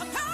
the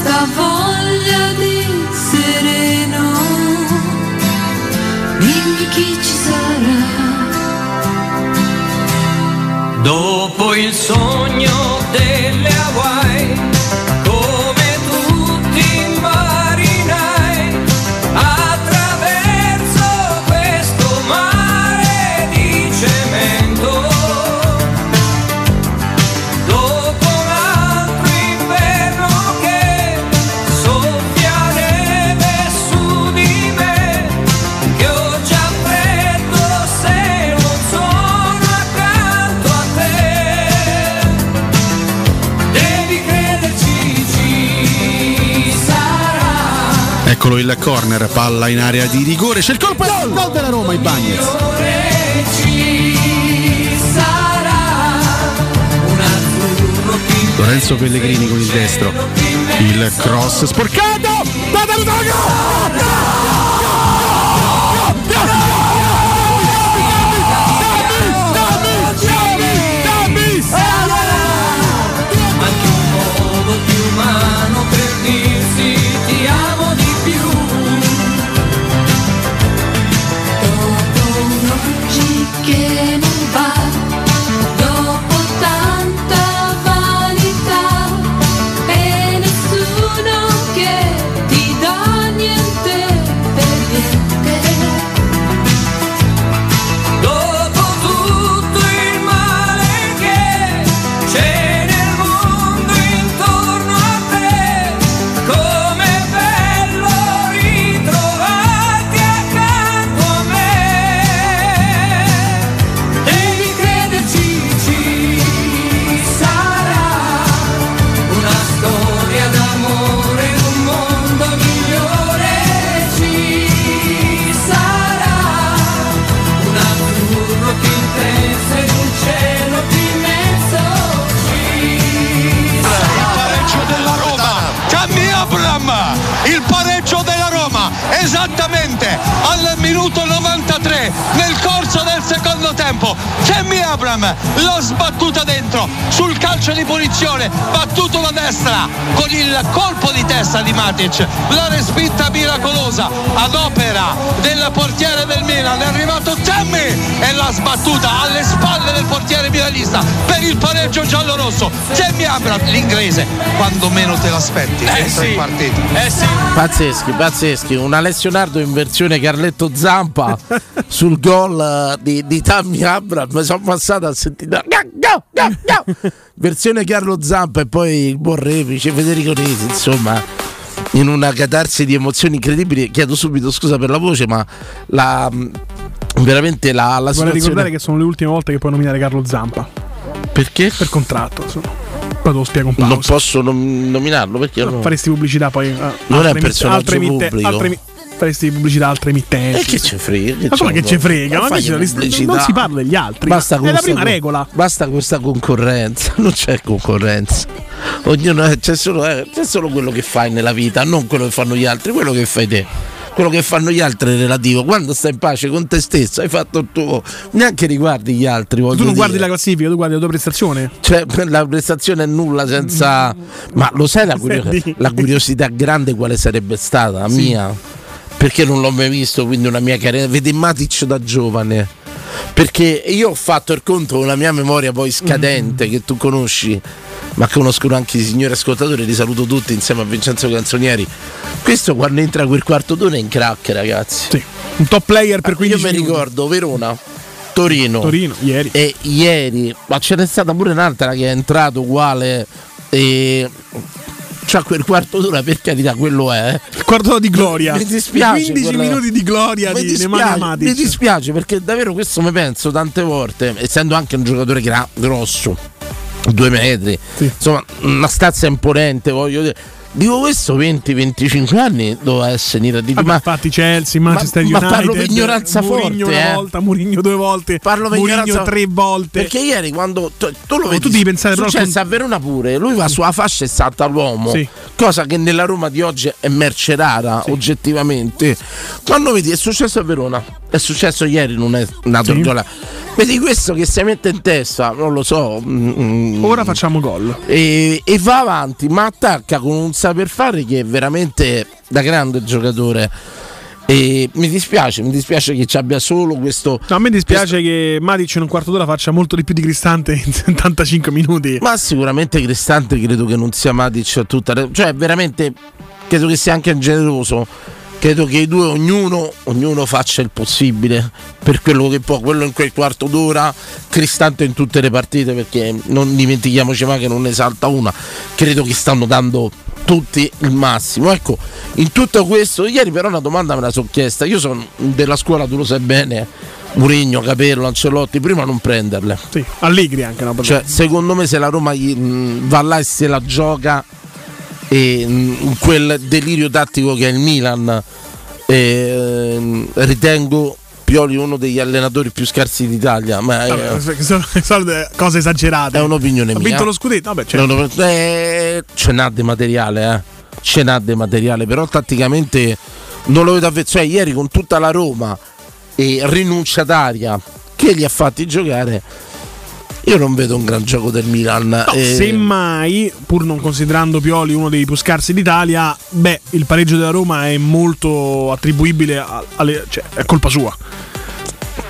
questa voglia di sereno, dimmi chi ci sarà. Dopo il sogno delle Eccolo il corner, palla in area di rigore. C'è il colpo gol, gol della Roma, i Bagnets. Lorenzo Pellegrini con il destro. Il cross sporcato. Anche tempo. Tammy Abram l'ha sbattuta dentro. Sul calcio di punizione battuto la destra con il colpo di testa di Matic la respinta miracolosa ad opera del portiere del Milan è arrivato Tammy e l'ha sbattuta alle spalle del portiere milanista per il pareggio giallo-rosso Tammy Abram l'inglese quando meno te l'aspetti entra in partita Eh sì. Pazzeschi, pazzeschi. Un Alessio Nardo in versione Carletto Zampa sul gol eh, di, di Tammy Abram. Mi sono passato a sentire. Versione Carlo Zampa e poi il buon replice Federico Resi, insomma. In una catarsi di emozioni incredibili, chiedo subito scusa per la voce, ma la, mh, veramente la, la Vorrei situazione. ricordare che sono le ultime volte che puoi nominare Carlo Zampa. Perché? Per contratto. insomma. Poi te lo spiego un po'. Non posso nom- nominarlo perché no. Faresti pubblicità poi. eh, Non è un personaggio emitte- pubblico. altre faresti pubblicità a altre emittenti. E che ci frega? Ma come che ci frega? Ma invece pubblicità. non si parla degli altri. Basta è la prima co- regola. Basta questa concorrenza, non c'è concorrenza. Ognuno c'è solo, eh, c'è solo quello che fai nella vita, non quello che fanno gli altri, quello che fai te. Quello che fanno gli altri è relativo. Quando stai in pace con te stesso, hai fatto il tuo. Neanche riguardi gli altri. Tu non dire. guardi la classifica, tu guardi la tua prestazione. Cioè, la prestazione è nulla senza. Ma lo sai la, curio- Senti. la curiosità grande quale sarebbe stata? La Sì. mia? Perché non l'ho mai visto, quindi una mia carriera. Vedi Matic da giovane. Perché io ho fatto il conto con la mia memoria poi scadente, che tu conosci, ma conoscono anche i signori ascoltatori, li saluto tutti insieme a Vincenzo Canzonieri. Questo quando entra quel quarto d'ora è in crack, ragazzi. Sì. Un top player per Io 15 mi minuti. ricordo Verona, Torino. Torino, ieri. E ieri, ma ce n'è stata pure un'altra che è entrato uguale. E c'ha quel quarto d'ora, per carità, quello è. eh. Il quarto d'ora di gloria. Mi dispiace. 15 quella- minuti di gloria Mi di dispiace, mi dispiace perché davvero questo mi penso tante volte, essendo anche un giocatore gra- grosso, due metri, insomma, una stazza imponente, voglio dire. Dico questo 20-25 anni doveva essere Vabbè, ma infatti Chelsea, Manchester ma United, parlo per ignoranza Mourinho forte, una eh. volta, Mourinho due volte, Parlo per Mourinho ignoranza- tre volte. Perché ieri quando tu, tu lo No, vedi, tu devi pensare però al successo a Verona pure, lui va sulla fascia e salta l'uomo, Sì. cosa che nella Roma di oggi è merce rara oggettivamente. Quando vedi è successo a Verona, è successo ieri, non è nato Sì. il gol. Vedi questo che si mette in testa, non lo so. mm, Ora facciamo gol. e, e va avanti, ma attacca con un saper fare che è veramente da grande giocatore. E mi dispiace, mi dispiace che ci abbia solo questo. No, a me dispiace che Matic in un quarto d'ora faccia molto di più di Cristante in 75 minuti. Ma sicuramente Cristante credo che non sia Matic a tutta cioè veramente credo che sia anche generoso. Credo che i due ognuno, ognuno faccia il possibile per quello che può, quello in quel quarto d'ora, Cristante in tutte le partite, perché non dimentichiamoci mai che non ne salta una. Credo che stanno dando tutti il massimo. Ecco, in tutto questo, ieri però una domanda me la sono chiesta. Io sono della scuola, tu lo sai bene, Murigno, Capello, Ancelotti, prima non prenderle. Sì, Allegri anche no, Cioè, secondo me se la Roma va là e se la gioca e in quel delirio tattico che è il Milan eh, ritengo Pioli uno degli allenatori più scarsi d'Italia ma è, Vabbè, sono, sono cose esagerate. è un'opinione ha mia vinto lo scudetto? Vabbè, certo. no, eh, ce n'ha di materiale, eh. Ce n'ha di materiale, però tatticamente non lo vedo avvezzo. Cioè, ieri con tutta la Roma e rinunciataria che li ha fatti giocare, io non vedo un gran gioco del Milan. No, eh, Semmai, pur non considerando Pioli uno dei più scarsi d'Italia, beh, il pareggio della Roma è molto attribuibile a- alle, cioè, è colpa sua.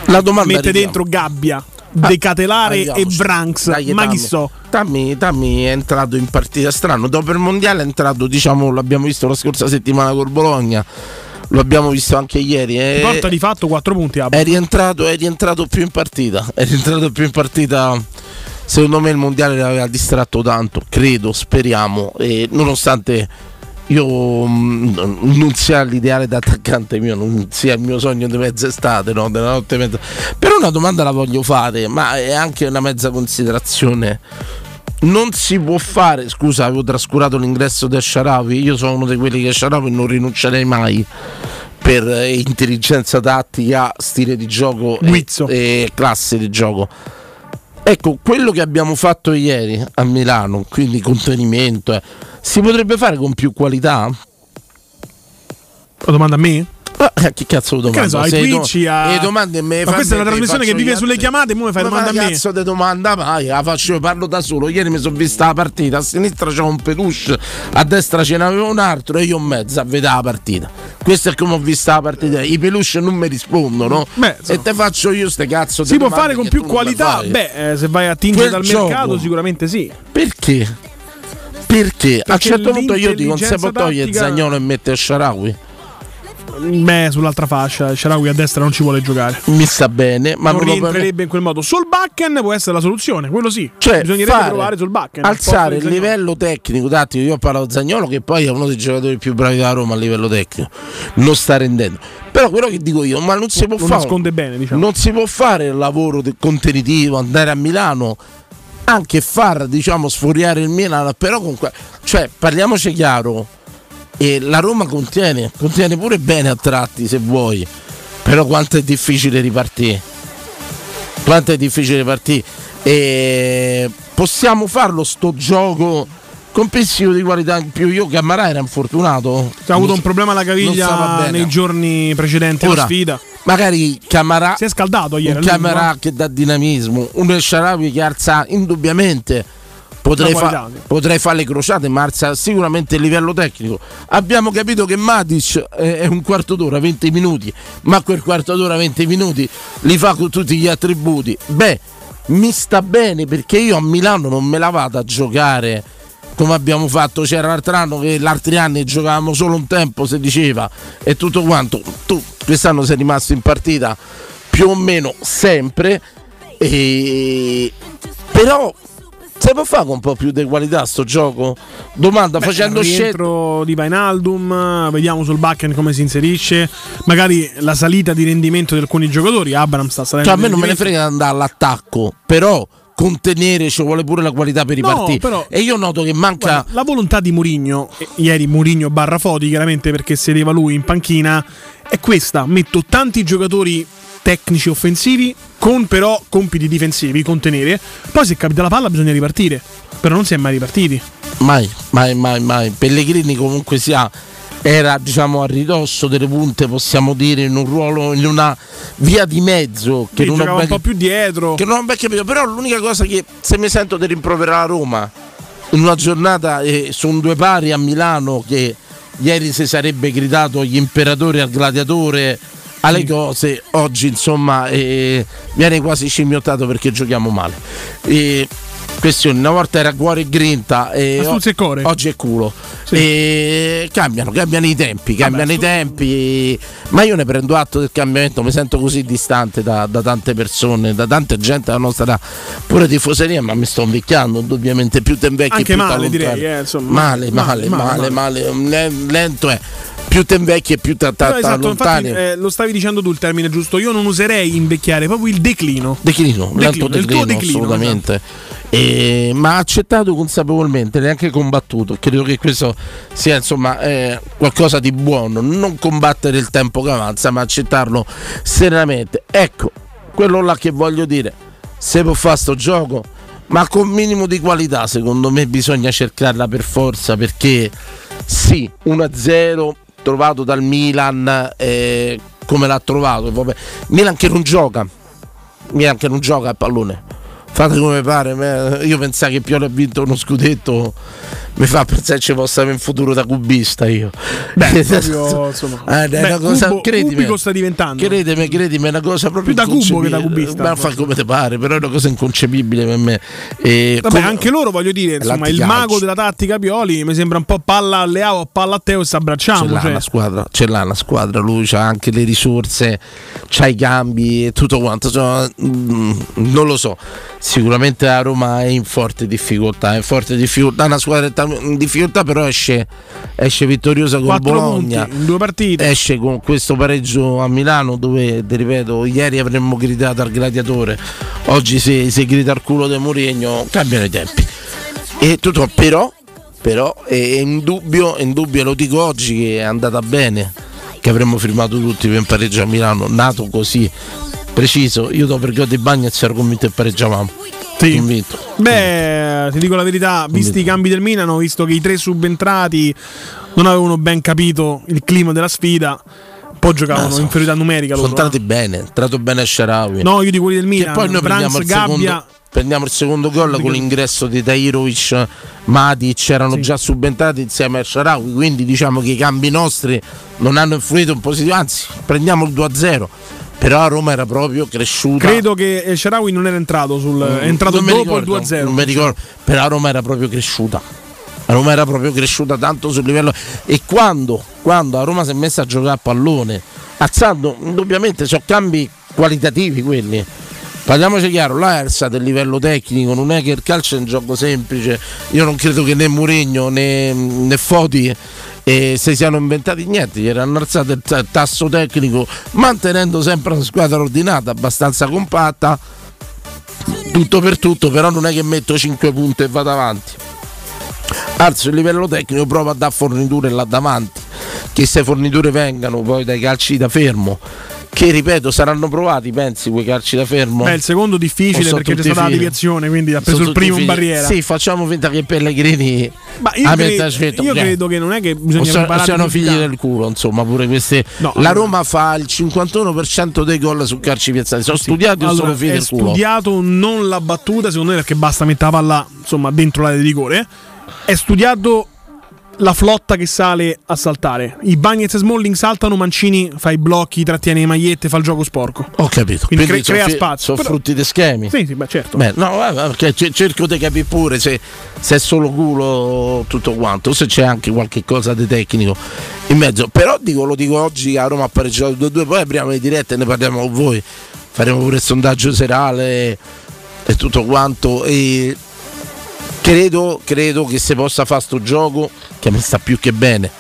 la domanda Mette arriviamo. dentro Gabbia, De Catelare e. Branks. Dai, Ma chi so? Tammy, Tammy è entrato in partita strano. Dopo il mondiale è entrato, diciamo, l'abbiamo visto la scorsa settimana col Bologna. Lo abbiamo visto anche ieri. eh. Porta di fatto 4 punti. Abba. è rientrato, è rientrato più in partita. È rientrato più in partita. Secondo me il mondiale l'aveva distratto tanto, credo, speriamo. E nonostante io mm, non sia l'ideale da attaccante mio, non sia il mio sogno di mezz'estate, no? della notte mezza. Però una domanda la voglio fare, ma è anche una mezza considerazione. Non si può fare, scusa, avevo trascurato l'ingresso del Sharawi. Io sono uno di quelli che Sharawi non rinuncerei mai per eh, intelligenza tattica, stile di gioco e, e classe di gioco. Ecco, quello che abbiamo fatto ieri a Milano, quindi contenimento, eh, si potrebbe fare con più qualità? La domanda a me? Ah, eh, che cazzo lo Che ne domanda? so, ai Twitch, do- a- le domande me Ma questa è una trasmissione che vive sulle chiamate, mo mi fai Ma domanda a me. cazzo di domanda mai? La faccio io, parlo da solo. Ieri mi sono vista la partita, a sinistra c'era un peluche, a destra ce n'aveva un altro e io in mezzo a vedere la partita. Questo è come ho vista la partita. I peluche non mi rispondono. Beh, e te faccio io ste cazzo di Si può fare con che più qualità? Beh, eh, se vai a tingere dal gioco. mercato, sicuramente sì. Perché? Perché? a un Perché certo punto io dico non si può togliere Zagnolo e mettere Sharawi. Beh, sull'altra fascia, Sharawi a destra non ci vuole giocare. Mi sta bene, ma non rientrerebbe in quel modo. Sul backen può essere la soluzione, quello sì. Cioè, Bisognerebbe provare sul backen. alzare il livello tecnico tattico io ho parlato di Zagnolo che poi è uno dei giocatori più bravi della Roma a livello tecnico non sta rendendo però quello che dico io ma non si può fare nasconde bene, diciamo. non si può fare il lavoro contenitivo andare a Milano anche far diciamo sfuriare il Milan però con que- cioè parliamoci chiaro e la Roma contiene contiene pure bene a tratti se vuoi però quanto è difficile ripartire quanto è difficile ripartire e possiamo farlo sto gioco complessivo di qualità in più io Cammarà era infortunato Ha avuto un problema alla caviglia nei giorni precedenti alla Ora, sfida. magari Camarà Si è scaldato ieri. un. Camarà che dà dinamismo un El Sharawi che alza indubbiamente potrei, fa- potrei fare le crociate ma alza sicuramente il livello tecnico. Abbiamo capito che Matic è è un quarto d'ora 20 minuti ma quel quarto d'ora 20 minuti li fa con tutti gli attributi. Beh mi sta bene perché io a Milano non me la vado a giocare come abbiamo fatto. C'era l'altro anno che gli altri anni giocavamo solo un tempo si diceva e tutto quanto. Tu quest'anno sei rimasto in partita più o meno sempre e... però se può fare con un po' più di qualità sto gioco domanda Beh, facendo rientro di Vainaldum, vediamo sul backen come si inserisce. Magari la salita di rendimento di alcuni giocatori. Abram sta salendo. cioè a me non me ne frega andare all'attacco però contenere ci vuole pure la qualità per i No, partiti però- e io noto che manca Guarda, la volontà di Murigno, e ieri Murigno barra Foti, chiaramente perché sedeva lui in panchina, è questa: metto tanti giocatori tecnici offensivi con però compiti difensivi, contenere. Poi se capita la palla bisogna ripartire. Però non si è mai ripartiti. Mai, mai, mai, mai. Pellegrini comunque sia era diciamo a ridosso delle punte, possiamo dire, in un ruolo, in una via di mezzo che non, ho giocava un ben, po' più dietro. che non ho ben capito. Però l'unica cosa che se mi sento di rimproverare a Roma in una giornata eh, sono due pari a Milano che ieri si sarebbe gridato gli imperatori al gladiatore alle cose, oggi insomma eh, viene quasi scimmiottato perché giochiamo male. E, questione, una volta era cuore e grinta e core. oggi è culo. Sì. E cambiano, cambiano i tempi, cambiano i Astu- tempi. Ma io ne prendo atto del cambiamento, mi sento così distante da, da tante persone, da tanta gente della nostra pure tifoseria, ma mi sto invecchiando, indubbiamente più te invecchi Anche più male, direi, eh. Male, male, Male, male, male, male, le- lento è. Più te invecchi e più ti esatto, infatti, allontani. eh, lo stavi dicendo tu il termine giusto. Io non userei invecchiare, proprio il declino. Declino, declino, declino, esatto. assolutamente. E- ma accettato consapevolmente, neanche combattuto. Credo che questo sia insomma eh, qualcosa di buono. Non combattere il tempo che avanza, ma accettarlo serenamente. Ecco, quello là che voglio dire. Se può fare sto gioco, ma con minimo di qualità, secondo me bisogna cercarla per forza. Perché sì, 1-0 trovato dal Milan, eh, come l'ha trovato. Vabbè. Milan che non gioca. Milan che non gioca a pallone. Fate come pare, io pensavo che Pioli ha vinto uno scudetto, mi fa pensare che ci possa avere un futuro da cubista io. Beh, proprio, insomma. Eh, è Beh, una cosa, Cubo- credimi, Cubico sta diventando. Credimi, credimi, è una cosa proprio Più da cubo che da cubista, Ma fa come ti pare, però è una cosa inconcepibile per me. E Vabbè, come- anche loro voglio dire, insomma, il mago della tattica Pioli mi sembra un po' palla a Leao, palla a Teo e si ce abbracciamo. l'ha cioè. una squadra, ce l'ha una squadra, lui ha anche le risorse, c'ha i cambi e tutto quanto. insomma, mm, non lo so. Sicuramente la Roma è in forte difficoltà, è in forte difficoltà, una squadra in difficoltà, però esce, esce vittoriosa con Bologna. punti due partite. Esce con questo pareggio a Milano dove, ti ripeto, ieri avremmo gridato al gladiatore, oggi se, se grida al culo di Mourinho cambiano i tempi. E tutto, però, però è indubbio, è indubbio, lo dico oggi che è andata bene, che avremmo firmato tutti per un pareggio a Milano, nato così, preciso, io dopo il gol di Bagnez ero convinto che pareggiavamo. Sì. Convinto. Beh, ti dico la verità, visti i cambi del Milan, ho visto che i tre subentrati non avevano ben capito il clima della sfida. Poi giocavano Ah, so- in inferiorità numerica Sono loro. eh. entrati bene, è entrato bene Sharawi. No, io di quelli del Che Milan. poi noi prendiamo Brands, il, secondo, Gabbia. prendiamo il secondo gol con l'ingresso di Tairovic, Matic erano Sì. già subentrati insieme a Sharawi, quindi diciamo che i cambi nostri non hanno influito in positivo, anzi prendiamo il 2-0. Però a Roma era proprio cresciuta. Credo che El Sharawi non era entrato sul. È entrato Non dopo ricordo, il 2-0. Non mi ricordo, però a Roma era proprio cresciuta. A Roma era proprio cresciuta tanto sul livello. E quando, quando a Roma si è messa a giocare a pallone, alzando, indubbiamente sono cambi qualitativi quelli. Parliamoci chiaro, alzato il livello tecnico, non è che il calcio è un gioco semplice. Io non credo che né Mourinho né, né Foti eh, si siano inventati niente, gli hanno alzato il ta- tasso tecnico mantenendo sempre una squadra ordinata, abbastanza compatta tutto per tutto, però non è che metto 5 punti e vado avanti. Alzo il livello tecnico, provo a dare forniture là davanti. Che se forniture vengano poi dai calci da fermo. Che ripeto, saranno provati, pensi, quei calci da fermo? Beh, il secondo O difficile perché c'è stata la deviazione, quindi ha preso Sono il primo in barriera. Sì, facciamo finta che Pellegrini Ma io, cre- aspetta, io credo che non è che o bisogna preparare siano figli del culo, insomma, pure queste. No, la allora- Roma fa il 51% dei gol su calci piazzati. Sono studiati o Allora, sono figli del culo? studiato non la battuta, secondo me, perché basta mettere la palla insomma, dentro l'area di rigore. È studiato la flotta che sale a saltare. I Bagnets e Smalling saltano, Mancini fa i blocchi, trattiene le magliette, fa il gioco sporco. Ho capito. Quindi cre- sono crea fi- spazio. Sono Però- frutti di schemi. Sì, sì, beh, certo. Beh, no, vabbè, perché ce- cerco di capire pure se, se è solo culo tutto quanto, o se c'è anche qualche cosa di tecnico in mezzo. Però dico, lo dico oggi a Roma ha pareggiato 2-2, poi apriamo le dirette e ne parliamo con voi. Faremo pure il sondaggio serale e tutto quanto. E credo, credo che si possa fare sto gioco che mi sta più che bene.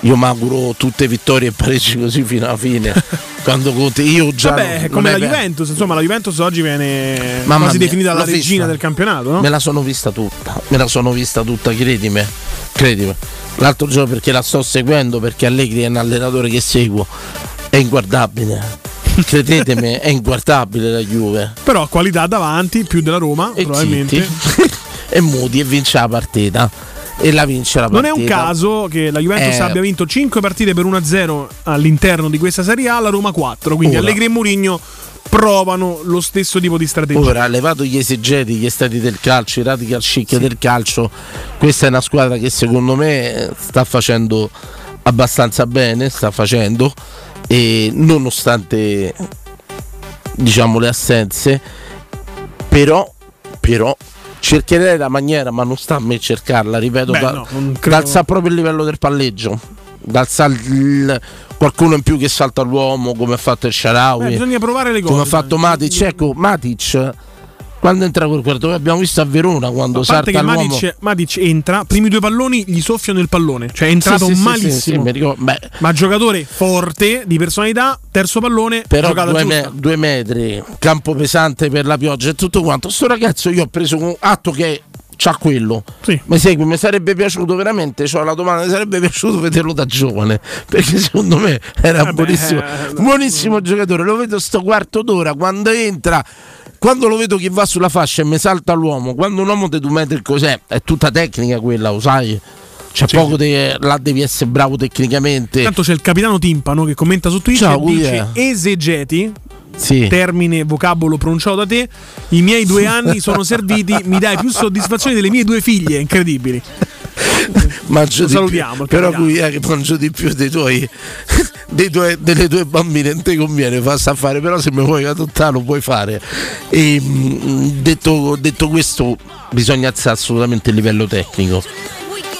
Io mi auguro tutte vittorie e pareggi così fino alla fine. Quando conti, io già. Vabbè, come la Juventus, insomma, la Juventus oggi viene Mamma quasi mia, definita la regina vista. del campionato, no? Me la sono vista tutta, me la sono vista tutta, credimi, credimi. L'altro giorno perché la sto seguendo, perché Allegri è un allenatore che seguo, è inguardabile. Credetemi, è inguardabile la Juve. Però qualità davanti, più della Roma, E probabilmente. e Mudi e vince la partita. E la vince la Non è partita. un caso che la Juventus Eh. abbia vinto 5 partite per 1-0 all'interno di questa Serie A, la Roma 4. Quindi Ora. Allegri e Mourinho provano lo stesso tipo di strategia. Ora, levato gli esegeti, gli stati del calcio, i radical chic del calcio, questa è una squadra che secondo me sta facendo abbastanza bene, sta facendo, e nonostante diciamo le assenze, però, però cercherei la maniera, ma non sta a me cercarla, ripeto, Beh, da, no, credo- alzare proprio il livello del palleggio. Da alzare il- qualcuno in più che salta l'uomo come ha fatto il Sharawi bisogna provare le cose. come ha fatto Matic. Ecco, Matic Quando entra quel quarto, abbiamo visto a Verona quando A parte salta l'uomo. Matic, Matic entra, primi due palloni gli soffiano il pallone, cioè è entrato Sì, sì, malissimo. sì, ricordo. Ma giocatore forte, di personalità, terzo pallone, però due, me- due metri, campo pesante per la pioggia e tutto quanto. Sto ragazzo io ho preso un atto che c'ha quello. Sì. Mi segui, mi sarebbe piaciuto veramente, cioè la domanda, mi sarebbe piaciuto vederlo da giovane, perché secondo me era Vabbè, buonissimo, eh, buonissimo giocatore. Lo vedo sto quarto d'ora quando entra. Quando lo vedo che va sulla fascia e mi salta l'uomo, quando un uomo di due metri cos'è? È tutta tecnica quella, lo sai? C'è poco de- là devi essere bravo tecnicamente. Tanto c'è il capitano Timpano che commenta su Twitch Ciao, e dice esegeti, Sì. termine vocabolo pronunciato da te, i miei due anni sono serviti, mi dai più soddisfazioni delle mie due figlie, incredibili. mangio salutiamo, però qui è che mangio di più dei tuoi, dei tuoi- delle tue bambine non ti conviene farsi a fare però se mi vuoi adottare lo puoi fare. E mh, detto, detto questo bisogna alzare assolutamente il livello tecnico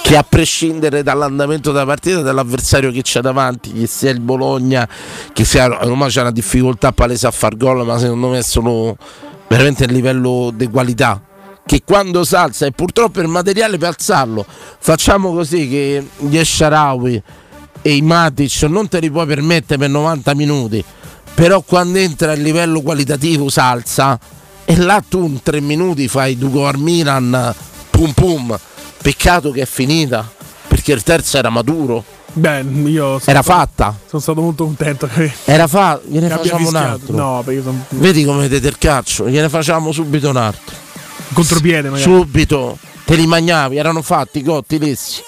che a prescindere dall'andamento della partita dall'avversario che c'è davanti che sia il Bologna che sia Roma c'è una difficoltà palese a far gol ma secondo me è solo veramente a livello di qualità che quando salza e purtroppo il materiale per alzarlo facciamo così che gli Esharawi e i Matic non te li puoi permettere per 90 minuti però quando entra a livello qualitativo salza e là tu in 3 minuti fai al Milan pum pum. Peccato che è finita perché il terzo era maturo. Beh, io era fatta. sono stato molto contento che, era fatta gliene facciamo un altro. No, perché sono vedi come vedete il calcio gliene facciamo subito un altro contropiede magari. subito te li mangiavi, erano fatti, cotti, lessi,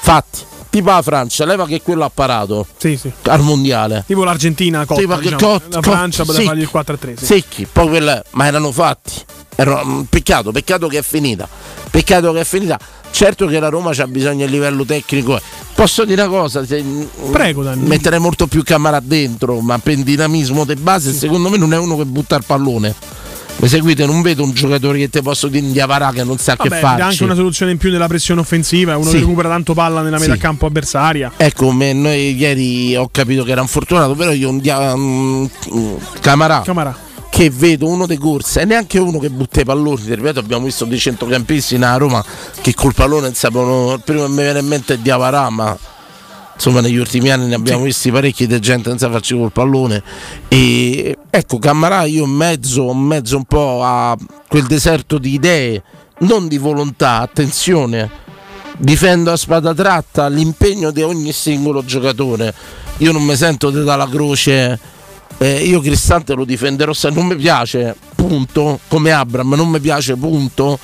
fatti. Tipo la Francia, leva che quello ha parato Sì, sì. al mondiale. Tipo l'Argentina cotta, Tipo diciamo. cot- la cot- Francia poteva sì. fargli il 4 3 sì. Secchi, poi quella, ma erano fatti. Erano- mm, peccato, peccato che è finita. Peccato che è finita. Certo che la Roma c'ha bisogno a livello tecnico. Posso dire una cosa? Se- mm, Prego, Danny. Metterei molto più Camara dentro, ma per dinamismo di base, secondo me non è uno che butta il pallone. Mi seguite? Non vedo un giocatore che te posso dire in Diavara che non sa Vabbè, che farci. anche una soluzione in più nella pressione offensiva, uno Sì. che recupera tanto palla nella metà Sì. campo avversaria. Ecco, me- noi ieri ho capito che era infortunato, però io un dia- mm, Camarà Camara. che vedo uno di corsa e neanche uno che butta i palloni, ripeto, abbiamo visto dei centrocampisti nella Roma che col pallone non sapevano, il primo che mi viene in mente è Diavarà, ma insomma negli ultimi anni ne abbiamo visti parecchi di gente senza farci col pallone e ecco Camarà io mezzo, mezzo un po' a quel deserto di idee, non di volontà, attenzione difendo a spada tratta l'impegno di ogni singolo giocatore. Io non mi sento di dare la croce. eh, io Cristante lo difenderò se non mi piace, punto. Come Abram, non mi piace, punto.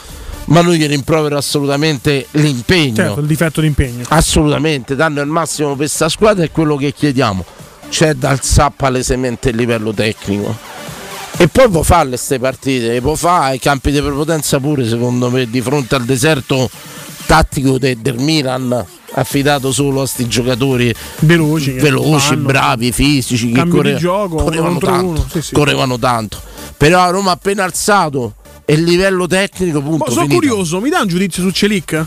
Ma noi gli rimprovero assolutamente l'impegno. Certo, il difetto di impegno. Assolutamente, danno il massimo per questa squadra è quello che chiediamo. C'è da alzare palesemente il livello tecnico. E poi può farle queste partite, può fare i campi di prepotenza pure secondo me di fronte al deserto tattico de- del Milan affidato solo a questi giocatori Veloci. veloci, fanno. bravi, fisici, che Cambio di corre- gioco, correvano tanto, sì, sì. correvano tanto. Però a Roma ha appena alzato e il livello tecnico punto Ma sono finito. curioso, mi dà un giudizio su Celic?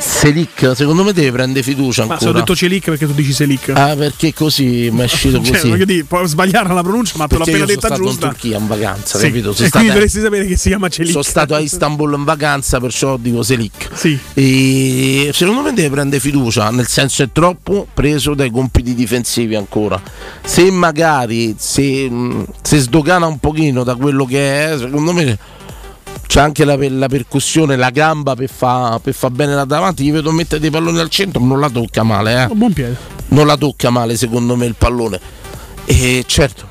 Selic secondo me deve prendere fiducia Ma ancora. se ho detto Celic perché tu dici Selic. Ah, perché così mi è uscito Cioè, così. dire, può sbagliare la pronuncia, ma te l'ho Perché appena io sono detta stato giusta. in Turchia in vacanza, Sì. capito? Sono E quindi dovresti sapere che si chiama Celic. sono stato a Istanbul in vacanza, perciò dico Selic. Sì. E secondo me deve prendere fiducia, nel senso è troppo preso dai compiti difensivi ancora. Se magari se, se sdogana un pochino da quello che è, secondo me c'è anche la, la percussione, la gamba per fare fa bene là davanti. Gli vedo mettere dei palloni al centro, non la tocca male, eh. Un buon piede. non la tocca male secondo me il pallone. E certo,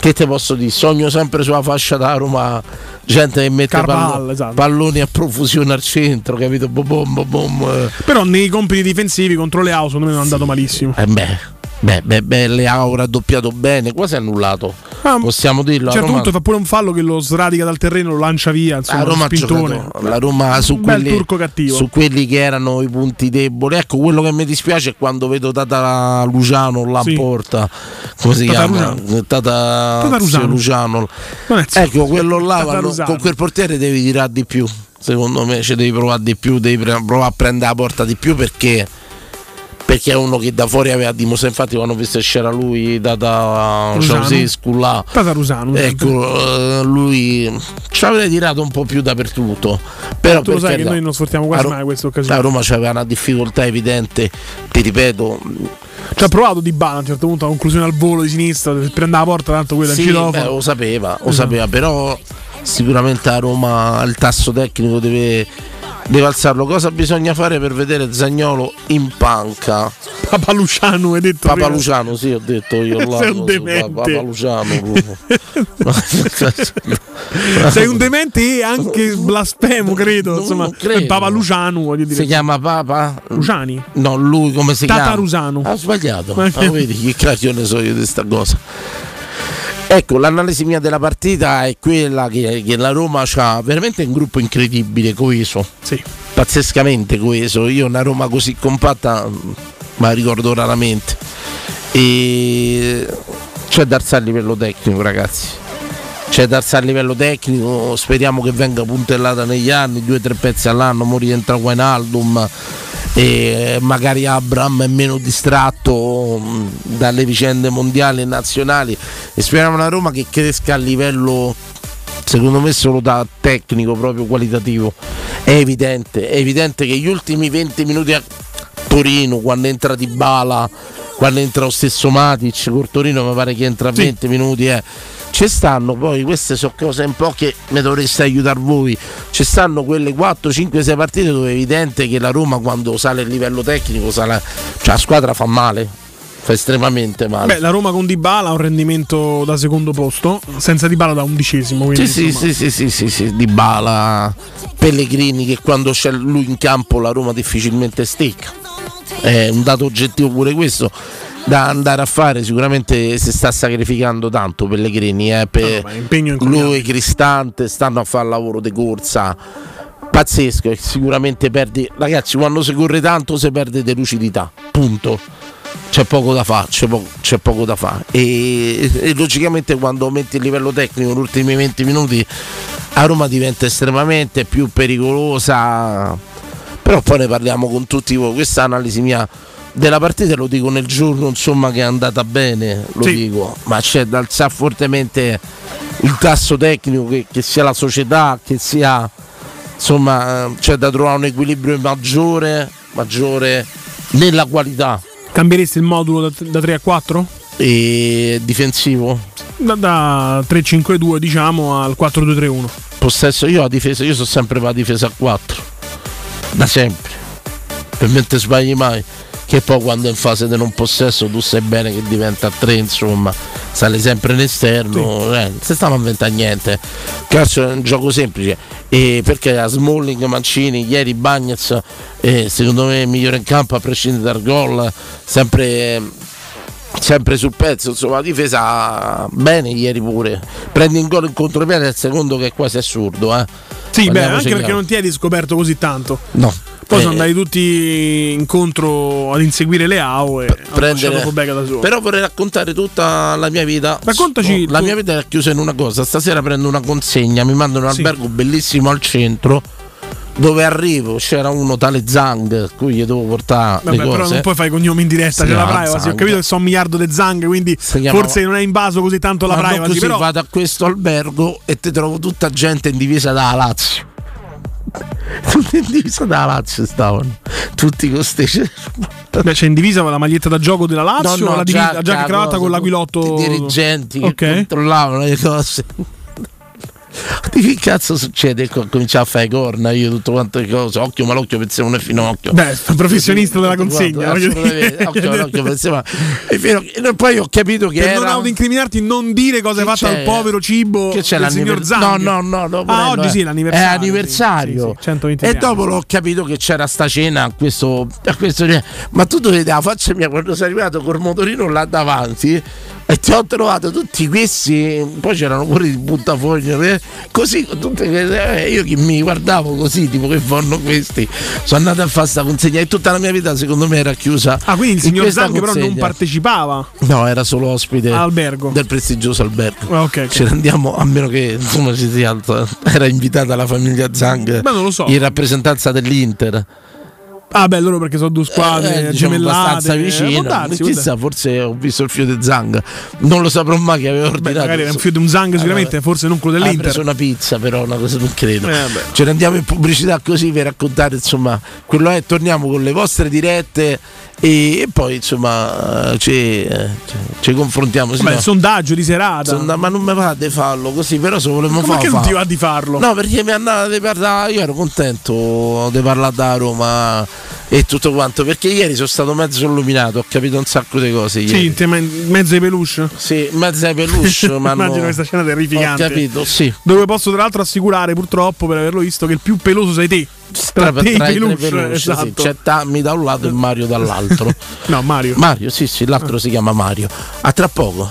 che te posso dire? Sogno sempre sulla fascia da Roma, gente che mette Carval, pallo- esatto. palloni a profusione al centro, capito? Bom, bom, bom. Però nei compiti difensivi contro le House secondo me non è andato malissimo. Eh beh, beh, beh, beh, Leao ha doppiato bene, quasi annullato. Ah, Possiamo dirlo. A un certo Roma, punto fa pure un fallo che lo sradica dal terreno, lo lancia via. Insomma, a Roma giocato- la Roma su quelli, su quelli che erano i punti deboli. Ecco, quello che mi dispiace è quando vedo Tata Luciano là Sì. in porta. Come si Tata chiama? Luciano. Tata, Tata Luciano. Luciano. Ecco, quello là vanno- con quel portiere devi tirare di più. Secondo me ci devi provare di più, devi provare a prendere la porta di più perché perché è uno che da fuori aveva dimostrato, infatti quando ho visto c'era lui da, da Rusano. Ceausescu là, Tatarusano. ecco, eh, lui ci avrebbe tirato un po' più dappertutto. Però Tu lo sai che noi non sfruttiamo quasi mai questa occasione. Roma c'aveva una difficoltà evidente, ti ripeto, Ci ha provato di bala a un certo punto, a conclusione al volo di sinistra, per prendere la porta, tanto quella Sì, beh, lo sapeva, lo Esatto. sapeva, però sicuramente a Roma il tasso tecnico deve, deve alzarlo. Cosa bisogna fare per vedere Zagnolo in panca? Papa Luciano, hai detto. Papa prima. Luciano, sì, ho detto io. Sei un demente. Papa Luciano. Sei un demente e anche blasfemo, credo. Insomma, credo. Papa Luciano, voglio dire. Si chiama Papa? Luciani? No, lui come si chiama? Tatarusano. Ha sbagliato. Ma Ah, vedi che craglione so io di questa cosa. Ecco, l'analisi mia della partita è quella che, che la Roma ha veramente un gruppo incredibile, coeso. Sì. Pazzescamente coeso. Io una Roma così compatta mm, ma la ricordo raramente. E c'è da alzare a livello tecnico, ragazzi. C'è da alzare a livello tecnico, speriamo che venga puntellata negli anni, due o tre pezzi all'anno, mo rientra Wijnaldum e magari Abram è meno distratto mh, dalle vicende mondiali e nazionali. E speriamo una Roma che cresca a livello secondo me solo da tecnico proprio qualitativo. È evidente è evidente che gli ultimi 20 minuti a Torino quando entra Di Bala quando entra lo stesso Matic col Torino mi pare che entra a 20 minuti eh. Ci stanno poi queste sono cose un po' che mi dovreste aiutare voi ci stanno quelle 4, 5, 6 partite dove è evidente che la Roma quando sale il livello tecnico sale, cioè la squadra fa male fa estremamente male Beh, la Roma con Dybala ha un rendimento da secondo posto, senza Dybala da undicesimo. Quindi, Sì, sì, sì, sì, sì, sì, sì, Di Bala, Pellegrini che quando c'è lui in campo la Roma difficilmente stecca. È un dato oggettivo pure questo da andare a fare, sicuramente si sta sacrificando tanto Pellegrini, eh, per incroyabile. lui Cristante stanno a fare lavoro di corsa. Pazzesco e sicuramente perdi ragazzi quando si corre tanto si perde di lucidità punto. C'è poco da fare c'è, po- c'è poco da fare e, e logicamente quando aumenti il livello tecnico negli ultimi 20 minuti a Roma diventa estremamente più pericolosa. Però poi ne parliamo con tutti voi questa analisi mia della partita lo dico nel giorno insomma che è andata bene lo Sì. dico ma c'è da alzare fortemente il tasso tecnico che, che sia la società che sia insomma eh, c'è da trovare un equilibrio maggiore maggiore nella qualità Cambieresti il modulo da, da 3 a 4? e difensivo Da, da 3-5-2 diciamo al 4-2-3-1. possesso io la difesa io sono sempre per la difesa a 4 da sempre per me non ti sbagli mai che poi quando è in fase di non possesso tu sai bene che diventa a 3 insomma sale sempre all'esterno eh, non si stiamo a inventare niente calcio è un gioco semplice e perché a Smalling Mancini ieri Bagnez eh, secondo me migliore in campo a prescindere dal gol sempre sempre sul pezzo, insomma la difesa bene ieri pure. Prendi in gol in contropiede al secondo che è quasi assurdo, eh. Sì, beh, Parliamoci anche perché chiaro. non ti hai riscoperto così tanto. No. Poi Eh, sono andati tutti incontro ad inseguire le AO e prendere- lasciato Pobega da solo. Però vorrei raccontare tutta la mia vita. Raccontaci la tu- mia vita è chiusa in una cosa. Stasera prendo una consegna, mi mandano un Sì. albergo bellissimo al centro. Dove arrivo c'era uno tale Zang, cui gli devo portare Vabbè, le cose. però non puoi fare i cognomi in diretta, c'è la privacy. Ho Zang. capito che sono un miliardo di zanghe, quindi Si chiama- forse non è invaso così tanto la Ma privacy. così Però vado a questo albergo e ti trovo tutta gente in divisa da Lazio. Tutti in divisa da Lazio stavano. Tutti con ste Beh, c'è in divisa la maglietta da gioco della Lazio No, no, o la divisa, giacca, giacca e cravatta con l'aquilotto? I dirigenti che Ok. controllavano le cose. Di che cazzo succede? Co- Cominciavo a fare corna io tutto quanto le cose. Occhio malocchio un finocchio. Beh, professionista della consegna. Assolutamente, dire. occhio malocchio pensavo. E fino- e poi ho capito che Per era non autoincriminarti, non dire cosa hai fatto al povero cibo che c'è del signor l'anniver- Zang. No, no, no, Ah, oggi eh. sì, è l'anniversario. È anniversario. Sì, sì, 123 e dopo l'ho capito che c'era sta cena a questo, a questo ma tu dovevi la faccia mia quando sei arrivato col motorino là davanti e ti ho trovato tutti questi poi c'erano pure di buttafoglio eh, così tutte eh, io che mi guardavo così tipo che fanno questi sono andato a fare sta consegna e tutta la mia vita secondo me era chiusa Ah, quindi il signor questa Zang però non partecipava no era solo ospite all'albergo. del prestigioso albergo Ah, ok, ok. ci rendiamo a meno che insomma ci sia altro. era invitata la famiglia Zang Ma non lo so. in rappresentanza dell'Inter Ah, beh, loro perché sono due squadre Eh, diciamo abbastanza eh, darsi, può Chissà, forse ho visto il fio di Zang. Non lo saprò mai che aveva Beh, ordinato. magari era un fio di un Zang sicuramente, forse non quello dell'Inter. preso una pizza, però una cosa non credo. Eh. Ce ne andiamo in pubblicità così per raccontare, insomma, quello è. Torniamo con le vostre dirette e, e poi, insomma, eh, ci, eh, ci- confrontiamo. sì, no. il sondaggio di serata. Sonda- ma non mi va di farlo così, però se volevamo farlo. non fa. ti va di farlo? No, perché mi andava di parlare, io ero contento di parlare da Roma e tutto quanto, perché ieri sono stato mezzo illuminato, ho capito un sacco di cose ieri. Sì, in tema- in mezzo ai peluche. Sì, mezzo ai peluche, ma Immagino no. questa scena terrificante. Ho capito, sì. Dove posso tra l'altro assicurare, purtroppo, per averlo visto, che il più peloso sei te. Tra, Tra te tra i peluche, peluche, sì. esatto. C'è Tammy da un lato e Mario dall'altro. No, Mario. Mario, sì, sì, l'altro si chiama Mario. A tra poco.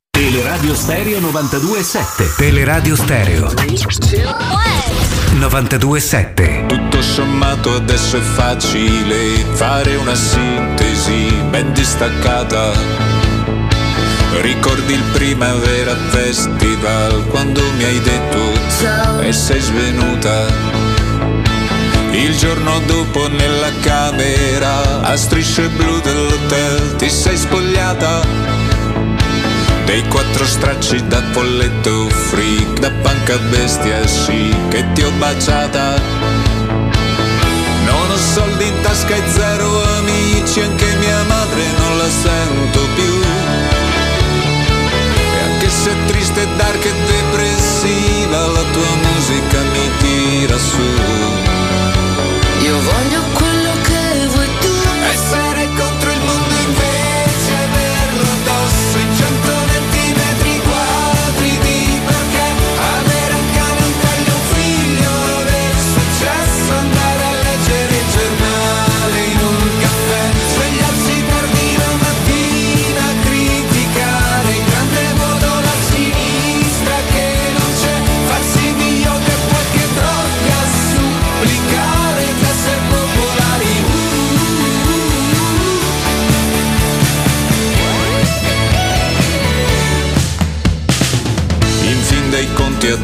Teleradio Stereo 92.7 Teleradio Stereo 92.7 Tutto sommato adesso è facile fare una sintesi ben distaccata. Ricordi il Primavera Festival quando mi hai detto ciao e sei svenuta. Il giorno dopo nella camera a strisce blu dell'hotel ti sei spogliata. Dei quattro stracci da folletto freak, da panca bestia sì, che ti ho baciata. Non ho soldi in tasca e zero amici, anche mia madre non la sento più. E anche se è triste, dark e depressiva, la tua musica mi tira su.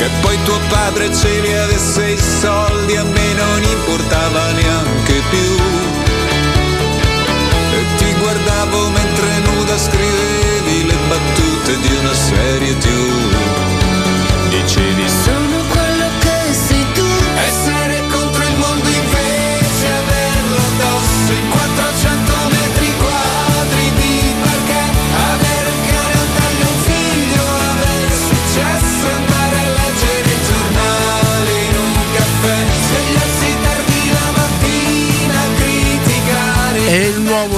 Che poi tuo padre ce li avesse i soldi, a me non importava neanche più. E ti guardavo mentre nuda scrivevi le battute di una serie TV. Dicevi Sono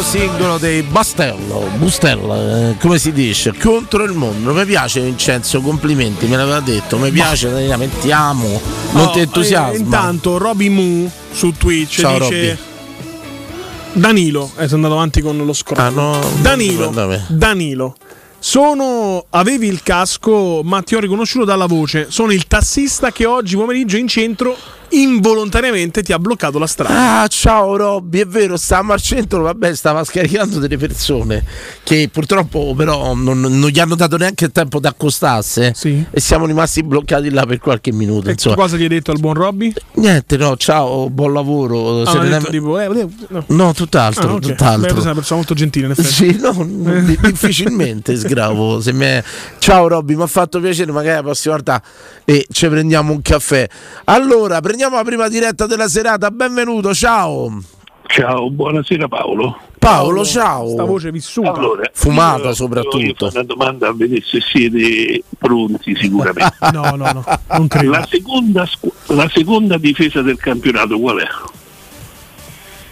singolo dei Bastello, Bustella, eh, come si dice, contro il mondo. Mi piace Vincenzo, complimenti, me l'aveva detto, mi piace, veramente amo, non Oh, ti entusiasma. eh, intanto Roby Moo su Twitch Ciao, dice Robby. Danilo, eh, sono andato avanti con lo scorso. Ah, no, Danilo. Danilo. Sono avevi il casco, ma ti ho riconosciuto dalla voce. Sono il tassista che oggi pomeriggio in centro involontariamente ti ha bloccato la strada. Ah, ciao Robby, è vero, stavamo al centro, vabbè, stava scaricando delle persone che purtroppo però non, non gli hanno dato neanche il tempo di accostarsi eh, e siamo rimasti bloccati là per qualche minuto. E Insomma. cosa gli hai detto al buon Robby? Niente, no, ciao, buon lavoro. Ah, detto tipo, eh, no. No, tutt'altro, Ah, ok. tutt'altro. Beh, sei una persona molto gentile, in effetti. Sì, no, difficilmente sgravo. Se mi è- Ciao Robby, mi ha fatto piacere, magari la prossima volta e ci prendiamo un caffè. Allora, prendiamo la prima diretta della serata. Benvenuto, ciao. Ciao, buonasera Paolo. Paolo, ciao. Sta voce vissuta. Allora, Fumata io soprattutto. Fare una domanda a vedere se siete pronti sicuramente. no, no, no, non credo. La seconda, squ- la seconda difesa del campionato qual è?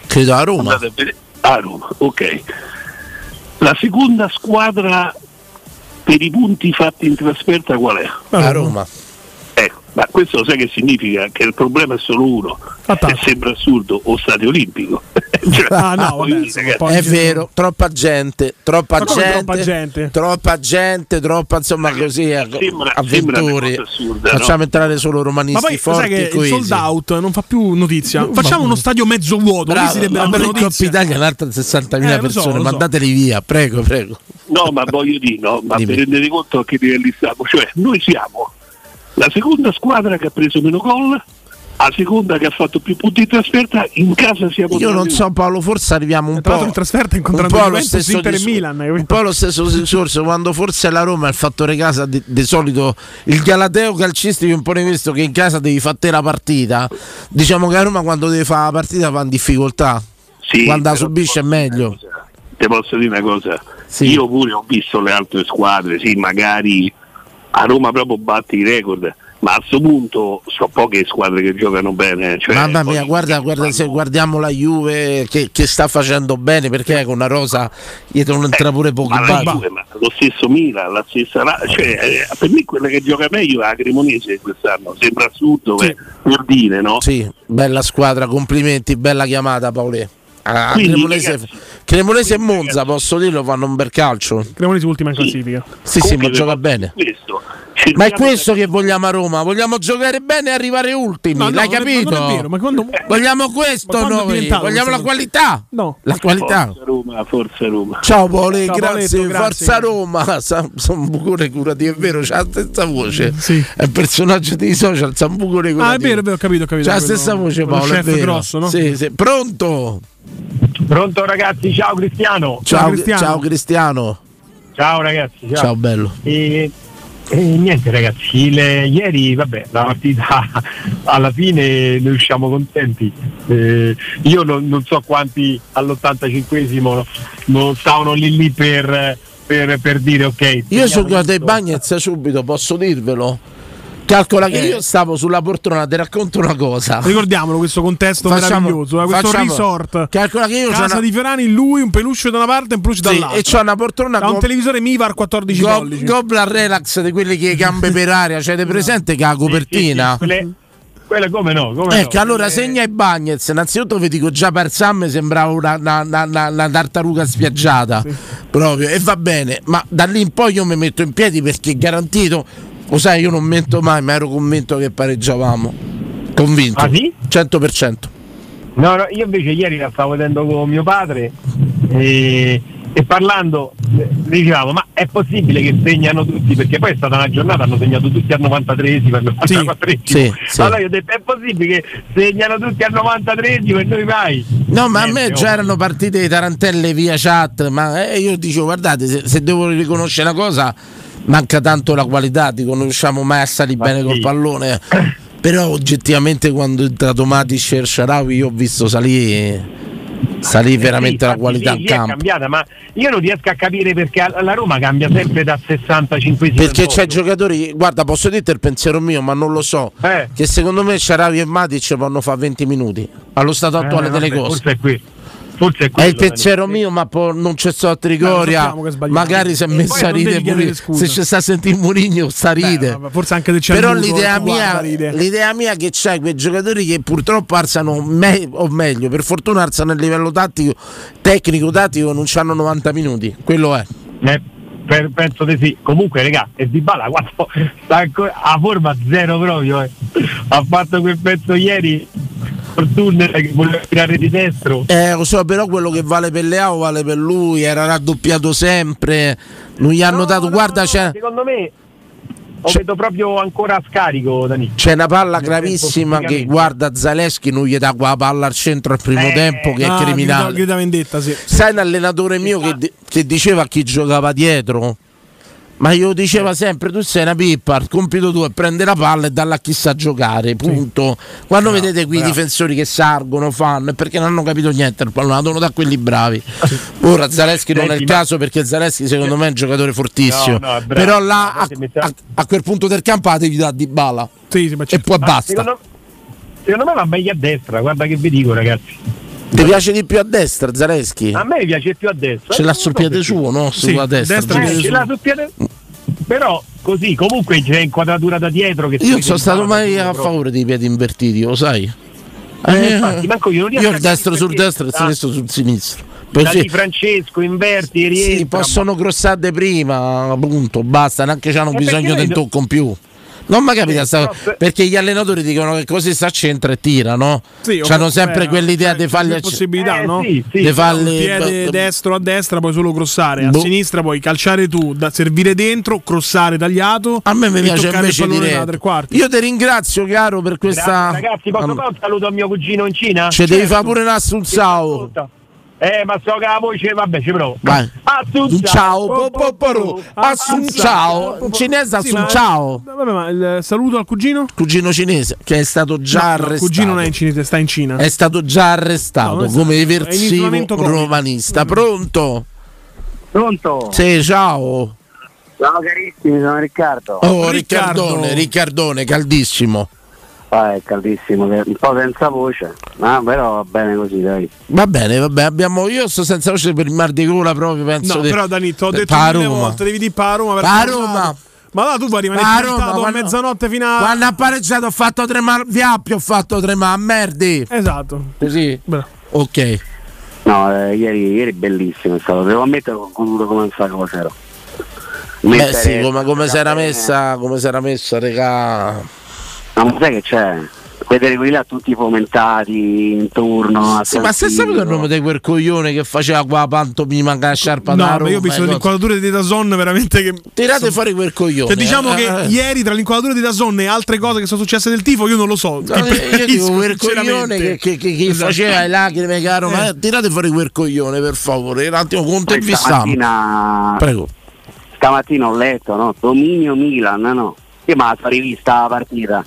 Credo a Roma. Andate a vedere. Roma, ok. La seconda squadra per i punti fatti in trasferta qual è? A Roma. Ecco, ma questo lo sai che significa? Che il problema è solo uno. E sembra assurdo, o stadio olimpico. Cioè, Ah, no, vabbè, dire È vero, troppa gente, troppa Ma gente, troppa gente? troppa gente, troppa insomma così Sembra- cosa assurda, Facciamo no? entrare solo Ma romanisti poi forti sai che e il coesi. sold out non fa più notizia. Ma- Facciamo uno stadio mezzo vuoto, Bravo, ma una bella in Coppa. Italia un'altra 60.000 Eh, so, persone, so. mandateli via, prego, prego. No, ma voglio dire, no, ma per rendere conto a che livelli stiamo, cioè noi siamo la seconda squadra che ha preso meno gol, la seconda che ha fatto più punti in trasferta, in casa siamo Io non so Paolo, forse arriviamo un Tra po', in trasferta un incontrando po' allo Juventus, stesso Inter e dis- Milan, un po' allo stesso discorso quando forse la Roma ha il fattore casa di, di solito il galateo calcistico impone questo che in casa devi fare la partita. Diciamo che a Roma quando deve fare la partita va in difficoltà. Sì, quando la subisce è meglio. Ti posso dire una cosa, io pure ho visto le altre squadre, sì, magari a Roma proprio batti i record, ma a questo punto so poche squadre che giocano bene. Cioè, Mamma mia, guarda, guarda se guardiamo la Juve che, che sta facendo bene perché con una rosa dietro non entra pure pochi ma, la. Juve, ma lo stesso Milan, la stessa cioè, eh, per me quella che gioca meglio è la Cremonese quest'anno, sembra assurdo per, per dire, no? Sì, bella squadra, complimenti, bella chiamata Paolè. Ah, Quindi, Cremonese, ragazzi, Cremonese e Monza, posso dirlo, fanno un bel calcio. Cremonese ultima in classifica. Sì, sì, ma gioca bene. Questo. Ma è questo che vogliamo a Roma, vogliamo giocare bene e arrivare ultimi, No, no, l'hai non è- capito? vero, ma quando- Vogliamo questo noi, vogliamo la qualità. No. La qualità. Forza Roma, forza Roma. Ciao Ciao, grazie, grazie. Forza Roma, Sambucore curati, è vero, c'ha la stessa voce. Sì. È un personaggio dei social, Sambucore curati. Ah, è vero, è vero, ho capito, ho capito. C'ha la stessa voce Paolo, è vero. grosso, no? Sì, sì. Pronto? Pronto ragazzi, ciao Cristiano. Ciao, ciao Cristiano. Ciao ragazzi, ciao. Ciao, bello. E, e niente ragazzi, il- ieri vabbè, la partita alla fine noi usciamo contenti. Eh, io non, non so quanti all'85esimo non stavano lì lì per, per- per dire ok. Io sono teniamo dei Bagnez subito, posso dirvelo? Calcola che Eh. io stavo sulla poltrona, ti racconto una cosa. Ricordiamolo questo contesto Facciamo- meraviglioso, eh, questo facciamo- resort. Calcola che io c'ho Casa una- di Ferrani, lui, un peluche da una parte e un peluche Sì, dall'altra. e c'ho una poltrona Da un televisore Mivar 14 Go- pollici. Gobla relax di quelli che gambe per aria, cioè, avete presente che ha la copertina? Quelle, quelle come no? Come Ecco, no? allora segna i Bagnets. Innanzitutto vi dico già per Sam sembrava una, una- una- una- una tartaruga spiaggiata proprio e va bene, ma da lì in poi io mi metto in piedi perché è garantito. Lo sai, io non mento mai, ma ero convinto che pareggiavamo. Convinto. Ah, sì? 100%. No, no, io invece ieri la stavo vedendo con mio padre e, e parlando eh, dicevamo ma è possibile che segnano tutti perché poi è stata una giornata hanno segnato tutti al 93esimo al 94esimo sì, sì. allora io ho detto è possibile che segnano tutti al 93esimo e noi mai No, ma a me oh. erano partite di tarantelle via chat, ma eh, io dicevo, guardate, se, se devo riconoscere una cosa, manca tanto la qualità, dico, non riusciamo mai a salire bene col pallone. Però oggettivamente quando è entrato Matic e El Sharawi io ho visto salire salì veramente la qualità lì- in lì è campo. cambiata ma io non riesco a capire perché la Roma cambia sempre da 65esimo Perché c'è giocatori, guarda, posso dirti il pensiero mio, ma non lo so. Eh. Che secondo me Sharawi e Matic vanno fa 20 minuti allo stato Eh, attuale delle vabbè, cose. forse è qui forse è È quello. il pensiero mio, ma po- non c'è stato a Trigoria. sbagliamo. Magari si è messo poi a ridere pure. Se ci sta a sentire Murigno, sta a ride. vabbè, forse anche se c'è Però il l'idea mia, l'idea mia è che c'hai quei giocatori che purtroppo alzano, me- o meglio, per fortuna alzano a livello tattico, tecnico, tattico, non c'hanno 90 minuti. Quello è. Eh, per- penso di sì. Comunque, regà, e Di Bala quando sta ancora a forma zero proprio. eh. Ha fatto quel pezzo ieri. Fortuna che voleva tirare di destro. Eh, lo so, però quello che vale per Leao vale per lui, era raddoppiato sempre. Non gli hanno dato, guarda, c'è, Secondo me lo vedo proprio ancora a scarico, Dani. c'è una palla Nel gravissima che guarda Zaleschi, non gli dà quella palla al centro al primo Eh, tempo che Ah, è criminale. grida- grida vendetta, sì. Sai un allenatore mio che, di- che diceva a chi giocava dietro? Ma io diceva sempre: tu sei una pippa, il compito tuo è prendere la palla e darla a chi sa giocare. Punto. Quando vedete qui i difensori che sargono, fanno, è perché non hanno capito niente. Il pallone devono da quelli bravi. Ora Zaleschi non è il caso perché Zaleschi secondo me è un giocatore fortissimo. No, no. Però là a, a- a quel punto del campo la devi dare di bala. Sì, sì, ma E poi basta. Secondo, secondo me va meglio a destra, guarda che vi dico ragazzi. Ti piace di più a destra Zaleschi? A me piace più a destra. Ce l'ha sul piede suo, no? Sulla destra. destra sul Eh, ce l'ha sul piede. Però così, comunque c'è inquadratura da dietro che Io non sono stato mai a favore dei piedi invertiti, lo sai? Eh, Eh, infatti, manco io io a il destro sul destro e il sinistro sul sinistro. Da Perché Di Francesco, inverti, rientra. sì, possono crossare prima, appunto, basta, neanche hanno Eh, bisogno perché di un vedo- tocco in più. Non mi capita, Eh, sta- se- perché gli allenatori dicono che così sta a centro e tira, no? Sì, o- Hanno sempre eh, quell'idea di C'è a ce- possibilità, Eh, no? sì, sì. di farli Un piede destro a destra puoi solo crossare, a Boh. sinistra puoi calciare tu, da servire dentro, crossare tagliato. A me mi piace invece quarti. Io ti ringrazio, caro, per questa. Grazie, ragazzi, posso fare un saluto a mio cugino in Cina? Ci devi Certo. fare pure un assunzao. Eh, ma so che la voce, vabbè, ci provo. Vai. Assunzao. Ciao, po, po, po, ru. Assunzao. In cinese Sì, ma- Assunzao. Vabbè, ma il saluto al cugino? Cugino cinese che è stato già No, arrestato. il cugino non è in cinese, sta in Cina. È stato già arrestato No, come eversivo romanista. Pronto? Pronto? Sì, ciao. Ciao carissimi, sono Riccardo. Oh, Riccardo. Riccardone, Riccardone, caldissimo. Ah, è caldissimo, che- un po' senza voce, ma però va bene così, dai. Va bene, va bene. Abbiamo, io sto senza voce per il mar di gola proprio, penso. No, di- però Dani, ti ho de- detto mille volte, devi dire pa' Roma. per Pa' forza. Roma. Ma là tu puoi rimanere piantato Roma, a quando- mezzanotte fino a... Quando ha pareggiato ho fatto tremare Viappio, ho fatto tremare, merdi. Esatto. Così? Beh. Ok. No, eh, ieri, ieri bellissimo è stato, devo ammettere ho concluso come non sa cosa ero. Beh sì, come, come si era messa, come si era messa, regà. Ma sai che c'è? Vedere quelli là tutti fomentati intorno a Sì, ma se San sapete il nome di quel coglione che faceva qua pantomima con la sciarpa No, da ma Roma io ho visto inquadrature di Dazon veramente che... Tirate fuori quel coglione. Cioè, diciamo eh, che eh. ieri tra l'inquadratura di Dazon e altre cose che sono successe del tifo, io non lo so. No, Ti io- io dico quel coglione che, che- che- che Esatto. faceva le lacrime, caro, ma Eh. tirate fuori quel coglione per favore. Un attimo, Poi contervistiamo. stamattina, Prego. stamattina ho letto, no? Dominio Milan, no? Io ma la rivista la partita.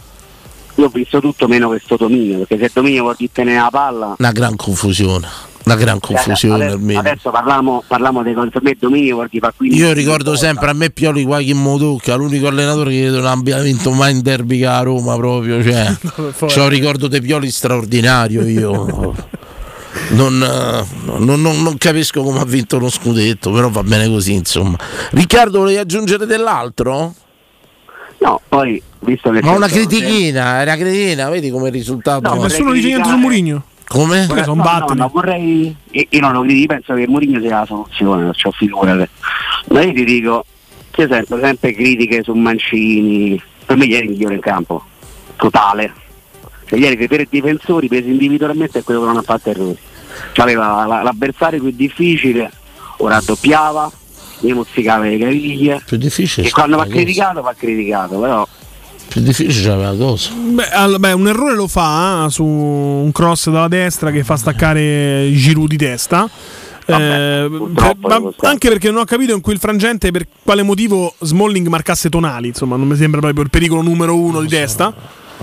Io ho visto tutto meno questo dominio, perché se dominio vuol dire tenere la palla. Una gran confusione. Una gran confusione adesso, almeno. adesso parliamo, parliamo dei. Per me dominio vuol dire fa 15 Io ricordo sempre a me Pioli qualche Modocca, l'unico allenatore che non abbia vinto mai in derby che a Roma proprio. Cioè, un ricordo dei Pioli straordinario io. Non, eh, non- non- non capisco come ha vinto lo scudetto, però va bene così, insomma. Riccardo, volevi aggiungere dell'altro? No, poi visto che Ma una critichina, era critichina, vedi come risultato? No, Nessuno dice niente su Mourinho. Come? Sono no, batteri. no, vorrei. Io non lo critico, penso che Mourinho sia la soluzione, non c'ho figurate. Ma io ti dico, io sento sempre critiche su Mancini. Per me ieri è il migliore in campo. Totale. Cioè, ieri per i difensori presi individualmente è quello che non ha fatto errori. Cioè, aveva la- l'avversario più difficile, ora raddoppiava, gli mozzicava le caviglie. Più difficile. E quando va una criticato va criticato, però Più difficile c'è la cosa. Beh, all- beh, un errore lo fa eh, su un cross dalla destra che fa staccare Giroud di testa. Eh, per- ma anche perché non ho capito in quel frangente per quale motivo Smalling marcasse Tonali, insomma, non mi sembra proprio il pericolo numero uno di testa.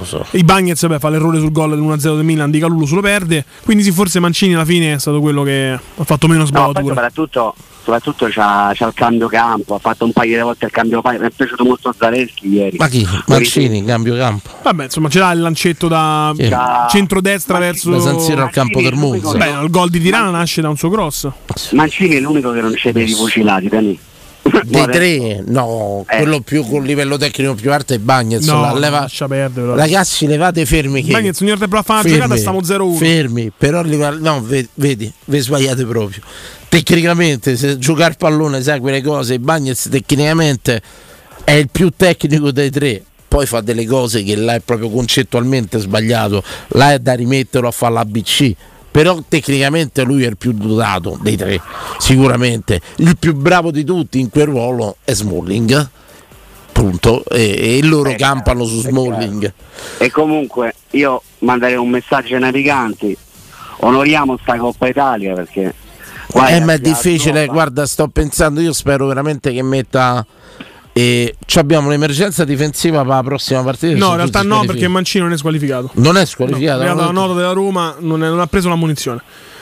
So. I Bagnets fa l'errore sul gol dell'1-0 del Milan, Di Calulu se lo perde. Quindi sì, forse Mancini alla fine è stato quello che ha fatto meno No, poi sbavatura. soprattutto, soprattutto c'ha, c'ha il cambio campo, ha fatto un paio di volte il cambio campo, mi è piaciuto molto Zaleschi ieri. Ma chi? Mancini, cambio campo. Vabbè, insomma, c'era il lancetto da Sì. centrodestra verso Da San Siro al campo del Monza. Beh, il gol di Tirana nasce da un suo cross. Mancini è l'unico che non c'è per i fucilati, Dani. Dei tre, no, quello più con livello tecnico più alto è Bagnez. No, leva- lascia perdere. però. Ragazzi, levate fermi. Che... Bagnez ogni volta che prova a fare una giocata stiamo 0-1. Fermi, però no, ve- vedi, vi sbagliate proprio. Tecnicamente, se giocare pallone sai quelle cose, Bagnez tecnicamente è il più tecnico dei tre. Poi fa delle cose che là è proprio concettualmente sbagliato. Là è da rimetterlo a fare l'ABC. Però tecnicamente lui è il più dotato dei tre, sicuramente. Il più bravo di tutti in quel ruolo è Smalling. Punto. E, e loro campano su Smalling. E comunque io manderei un messaggio ai naviganti, onoriamo sta Coppa Italia perché... Eh, ma è difficile, guarda, sto pensando, io spero veramente che metta. E abbiamo un'emergenza difensiva per la prossima partita. No, in realtà no, perché Mancino non è squalificato. Non è squalificato. No, è arrivata la no? nota della Roma, non, è- non ha preso la munizione.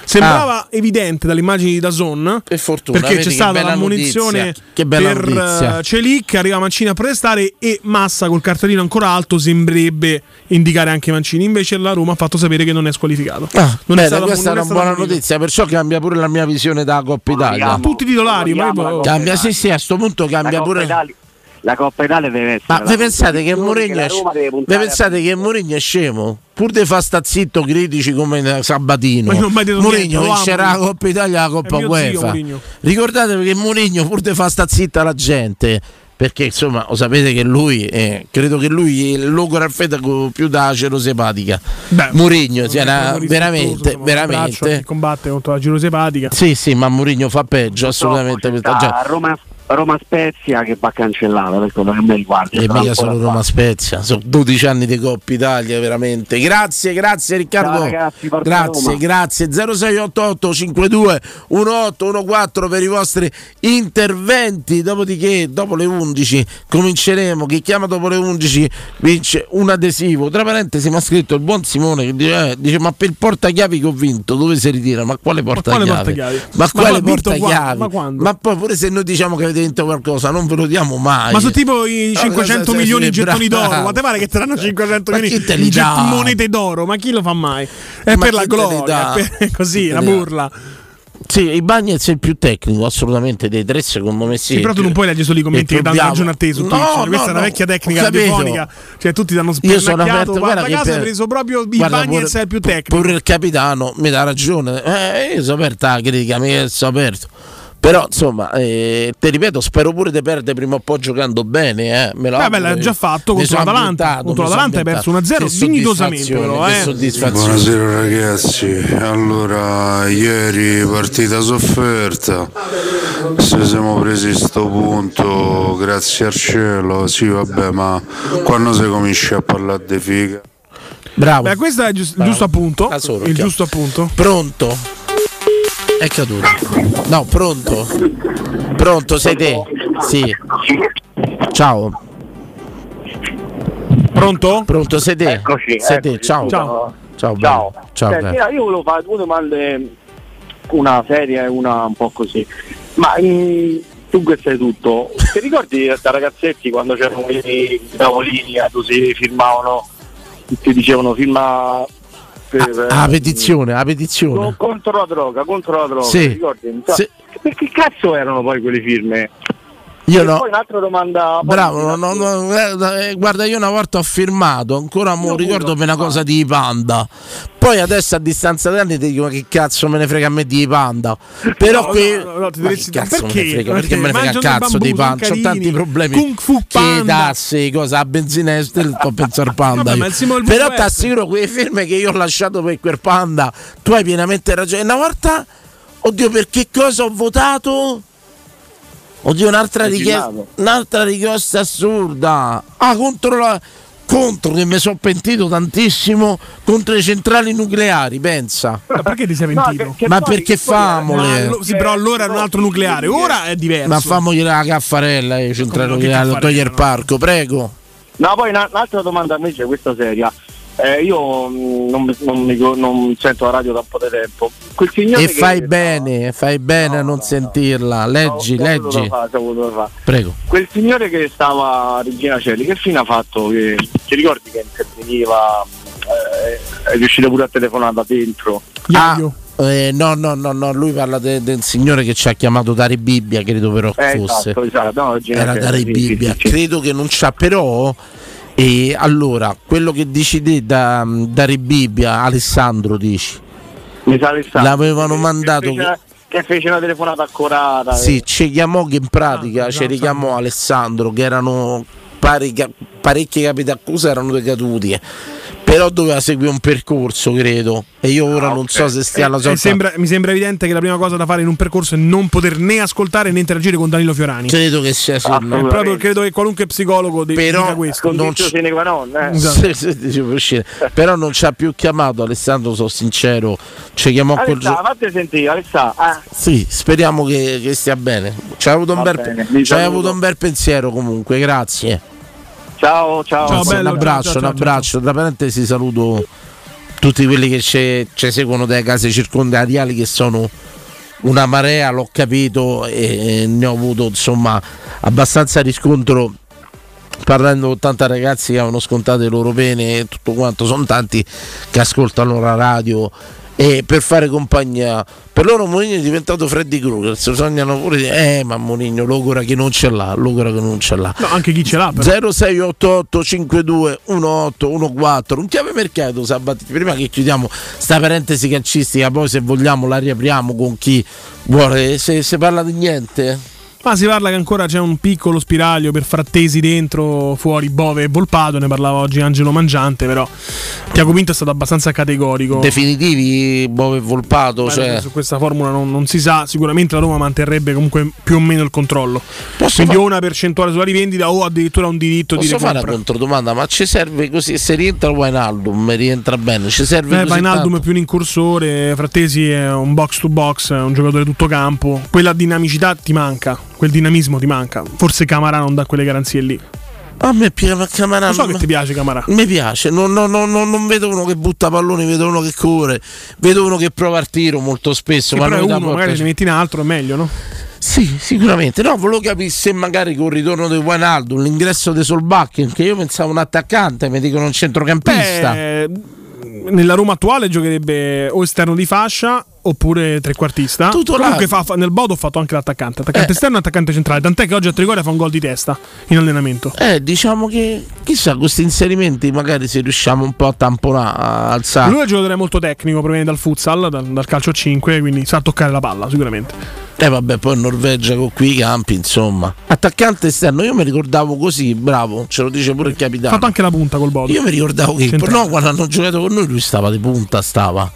Sembrava evidente dalle immagini di Dazon fortuna, perché c'è stata la munizione notizia, che bella per notizia. eh, Celic, arriva Mancini a protestare e Massa col cartellino ancora alto sembrerebbe indicare anche Mancini. Invece la Roma ha fatto sapere che non è squalificato. non Bene, stata- questa è una stata buona punito. notizia, perciò cambia pure la mia visione da Coppa Italia. Tutti i titolari, ma io- Cambia, sì, sì, a sto punto cambia pure. Italia- la Coppa Italia deve essere... Ma vi pensate che Mourinho è, Roma deve vi puntare a- pensate che Mourinho è scemo? Pur di fa sta zitto critici come Sabatino. Mourinho vincerà la Coppa Italia e la Coppa zio, UEFA. Mourinho. Ricordatevi che Mourinho pur di fa sta zitta la gente. Perché insomma, lo sapete che lui è, credo che lui è il logo raffetaco più da cerosepatica. Beh, Mourinho una- proprio veramente, veramente. combatte contro la girosepatica. Sì, sì, ma Mourinho fa peggio, assolutamente. Da Già, Roma, Roma Spezia che va cancellata per quello che me riguarda. E mica solo. Roma Spezia, sono 12 anni di Coppa Italia, veramente. Grazie, grazie Riccardo. Ciao, ragazzi, grazie, Roma. grazie. 0688 52 1814 per i vostri interventi. Dopodiché, dopo le 11, cominceremo. Chi chiama dopo le 11 vince un adesivo. Tra parentesi, mi ha scritto il buon Simone che dice, eh, dice, Ma per il portachiavi che ho vinto, dove si ritira? Ma quale quale portachiavi? portachiavi? Ma Ma quale vinto portachiavi? quando? Ma quando? Ma poi pure se noi diciamo che avete vinto qualcosa, non ve lo diamo mai. Ma sono tipo i Ah, 500 sì, milioni di gettoni bravo. d'oro. Ma te pare che te danno 500 Ma milioni di get- monete d'oro? Ma chi lo fa mai? È Ma per la gloria, è per- così, una dà? burla. Sì, i Bagnets è il più tecnico, assolutamente dei tre, secondo me sì. Sì, però tu non puoi leggere solo i commenti che danno ragione a te su No, Twitch. no, Questa è una no, vecchia tecnica radiofonica. Cioè, tutti danno Io sono spennacchiato. aperto, Guarda, guarda caso che hai preso proprio i Bagnets è il più tecnico. Pure il capitano mi dà ragione. Eh, io sono aperto alla critica, mi sono aperto. Però insomma, eh, ti ripeto, spero pure di perdere prima o poi giocando bene. Eh. Me lo Vabbè, auguro. l'hai già fatto contro l'Atalanta. Contro l'Atalanta hai perso 1-0 ambientato. Che dignitosamente, però, soddisfazione, eh. Buonasera ragazzi, allora ieri partita sofferta, se siamo presi sto punto grazie al cielo, sì vabbè ma quando si comincia a parlare di figa? Bravo. Beh, questo è il Bravo. giusto appunto. Solo, il chiaro. giusto appunto. Pronto? È caduto. No, pronto? Pronto, sei te? Sì. Ciao. Pronto? Pronto, sei te? Eccoci, sei te, eccoci. ciao. Ciao. Ciao. Ciao. Ciao, Senti, bello. io volevo fare due domande, una seria e una un po' così. Ma mm, tu che sai tutto, ti ricordi da ragazzetti quando c'erano i tavolini a dove si firmavano, ti dicevano firma per, Ah, petizione, la petizione. co- contro la droga, contro la droga, Sì. ricordi? Sì. Perché cazzo erano poi quelle firme? Io e no. poi un'altra domanda. Bravo, no, no, guarda, eh, guarda, io una volta ho firmato, ancora mo ricordo per una cosa di Panda. Poi adesso a distanza di anni ti dico ma che cazzo me ne frega a me di Panda. Però No, qui no, no, ti Ma che cazzo perché? me ne frega? Perché Perché me ne frega a cazzo di bambù, Panda? sono C'ho tanti problemi. Kung Fu Che Panda. tasse, cosa a benzina e sto a pensare Panda. Vabbè, Però ti assicuro quelle firme che io ho lasciato per quel Panda, tu hai pienamente ragione. Una volta, oddio, per che cosa ho votato? Oddio, un'altra richiesta, un'altra richiesta assurda. Ah, contro la. Contro che mi sono pentito tantissimo contro le centrali nucleari, pensa. Ma perché ti sei pentito? Ma perché Ma famole? allo- sì, però allora era un altro nucleare, ora è diverso. Ma famogli la caffarella, che nucleare, caffarella, togliere il parco, prego. No, poi una- un'altra domanda invece, questa seria. Eh, io mm, non, mi- non mi- non sento la radio da un po' di tempo. Quel signore E che fai bene, fai bene a non sentirla. Leggi, leggi. fare. Prego. Quel signore che stava a Regina Celli, che fine ha fatto? Che, ti ricordi che interveniva? eh, è riuscito pure a telefonare da dentro. Ah, eh, no, no, no, no, lui parla de- del signore che ci ha chiamato Dare Bibbia, credo però Eh, fosse. esatto, esatto. No, Era Dare sì, sì, Bibbia, sì, sì. credo che non c'ha però. E allora, quello che dici te da Dare Bibbia, Alessandro dici. Mi sa Alessandro. L'avevano mandato Che fece, che fece una telefonata accurata. Sì, eh. ci chiamò che in pratica Ah, ci richiamò Alessandro che erano pari ca- parecchi capi d'accusa erano decaduti. eh. Però doveva seguire un percorso, credo. E io ora non so se stia alla E sorta. sembra- mi sembra evidente che la prima cosa da fare in un percorso è non poter né ascoltare né interagire con Danilo Fiorani. Credo che sia sì, no. proprio credo che qualunque psicologo de- Però dica questo. non c- sine qua non, eh. Uscire. Però non ci ha più chiamato Alessandro, sono sincero. Ci chiamò quel Alessà, giorno. fate sentire, Alessà. Ah, Sì, speriamo che, che stia bene. Ci hai avuto, un bel, bene, avuto un bel pensiero comunque, grazie. Ciao, ciao. Grazie, un abbraccio, un abbraccio. Tra parentesi saluto tutti quelli che ci seguono dalle case circondariali che sono una marea, l'ho capito e ne ho avuto insomma abbastanza riscontro parlando con tanti ragazzi che avevano scontato le loro pene e tutto quanto, sono tanti che ascoltano la radio e per fare compagnia per loro Mourinho è diventato Freddy Krueger si sognano pure di eh ma Mourinho logora che non ce l'ha logora che non ce l'ha No, anche chi ce l'ha. però. 0688 52 1814 un chiave mercato Sabati prima che chiudiamo sta parentesi calcistica poi se vogliamo la riapriamo con chi vuole se, se parla di niente Ma si parla che ancora c'è un piccolo spiraglio per frattesi dentro, fuori Bove e Volpato, ne parlava oggi Angelo Mangiante, però Tiago Pinto è stato abbastanza categorico. definitivi Bove e Volpato Ma cioè, Su questa formula non, non si sa, sicuramente la Roma manterrebbe comunque più o meno il controllo. Quindi o una percentuale sulla rivendita o addirittura un diritto di posso fare una controdomanda ma ci serve così se rientra Wijnaldum rientra bene ci serve Eh, così Wijnaldum tanto? è più un incursore, Frattesi è un box to box, è un giocatore tutto campo. Quella dinamicità ti manca, quel dinamismo ti manca. Forse Camara non dà quelle garanzie lì. a me piace Camarà Lo so che ti piace Camara. Mi piace, non, non- non- non- vedo uno che butta palloni, vedo uno che corre, vedo uno che prova il tiro molto spesso. Sì, ma però uno, magari ne metti in altro è meglio, no? Sì, sicuramente. No, volevo capire se magari con il ritorno di Wijnaldum, l'ingresso di Solbakken, che io pensavo un attaccante, mi dicono un centrocampista. Beh, nella Roma attuale giocherebbe o esterno di fascia oppure trequartista. Tutto Comunque fa, fa- nel Bodo ho fatto anche l'attaccante, attaccante Eh. esterno e attaccante centrale. Tant'è che oggi a Trigoria fa un gol di testa in allenamento. Eh, diciamo che chissà, questi inserimenti magari se riusciamo un po' a tamponare, a alzare. Lui è un giocatore molto tecnico, proviene dal futsal, dal, dal calcio a 5, quindi sa toccare la palla sicuramente. Eh vabbè, poi Norvegia con qui i campi, insomma. Attaccante esterno, io mi ricordavo così, bravo, ce lo dice pure il Ha capitano. fatto anche la punta col Bodo. Io mi ricordavo che Centrale. no, quando hanno giocato con noi lui stava di punta, stava.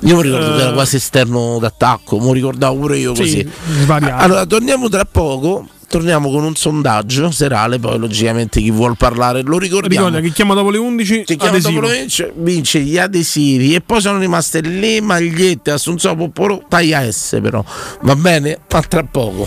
Io mi ricordo che era Eh. quasi esterno d'attacco, mi ricordavo pure io Sì, così. svariato. Allora, torniamo tra poco. Torniamo con un sondaggio serale, poi logicamente chi vuol parlare lo ricordiamo. Ricorda che chiama dopo le 11 Chi chiama adesivo. dopo lo vince, vince gli adesivi e poi sono rimaste le magliette Assunzio Popporo taglia S però. Va bene? A tra poco.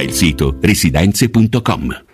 il sito residenze.com.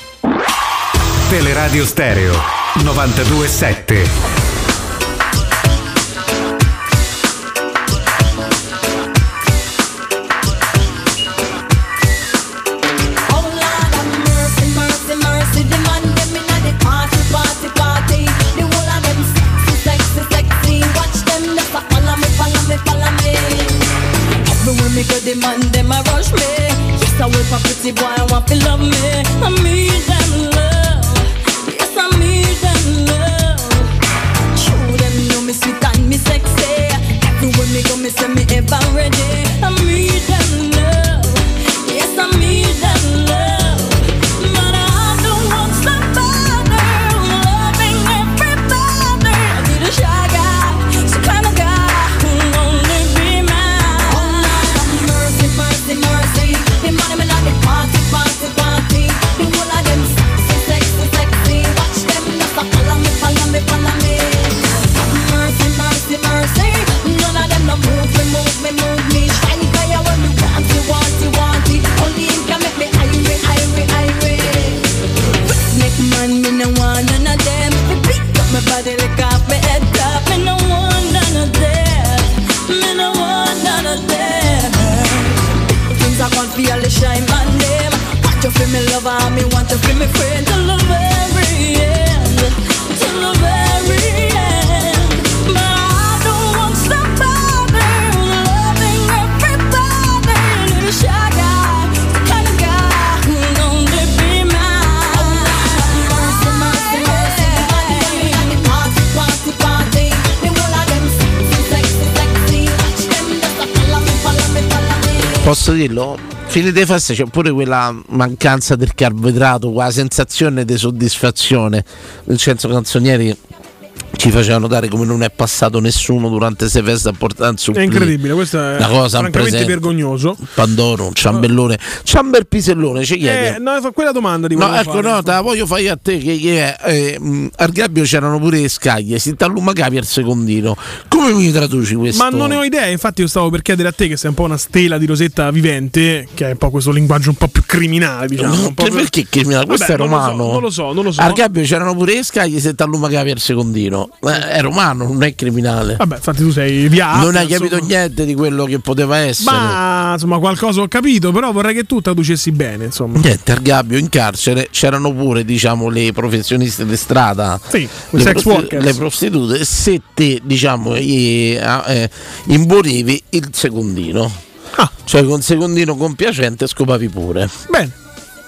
Teleradio Stereo 927. Mercy, mercy, mercy, the man them inna the party, party, party. The whole of them sexy, sexy, sexy. Watch them just a follow me, go, the man them a rush me. Yes, I will for pretty boy, I want to Fine dei feste c'è pure quella mancanza del carboidrato, quella sensazione di soddisfazione. Vincenzo Canzonieri ci faceva notare come non è passato nessuno durante sei feste a portare su È incredibile, questo è Una cosa francamente vergognoso. Pandoro, un ciambellone, ciamber pisellone, ci chiede. Eh, no, fa quella domanda di No, ecco, fare. no, te la voglio fare a te che, che è, eh, mh, al gabbio c'erano pure le scaglie, si talluma capi al secondino. Come mi traduci questo? Ma non ne ho idea, infatti io stavo per chiedere a te che sei un po' una stela di rosetta vivente, che è un po' questo linguaggio un po' più criminale, diciamo. un po' Per- perché criminale? Questo Vabbè, è non lo so, romano. Non lo so, non lo so. Al gabbio c'erano pure le scaglie, si talluma capi al secondino. Eh, è romano, non è criminale. Vabbè, infatti tu sei via. non hai insomma. capito niente di quello che poteva essere. Ma insomma, qualcosa ho capito, però vorrei che tu traducessi bene, insomma. Niente, al gabbio in carcere c'erano pure diciamo le professioniste di strada, Sì, le, sex workers. le prostitute. Se te diciamo gli, eh, imbonivi il secondino, Ah. cioè con secondino compiacente scopavi pure. Bene.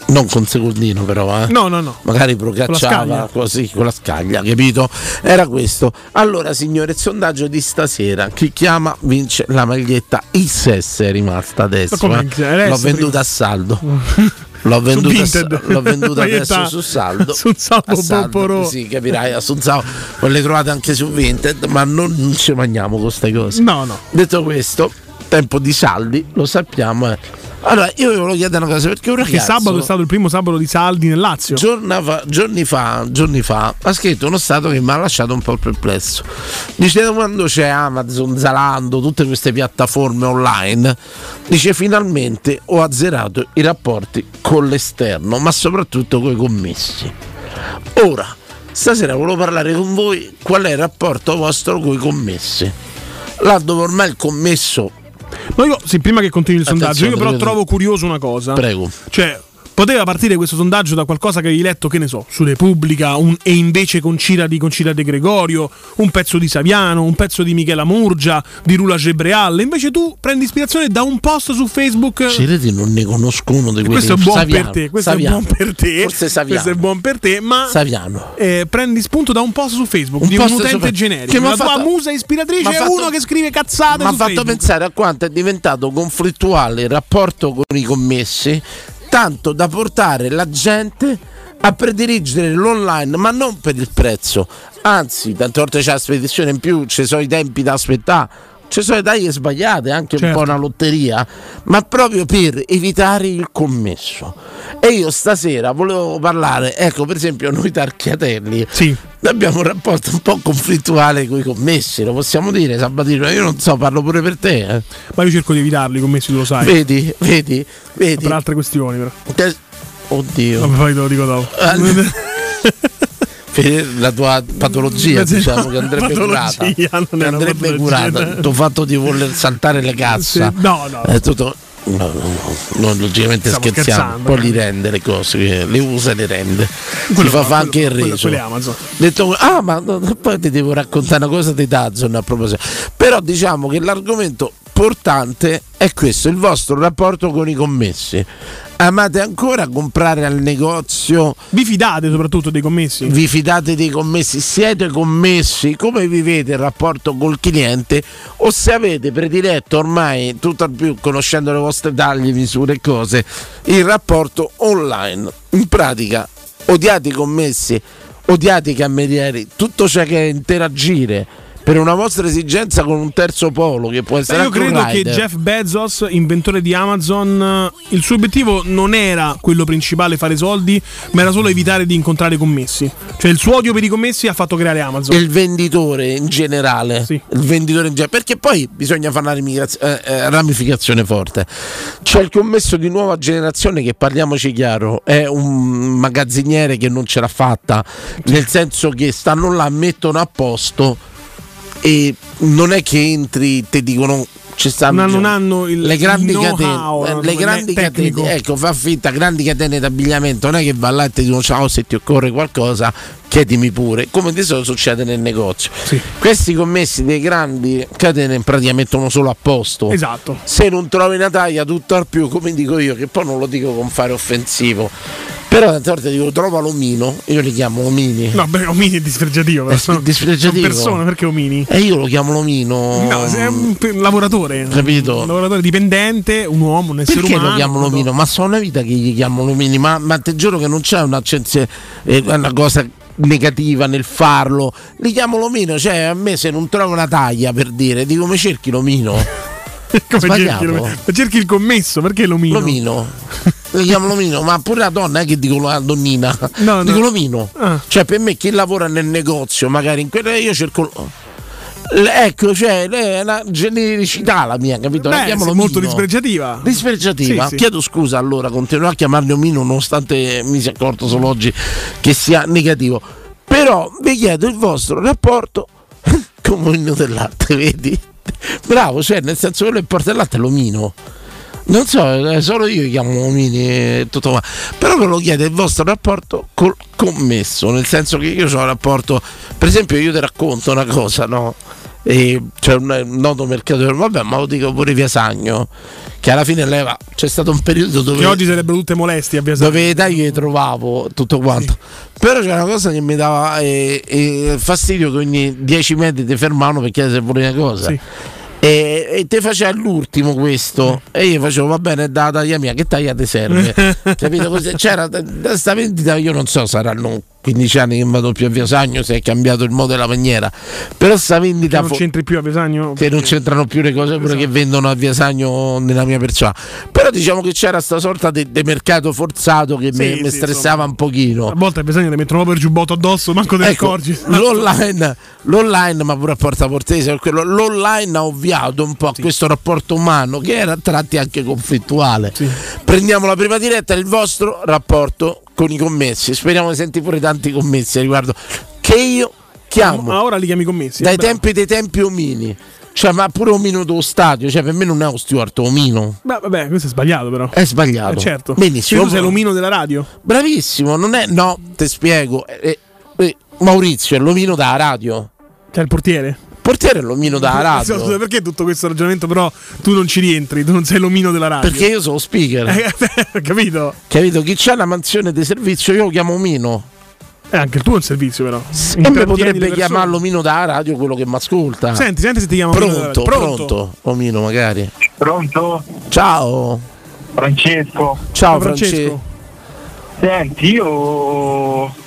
Non con secondino però, eh. No, no, no. Magari Con procacciava scaglia. così con la scaglia, capito? Era questo. Allora, signore, il sondaggio di stasera. Chi chiama vince la maglietta. XS è rimasta adesso. Eh. L'ho venduta a saldo. L'ho venduta, a, l'ho venduta adesso su saldo. su saldo, A saldo. Sì, capirai. Su saldo. Poi le trovate anche su Vinted, ma non, non ci mangiamo con queste cose. No, no. Detto questo, tempo di saldi, lo sappiamo. eh. Allora, io vi volevo chiedere una cosa perché un ragazzo sabato è stato il primo sabato di saldi nel Lazio. fa- giorni, fa, giorni fa ha scritto uno stato che mi ha lasciato un po' perplesso. Dice quando c'è Amazon, Zalando, tutte queste piattaforme online, dice finalmente ho azzerato i rapporti con l'esterno, ma soprattutto con i commessi. Ora, stasera volevo parlare con voi qual è il rapporto vostro con i commessi. Là dove ormai il commesso No, io, sì, prima che continui il sondaggio, Attenzione, io però trovo curioso una cosa. Prego. Cioè, poteva partire questo sondaggio da qualcosa che avevi letto, che ne so, su Repubblica, un, e invece con Cira di Concira De Gregorio, un pezzo di Saviano, un pezzo di Michela Murgia, di Rula Gebreal. Invece tu prendi ispirazione da un post su Facebook. Cireti non ne conosco uno di quelli Questo è buon Saviano, per te, questo Saviano. è buon per te. Forse Saviano. Questo è buon per te, ma Saviano. eh, prendi spunto da un post su Facebook Un di un su utente Facebook. generico. Che La tua fatto- musa ispiratrice è fatto- uno che scrive cazzate Mi ha su fatto Facebook. pensare a quanto è diventato conflittuale il rapporto con i commessi, tanto da portare la gente a prediligere l'online, ma non per il prezzo. Anzi, tante volte c'è la spedizione in più, ci sono i tempi da aspettare. Ci sono le taglie sbagliate, anche un Certo. po' una lotteria, ma proprio per evitare il commesso. E io stasera volevo parlare, ecco per esempio noi tarchiatelli, abbiamo un rapporto un po' conflittuale con i commessi, lo possiamo dire Sabatino, io non so, parlo pure per te. eh. Ma io cerco di evitarli, commessi, tu lo sai. Vedi, vedi, vedi. Per altre questioni, però. Te- Oddio. Vabbè, poi te lo dico dopo. Per la tua patologia, diciamo che andrebbe curata. Che andrebbe curata. Il tuo fatto di voler saltare le cassa. Sì, no, no. È tutto. No, no, no, no, logicamente Stiamo scherziamo. Poi eh. li rende le cose, le usa e le rende. Quello si fa, fa- anche il reso. Detto, ah, ma no, poi ti devo raccontare una cosa di Dazon a proposito. Però diciamo che l'argomento portante è questo: il vostro rapporto con i commessi. Amate ancora comprare al negozio? Vi fidate soprattutto dei commessi? Vi fidate dei commessi? Siete commessi? Come vivete il rapporto col cliente? O se avete prediletto ormai, tutto al più conoscendo le vostre taglie, misure e cose, il rapporto online? In pratica, odiate i commessi, odiate i camerieri, tutto ciò che è interagire per una vostra esigenza con un terzo polo che può essere Io anche un credo che. Jeff Bezos, inventore di Amazon, eh, il suo obiettivo non era quello principale fare soldi, ma era solo evitare di incontrare commessi. Cioè il suo odio per i commessi ha fatto creare Amazon. il venditore in generale, il venditore in generale, perché poi bisogna fare una rimigraz- eh, eh, ramificazione forte. C'è il commesso di nuova generazione che parliamoci chiaro, è un magazziniere che non ce l'ha fatta, nel senso che stanno là, mettono a posto e non è che entri, ti dicono ci stanno Ma non hanno il le grandi il catene, eh, le grandi catene, ecco, fa finta, grandi catene d'abbigliamento, non è che va là e ti dicono ciao se ti occorre qualcosa, chiedimi pure, come di solito succede nel negozio. Questi commessi dei grandi catene in pratica mettono solo a posto. Esatto. Se non trovi una taglia, tutto al più, come dico io, che poi non lo dico con fare offensivo. Però tante volte dico trova l'omino, io li chiamo omini. No, beh, Omini è dispregiativo. È sono- dispregiativo. sono persone, perché Omini? E io lo chiamo l'omino. No, sei un lavoratore. Capito? Un lavoratore dipendente, un uomo, un essere Perché umano. lo chiamano omino? Ma sono una vita che gli chiamano omini, ma, ma te giuro che non c'è un'accensione, eh, una cosa negativa nel farlo. Li chiamo l'omino, cioè a me se non trovo una taglia per dire, dico come cerchi l'omino? Come cerchi, l'omino? Ma cerchi il commesso, perché l'omino? L'omino. Li chiamo l'omino, ma pure la donna è che dico la donnina. No, no. dico l'omino. Ah. Cioè per me chi lavora nel negozio, magari in quella io cerco... Ecco, cioè, è una genericità la mia, capito? La Beh, sei l'omino. molto dispregiativa. Dispregiativa. Sì, sì. Chiedo scusa allora, continuerò a chiamarli omino nonostante mi sia accorto solo oggi che sia negativo. Però vi chiedo il vostro rapporto con omino del latte, vedi? Bravo, cioè nel senso quello che porta il latte è l'omino. Non so, eh, solo io chiamo omini e tutto qua. Però ve lo chiedo il vostro rapporto col commesso, nel senso che io ho un rapporto, per esempio io ti racconto una cosa, no? C'è un un noto mercatore, vabbè, ma lo dico pure via Sagno, che alla fine leva, c'è stato un periodo dove Che oggi sarebbero tutte molestie a Biasano. dove le taglie le trovavo tutto quanto. Però c'era una cosa che mi dava eh, eh, fastidio che ogni 10 metri ti fermavano per chiedere se volevi una cosa. E, e te faceva l'ultimo questo. E io facevo va bene da taglia mia che taglia ti serve? Capito? Così c'era da sta vendita io non so saranno 15 anni che vado più a Via Sagno se è cambiato il modo della maniera però sta vendita Che non c'entri più a Pesagno? che non c'entrano più le cose pure Esatto. che vendono a Via Sagno nella mia persona però diciamo che c'era sta sorta di mercato forzato che mi, Sì, mi sì, stressava un pochino A volte a Pesagno ti mettono il giubbotto addosso, manco te ne Ecco, accorgi. l'online, l'online, ma pure a porta portese, per quello, l'online ha ovviato un po' a questo rapporto umano che era a tratti anche conflittuale. Prendiamo la prima diretta, il vostro rapporto con i commessi. Speriamo di sentire pure tanti commessi a riguardo. Che io chiamo Ma ora li chiami commessi. dai tempi dei tempi omini. Cioè, ma pure omino dello stadio, cioè per me non è uno steward, omino. Beh, vabbè, questo è sbagliato però. È sbagliato. Eh, certo. Benissimo. Tu sei l'omino della radio? Bravissimo, non è. No, ti spiego. Eh, eh, Maurizio è l'omino da radio. Cioè il portiere? Portiere è l'omino da radio. Scusa, perché tutto questo ragionamento però tu non ci rientri, tu non sei l'omino della radio? Perché io sono speaker. Eh, capito? Capito? Chi c'ha la mansione di servizio io lo chiamo omino. Eh, anche il tuo è un servizio però. E mi Intrattieni le potrebbe chiamarlo omino da radio quello che mi ascolta. Senti, senti se ti chiamo della Pronto, radio. pronto, Omino magari. Pronto? Ciao. Francesco. Ciao Francesco. Senti, io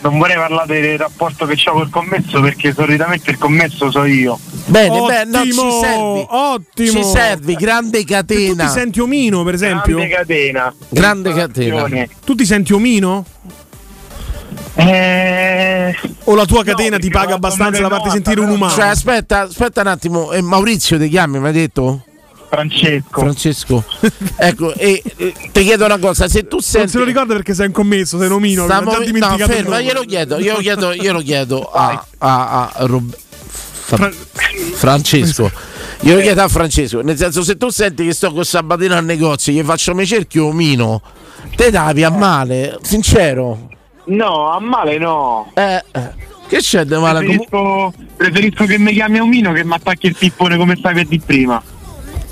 non vorrei parlare del rapporto che ho col commesso perché solitamente il commesso so io. Bene, beh, no, ci Ottimo, servi. ottimo. Ci servi, grande Tu catena. ti senti omino, per esempio? Grande catena. Grande catena. Tu ti senti omino? Eh, O la tua catena ti paga abbastanza da farti sentire un umano? Cioè, aspetta, aspetta un attimo. eh, Maurizio ti chiami, mi hai detto? Francesco. Francesco. ecco, e eh, ti chiedo una cosa, se tu non senti se lo ricorda perché sei un commesso, sei un omino. Sta l'ho già movi- no, ferma, nome. glielo chiedo, glielo chiedo, glielo chiedo a, a, a Rob- Fra- Francesco. Glielo chiedo a Francesco, nel senso se tu senti che sto con Sabatino al negozio, gli faccio mi cerchi omino, te davi a male, sincero. No, a male no. Eh, eh, che c'è di male? Preferisco, preferisco che mi chiami omino che mi attacchi il pippone come stai per di prima.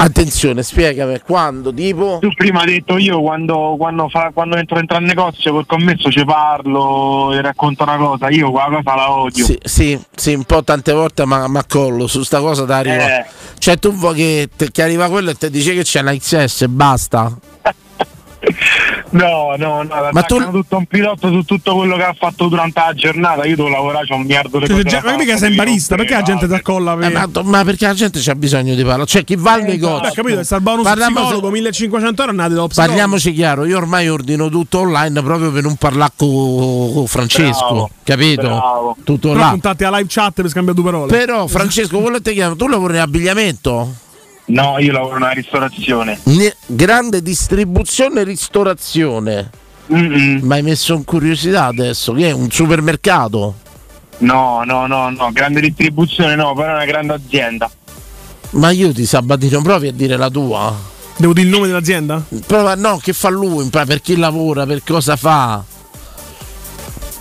Attenzione, spiegami quando, tipo. Tu prima hai detto io quando, quando, fa- quando entro, entro al negozio col commesso ci parlo e racconto una cosa, io quella cosa la odio. Sì, sì, sì, un po' tante volte ma ma collo su sta cosa da arriva. Eh. Cioè tu vuoi che, che arriva quello e ti dice che c'è la XS e basta. No, no, no, Ma tu- tutto un pilota su tutto quello che ha fatto durante la giornata, io devo lavorare, c'ho un miliardo di Cioè, cose già- da ma mica sei in barista, perché la gente ti accolla? Eh, per- ma, ma perché la gente c'ha bisogno di parlare? Cioè chi va al negozio. Beh, capito, sta il bonus Parliamo- psicologo, 1500 euro andate psicologo. Parliamoci chiaro, io ormai ordino tutto online proprio per non parlare con Francesco, Bravo, capito? bravo. Tutto Però là. contate a live chat per scambiare due parole. Però Francesco, quello che ti chiamo, tu lavori in abbigliamento? No, io lavoro nella ristorazione. Ne- grande distribuzione e ristorazione. Ma hai messo in curiosità adesso, che è un supermercato? No, no, no, no, grande distribuzione no, però è una grande azienda. Ma io ti Sabatino provi a dire la tua? Devo dire il nome dell'azienda? Prova, no, che fa lui, per chi lavora, per cosa fa?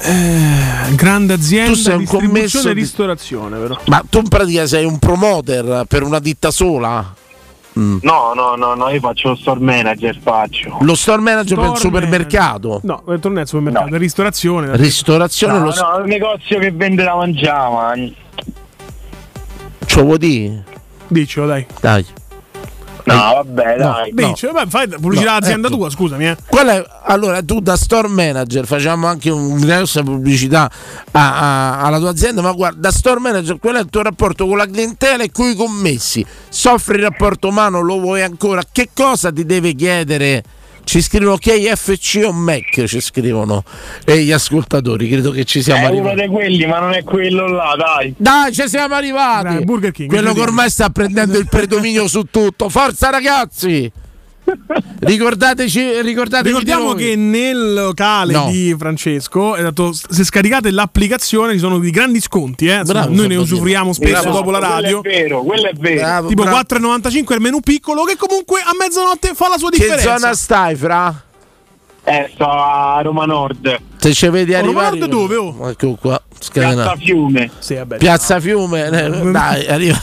Eh, grande azienda, Tu sei un commesso e di- ristorazione, però. Ma tu in pratica sei un promoter per una ditta sola? Mm. No, no, no, no, io faccio lo store manager, faccio. Lo store manager per il Store supermercato? No, eh, non è il supermercato, è ristorazione. Ristorazione No, lo no, è un negozio che vende da mangiare, ma Ce lo vuoi dire? Dicelo, dai. Dai. No, vabbè, No, dai. no. Dici, vabbè, fai pubblicità No, all'azienda ecco. tua, scusami, eh. Qual è- allora tu da store manager facciamo anche un grossa pubblicità a- a- alla tua azienda, ma guarda, da store manager qual è il tuo rapporto con la clientela e con i commessi? Soffri il rapporto umano, lo vuoi ancora? Che cosa ti deve chiedere? Ci scrivono KFC o Mac, ci scrivono e gli ascoltatori, credo che ci siamo È uno arrivati. di quelli, ma non è quello là, dai. Dai, ci siamo arrivati! Dai, Burger King, Quello che ormai sta prendendo il predominio su tutto. Forza ragazzi! Ricordateci, ricordatevi di Ricordiamo che nel locale No. di Francesco, è dato- se scaricate l'applicazione ci sono dei grandi sconti. Eh? Bravo, noi ne usufruiamo spesso Bravo. dopo la radio. Quello è vero, quello è vero. Bravo, tipo bravo. 4,95 il menù piccolo che comunque a mezzanotte fa la sua Che differenza. zona stai, fra? Eh, sto a Roma Nord. Se ci vedi Oh, Roma arrivare. Nord dove, oh? Ecco qua. Piazza. Fiume. Sì, vabbè. Piazza Fiume, eh, dai, arriva.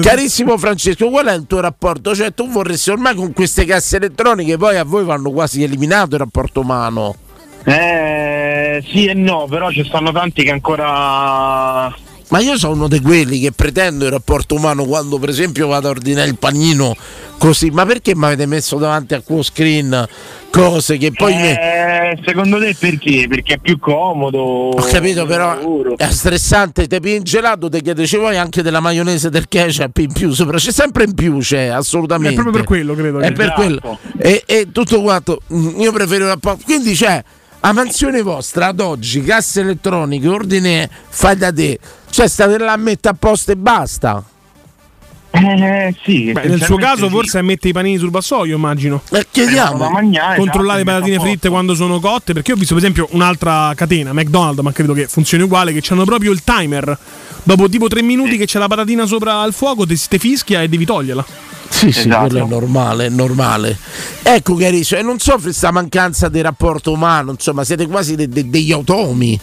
Carissimo Francesco, qual è il tuo rapporto? Cioè, tu vorresti ormai con queste casse elettroniche, poi a voi vanno quasi eliminato il rapporto umano. Eh, sì e no, però ci stanno tanti che ancora. Ma io sono uno di quelli che pretendo il rapporto umano quando, per esempio, vado a ordinare il panino così. Ma perché mi avete messo davanti a quello screen cose che poi mi. Eh, secondo te perché? Perché è più comodo. Ho capito, però è stressante, te pigli il gelato, ti chiede ci vuoi anche della maionese del ketchup in più sopra, c'è sempre in più, c'è assolutamente. È proprio per quello, credo. È che- per Esatto. quello. E, e tutto quanto, mm, io preferisco un po'. Quindi c'è a mansione vostra ad oggi, casse elettroniche, ordine fai da te, cioè state là a mettere a posto e basta. Eh, sì. Beh, nel suo caso sì. forse mette i panini sul vassoio, immagino. E chiediamo. mangiare, Controllare le esatto, patatine metto a fritte quando sono cotte. Perché io ho visto, per esempio, un'altra catena, McDonald's, ma credo che funzioni uguale, che hanno proprio il timer. Dopo tipo tre minuti che c'è la patatina sopra al fuoco, te, te fischia e devi toglierla. Sì, sì, Esatto. quello è normale, è normale. Ecco carissimo, e non soffri questa mancanza di rapporto umano, insomma, siete quasi de- de- degli automi.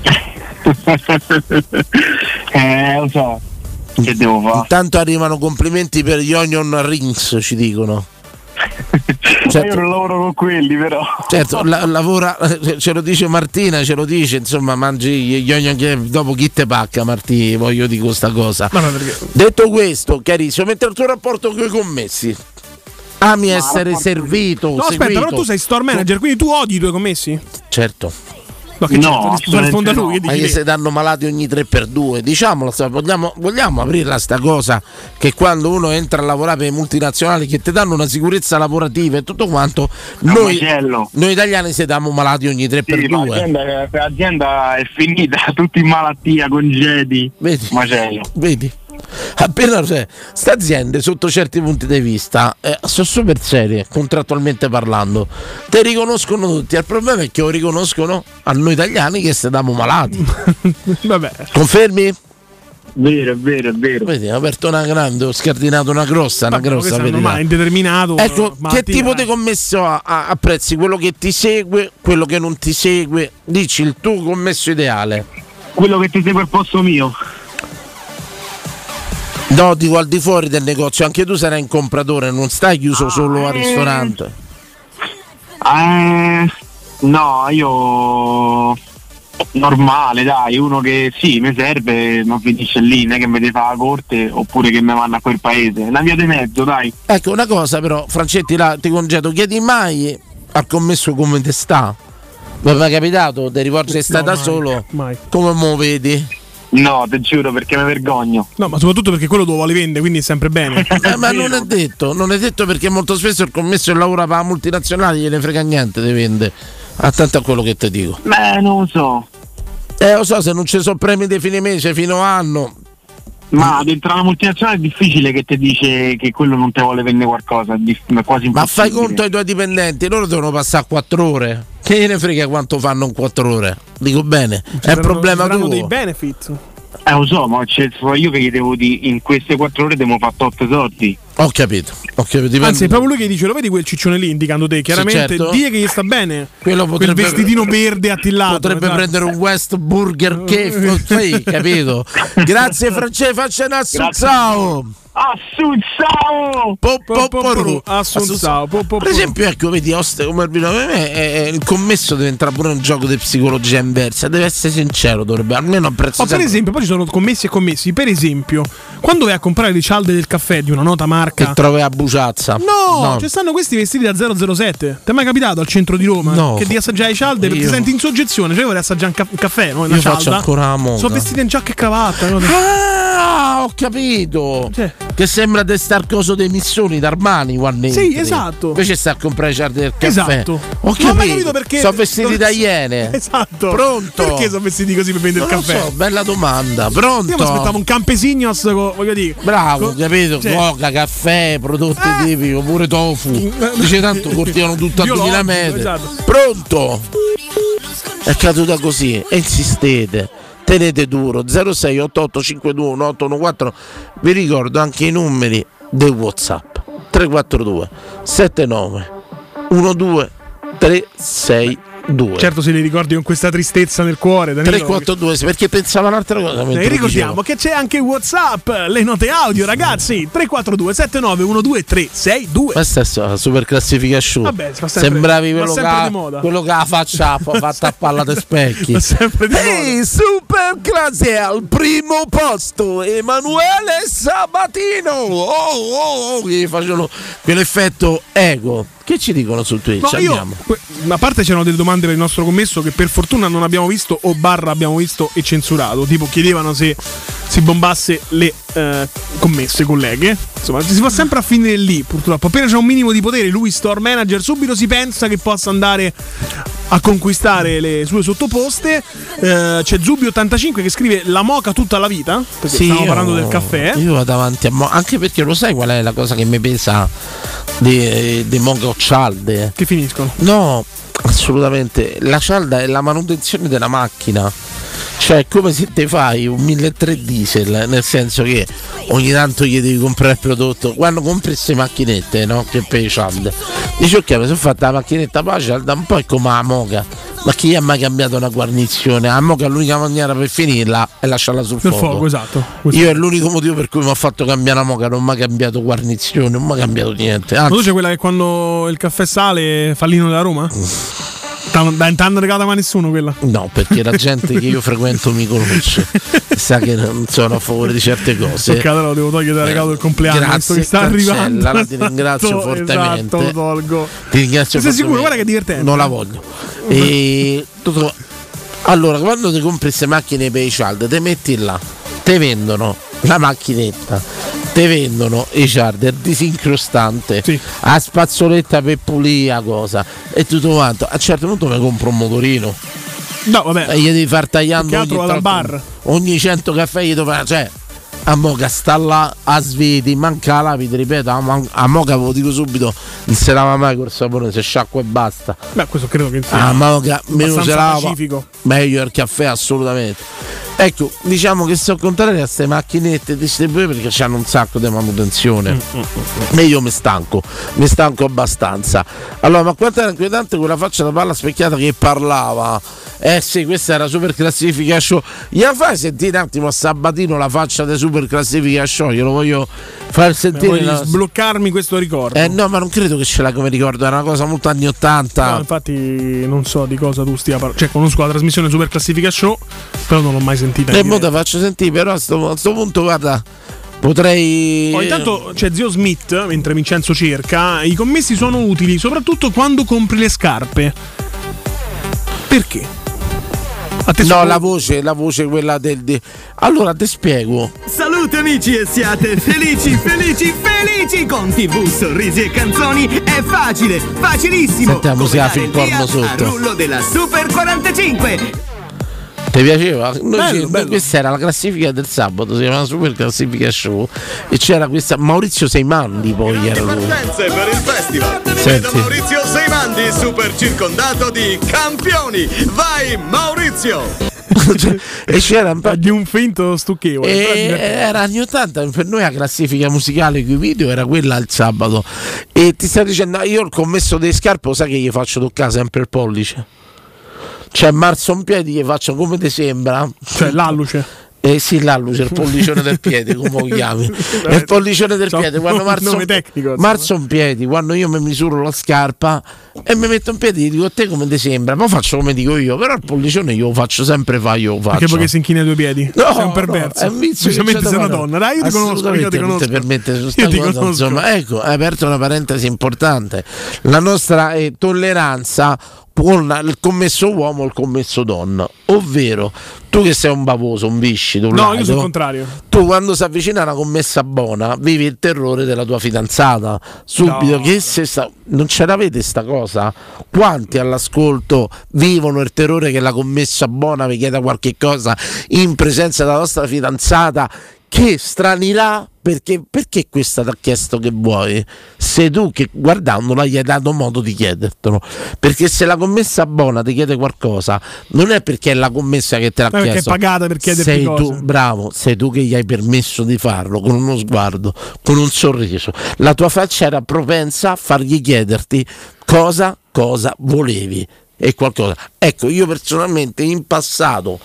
eh, lo so. Che devo fare? Intanto arrivano complimenti per gli onion rings, ci dicono. Io non lavoro con quelli, però. Certo, la- lavora, ce lo dice Martina, ce lo dice, insomma, mangi gli onion che dopo chi te pacca, Martì, voglio dire questa cosa. Ma no, perché- Detto questo, carissimo, mentre il tuo rapporto con i commessi. Ami essere servito. No, aspetta, seguito. però tu sei store manager, quindi tu odi i tuoi commessi? Certo. No, che certo, risponde a lui. Ma se danno malati ogni 3x2, diciamolo, sta- vogliamo, vogliamo aprirla sta cosa che quando uno entra a lavorare per le multinazionali che ti danno una sicurezza lavorativa e tutto quanto, noi, noi italiani se diamo malati ogni 3x2. Sì, ma l'azienda, l'azienda è finita, tutti in malattia, congedi. Vedi? Macello. Vedi? Appena cioè, sta aziende sotto certi punti di vista eh, sono super serie, contrattualmente parlando. Te riconoscono tutti. Il problema è che lo riconoscono a noi italiani che stiamo malati. Vabbè. Confermi? Vero, è vero, è vero. Vedi, ho aperto una grande, ho scardinato una grossa, una Vabbè, grossa questo è verità. normale, indeterminato. Ecco, che tipo eh. di commesso a- a- apprezzi? Quello che ti segue, quello che non ti segue? Dici il tuo commesso ideale. Quello che ti segue al posto mio. No, dico al di fuori del negozio, anche tu sarai un compratore, non stai chiuso solo al ristorante. Eh, no, io normale, dai, uno che sì, mi serve, ma finisce lì, non è che mi deve fare la corte oppure che mi vanno a quel paese. Una via di mezzo, dai. Ecco, una cosa però, Francetti, là, ti congedo, chiedi mai al commesso come te sta? Mi è mai capitato? Ti rivolgi stai da mai, solo? mai. Come mo vedi? No, ti giuro perché mi vergogno. No, ma soprattutto perché quello lo vuole vendere, quindi è sempre bene. Eh, ma non è detto, non è detto perché molto spesso il commesso che lavora per la multinazionale gliene frega niente di vendere. Attento a quello che ti dico. Beh, non lo so. Eh, lo so, se non ci sono premi di fine mese fino a anno. Ma dentro una multinazionale è difficile che ti dice che quello non ti vuole vendere qualcosa, è quasi Ma fai impossibile. conto ai tuoi dipendenti, loro devono passare 4 ore. Che gliene frega quanto fanno in 4 ore? Dico bene, è il problema tuo. dei benefit. Eh lo so, ma c'è io che gli devo dire in queste quattro ore devo fare tot soldi. Ho capito, ho capito. dipende- Anzi, è proprio lui che dice: Lo vedi quel ciccione lì indicando te? Chiaramente, certo. die che gli sta bene. Quello Quel potrebbe- vestitino verde attillato. Potrebbe esatto. prendere un West Burger che sì, capito? Grazie Francesco, faccia un assunzao. Assunzao! Assunzao, po, Per esempio, ecco, vedi, Oste come il vino, per me è- è- il commesso deve entrare pure un gioco di psicologia inversa. Deve essere sincero, dovrebbe almeno apprezzare. Ma per esempio, poi ci sono commessi e commessi. Per esempio, quando vai a comprare le cialde del caffè di una nota marca. che trovi a buciazza. No, ci stanno questi vestiti da 007. Ti è mai capitato al centro di Roma? No. Che di assaggiare cialde perché ti senti in soggezione. Cioè, vorrei assaggiare un, ca- un caffè, no? Una Io faccio cialda. ancora la moda. Sono vestiti in giacca e cravatta. no? Ah, ho capito. Che sembra di star coso dei missioni d'Armani quando Sì, esatto. Invece sta a comprare cialde del caffè. Esatto. Ho Non ho capito. capito perché. Sono vestiti da iene. Esatto. Pronto? Perché sono vestiti così per vendere Non il caffè? so, bella domanda. Pronto? Io mi aspettavo un campesignos, voglio dire. Bravo, Co- capito? cioè- Coca, caffè, prodotti tipici, oppure tofu. Dice tanto cortivano tutto a Biologico, 2000 metri. esatto. Pronto? È caduta così e insistete. Tenete duro 0688521814. Vi ricordo anche i numeri del WhatsApp 342 79 12 362. Certo, se li ricordi con questa tristezza nel cuore, Danilo. 342 sì, perché pensava un'altra cosa. E lo ricordiamo dicevo. che c'è anche WhatsApp, le note audio, ragazzi. 342 7912 362. Questa è la super classifica show. Vabbè, sempre- Sembravi quello che, moda. quello che ha faccia ha fatto a palla di specchi. Va sempre di Ehi, super classe al primo posto, Emanuele Sabatino. Oh, oh, oh, gli facevano quell'effetto ego. Che ci dicono su Twitch? No, io, a parte c'erano delle domande per il nostro commesso che per fortuna non abbiamo visto o barra abbiamo visto e censurato. Tipo chiedevano se si bombasse le eh, commesse colleghe. Insomma, si va sempre a finire lì, purtroppo. Appena c'è un minimo di potere, lui store manager subito si pensa che possa andare a conquistare le sue sottoposte. Eh, c'è Zubi85 che scrive la moca tutta la vita. Perché stiamo io- parlando del caffè. Io vado avanti a mo- anche perché lo sai qual è la cosa che mi pesa di, di Mongo cialde? Che finiscono? No, assolutamente. La cialda è la manutenzione della macchina. Cioè, è come se ti fai un 1300 diesel, nel senso che ogni tanto gli devi comprare il prodotto. Quando compri queste macchinette, no? Che cialde, dici ok, mi sono fatta la macchinetta la cialda, un po' è come la moca. Ma chi ha mai cambiato una guarnizione? La moca l'unica maniera per finirla è lasciarla sul fuoco. fuoco, esatto. Io è l'unico motivo per cui mi ha fatto cambiare la moca, non ho mai cambiato guarnizione, non ho mai cambiato niente. Ma tu Anzi, c'è quella che quando il caffè sale fa l'inno della Roma? T'hanno dai, t'hanno regalata mai nessuno quella? No, perché la gente che io frequento mi conosce, sa che non sono a favore di certe cose. Ok, allora lo devo togliere dal regalo del compleanno. Grazie, che sta arrivando. ti ringrazio Esatto, fortemente. Esatto, lo tolgo. Ti ringrazio Sei sicuro? Guarda che è divertente. Non la voglio. E tutto- Allora, quando ti compri queste macchine per i child, te metti là, te vendono la macchinetta, te vendono i charter disincrostante, a spazzoletta per pulire la cosa e tutto quanto. A un certo punto mi compro un motorino. No, vabbè. E gli devi far tagliando ogni, tanto- bar. ogni 100 caffè gli devo. Cioè, a moca sta là a sveti, manca la lapide, ripeto, a, man- a moca ve lo dico subito, non si lava mai col sapone, si sciacqua e basta. Beh, questo credo che sia Ah, moca, meno abbastanza lava, pacifico. Meglio il caffè assolutamente. Ecco, diciamo che sto contrario a queste macchinette distribuite perché hanno un sacco di manutenzione. E io mi stanco, mi stanco abbastanza. Allora, ma quanto era inquietante quella faccia da palla specchiata che parlava? Eh sì, questa era super classifica show. Gli fai sentire un attimo a Sabatino la faccia di super classifica show? Glielo voglio far sentire. Voglio sbloccarmi questo ricordo. Eh no, ma non credo che ce l'ha come ricordo, era una cosa molto anni 80. No, infatti non so di cosa tu stia parlando. Cioè, conosco la trasmissione Super Classifica Show, però non l'ho mai sentita. E in mo te faccio sentire, però a sto, a sto punto, guarda, potrei. Poi intanto c'è zio Smith, mentre Vincenzo cerca, i commessi sono utili soprattutto quando compri le scarpe. Perché? No, la voce, la voce quella del. di- Allora ti spiego. Salute amici e siate felici, felici, felici con TV, sorrisi e canzoni è facile, facilissimo. Senti la Come musica dare film il porno sotto. rullo della Super 45. Ti piaceva? Bello, ci- bello. Questa era la classifica del sabato, si chiamava Super Classifica Show. E c'era questa. Maurizio Seimandi poi era lui. Partenze per il festival. Senti. Maurizio Seimandi, super circondato di campioni. Vai Maurizio! e c'era un po' di un finto stucchevole. E era anni 80, per noi la classifica musicale con i video era quella il sabato. E ti stai dicendo, "Ah, io il commesso dei scarpe, lo sai che gli faccio toccare sempre il pollice? Cioè, marzo un piede gli faccio come ti sembra. Cioè, l'alluce. Eh sì, l'alluce, il pollicione del piede, come lo chiami? È il pollicione del C'ha piede. Quando marzo, tecnico, marzo un piede, quando io mi misuro la scarpa e mi metto un piede, dico a te come ti sembra, ma faccio come dico io, però il pollicione io lo faccio sempre, fa io lo faccio. Perché perché si inchina ai due piedi? No, Sei un no, perverso. è un vizio Specialmente sei da una donna. Dai, io ti conosco, io ti conosco. permette Io ti cosa, conosco. insomma, ecco, hai aperto una parentesi importante. La nostra eh, tolleranza con il commesso uomo e il commesso donna, ovvero tu che sei un bavoso, un viscido, un No, io laido, sono il contrario. tu quando si avvicina una commessa buona vivi il terrore della tua fidanzata subito No. che se sta- non ce l'avete sta cosa quanti all'ascolto vivono il terrore che la commessa buona vi chieda qualche cosa in presenza della vostra fidanzata che stranirà perché, perché questa ti ha chiesto che vuoi? Sei tu che guardandola gli hai dato modo di chiedertelo. Perché se la commessa buona ti chiede qualcosa non è perché è la commessa che te l'ha Ma perché è chiesto. pagata per chiederti sei cose. tu bravo sei tu che gli hai permesso di farlo con uno sguardo con un sorriso. La tua faccia era propensa a fargli chiederti cosa cosa volevi. E qualcosa. Ecco io personalmente in passato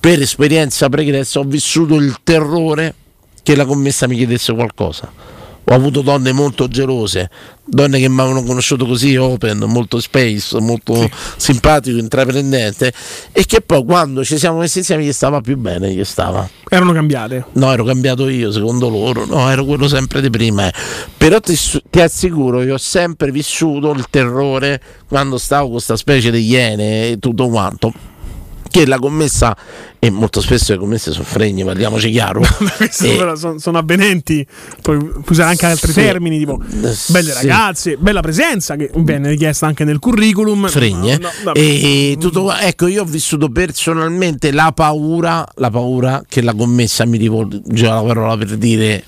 per esperienza pregressa ho vissuto il terrore che la commessa mi chiedesse qualcosa. Ho avuto donne molto gelose, donne che mi avevano conosciuto così open, molto space, molto simpatico, intraprendente e che poi quando ci siamo messi insieme gli stava più bene, gli stava. Erano cambiate. No, ero cambiato io, secondo loro. No, ero quello sempre di prima. eh. Però ti, ti assicuro, io ho sempre vissuto il terrore quando stavo con questa specie di iene e tutto quanto. Che la commessa, e molto spesso le commesse sono fregne, parliamoci chiaro. E- sono, sono avvenenti. Puoi usare anche altri Sì. termini, tipo belle sì. ragazze, bella presenza, che viene richiesta anche nel curriculum. fregne. No, no, vabbè. e tutto. Ecco, io ho vissuto personalmente la paura, la paura che la commessa mi rivolge la parola per dire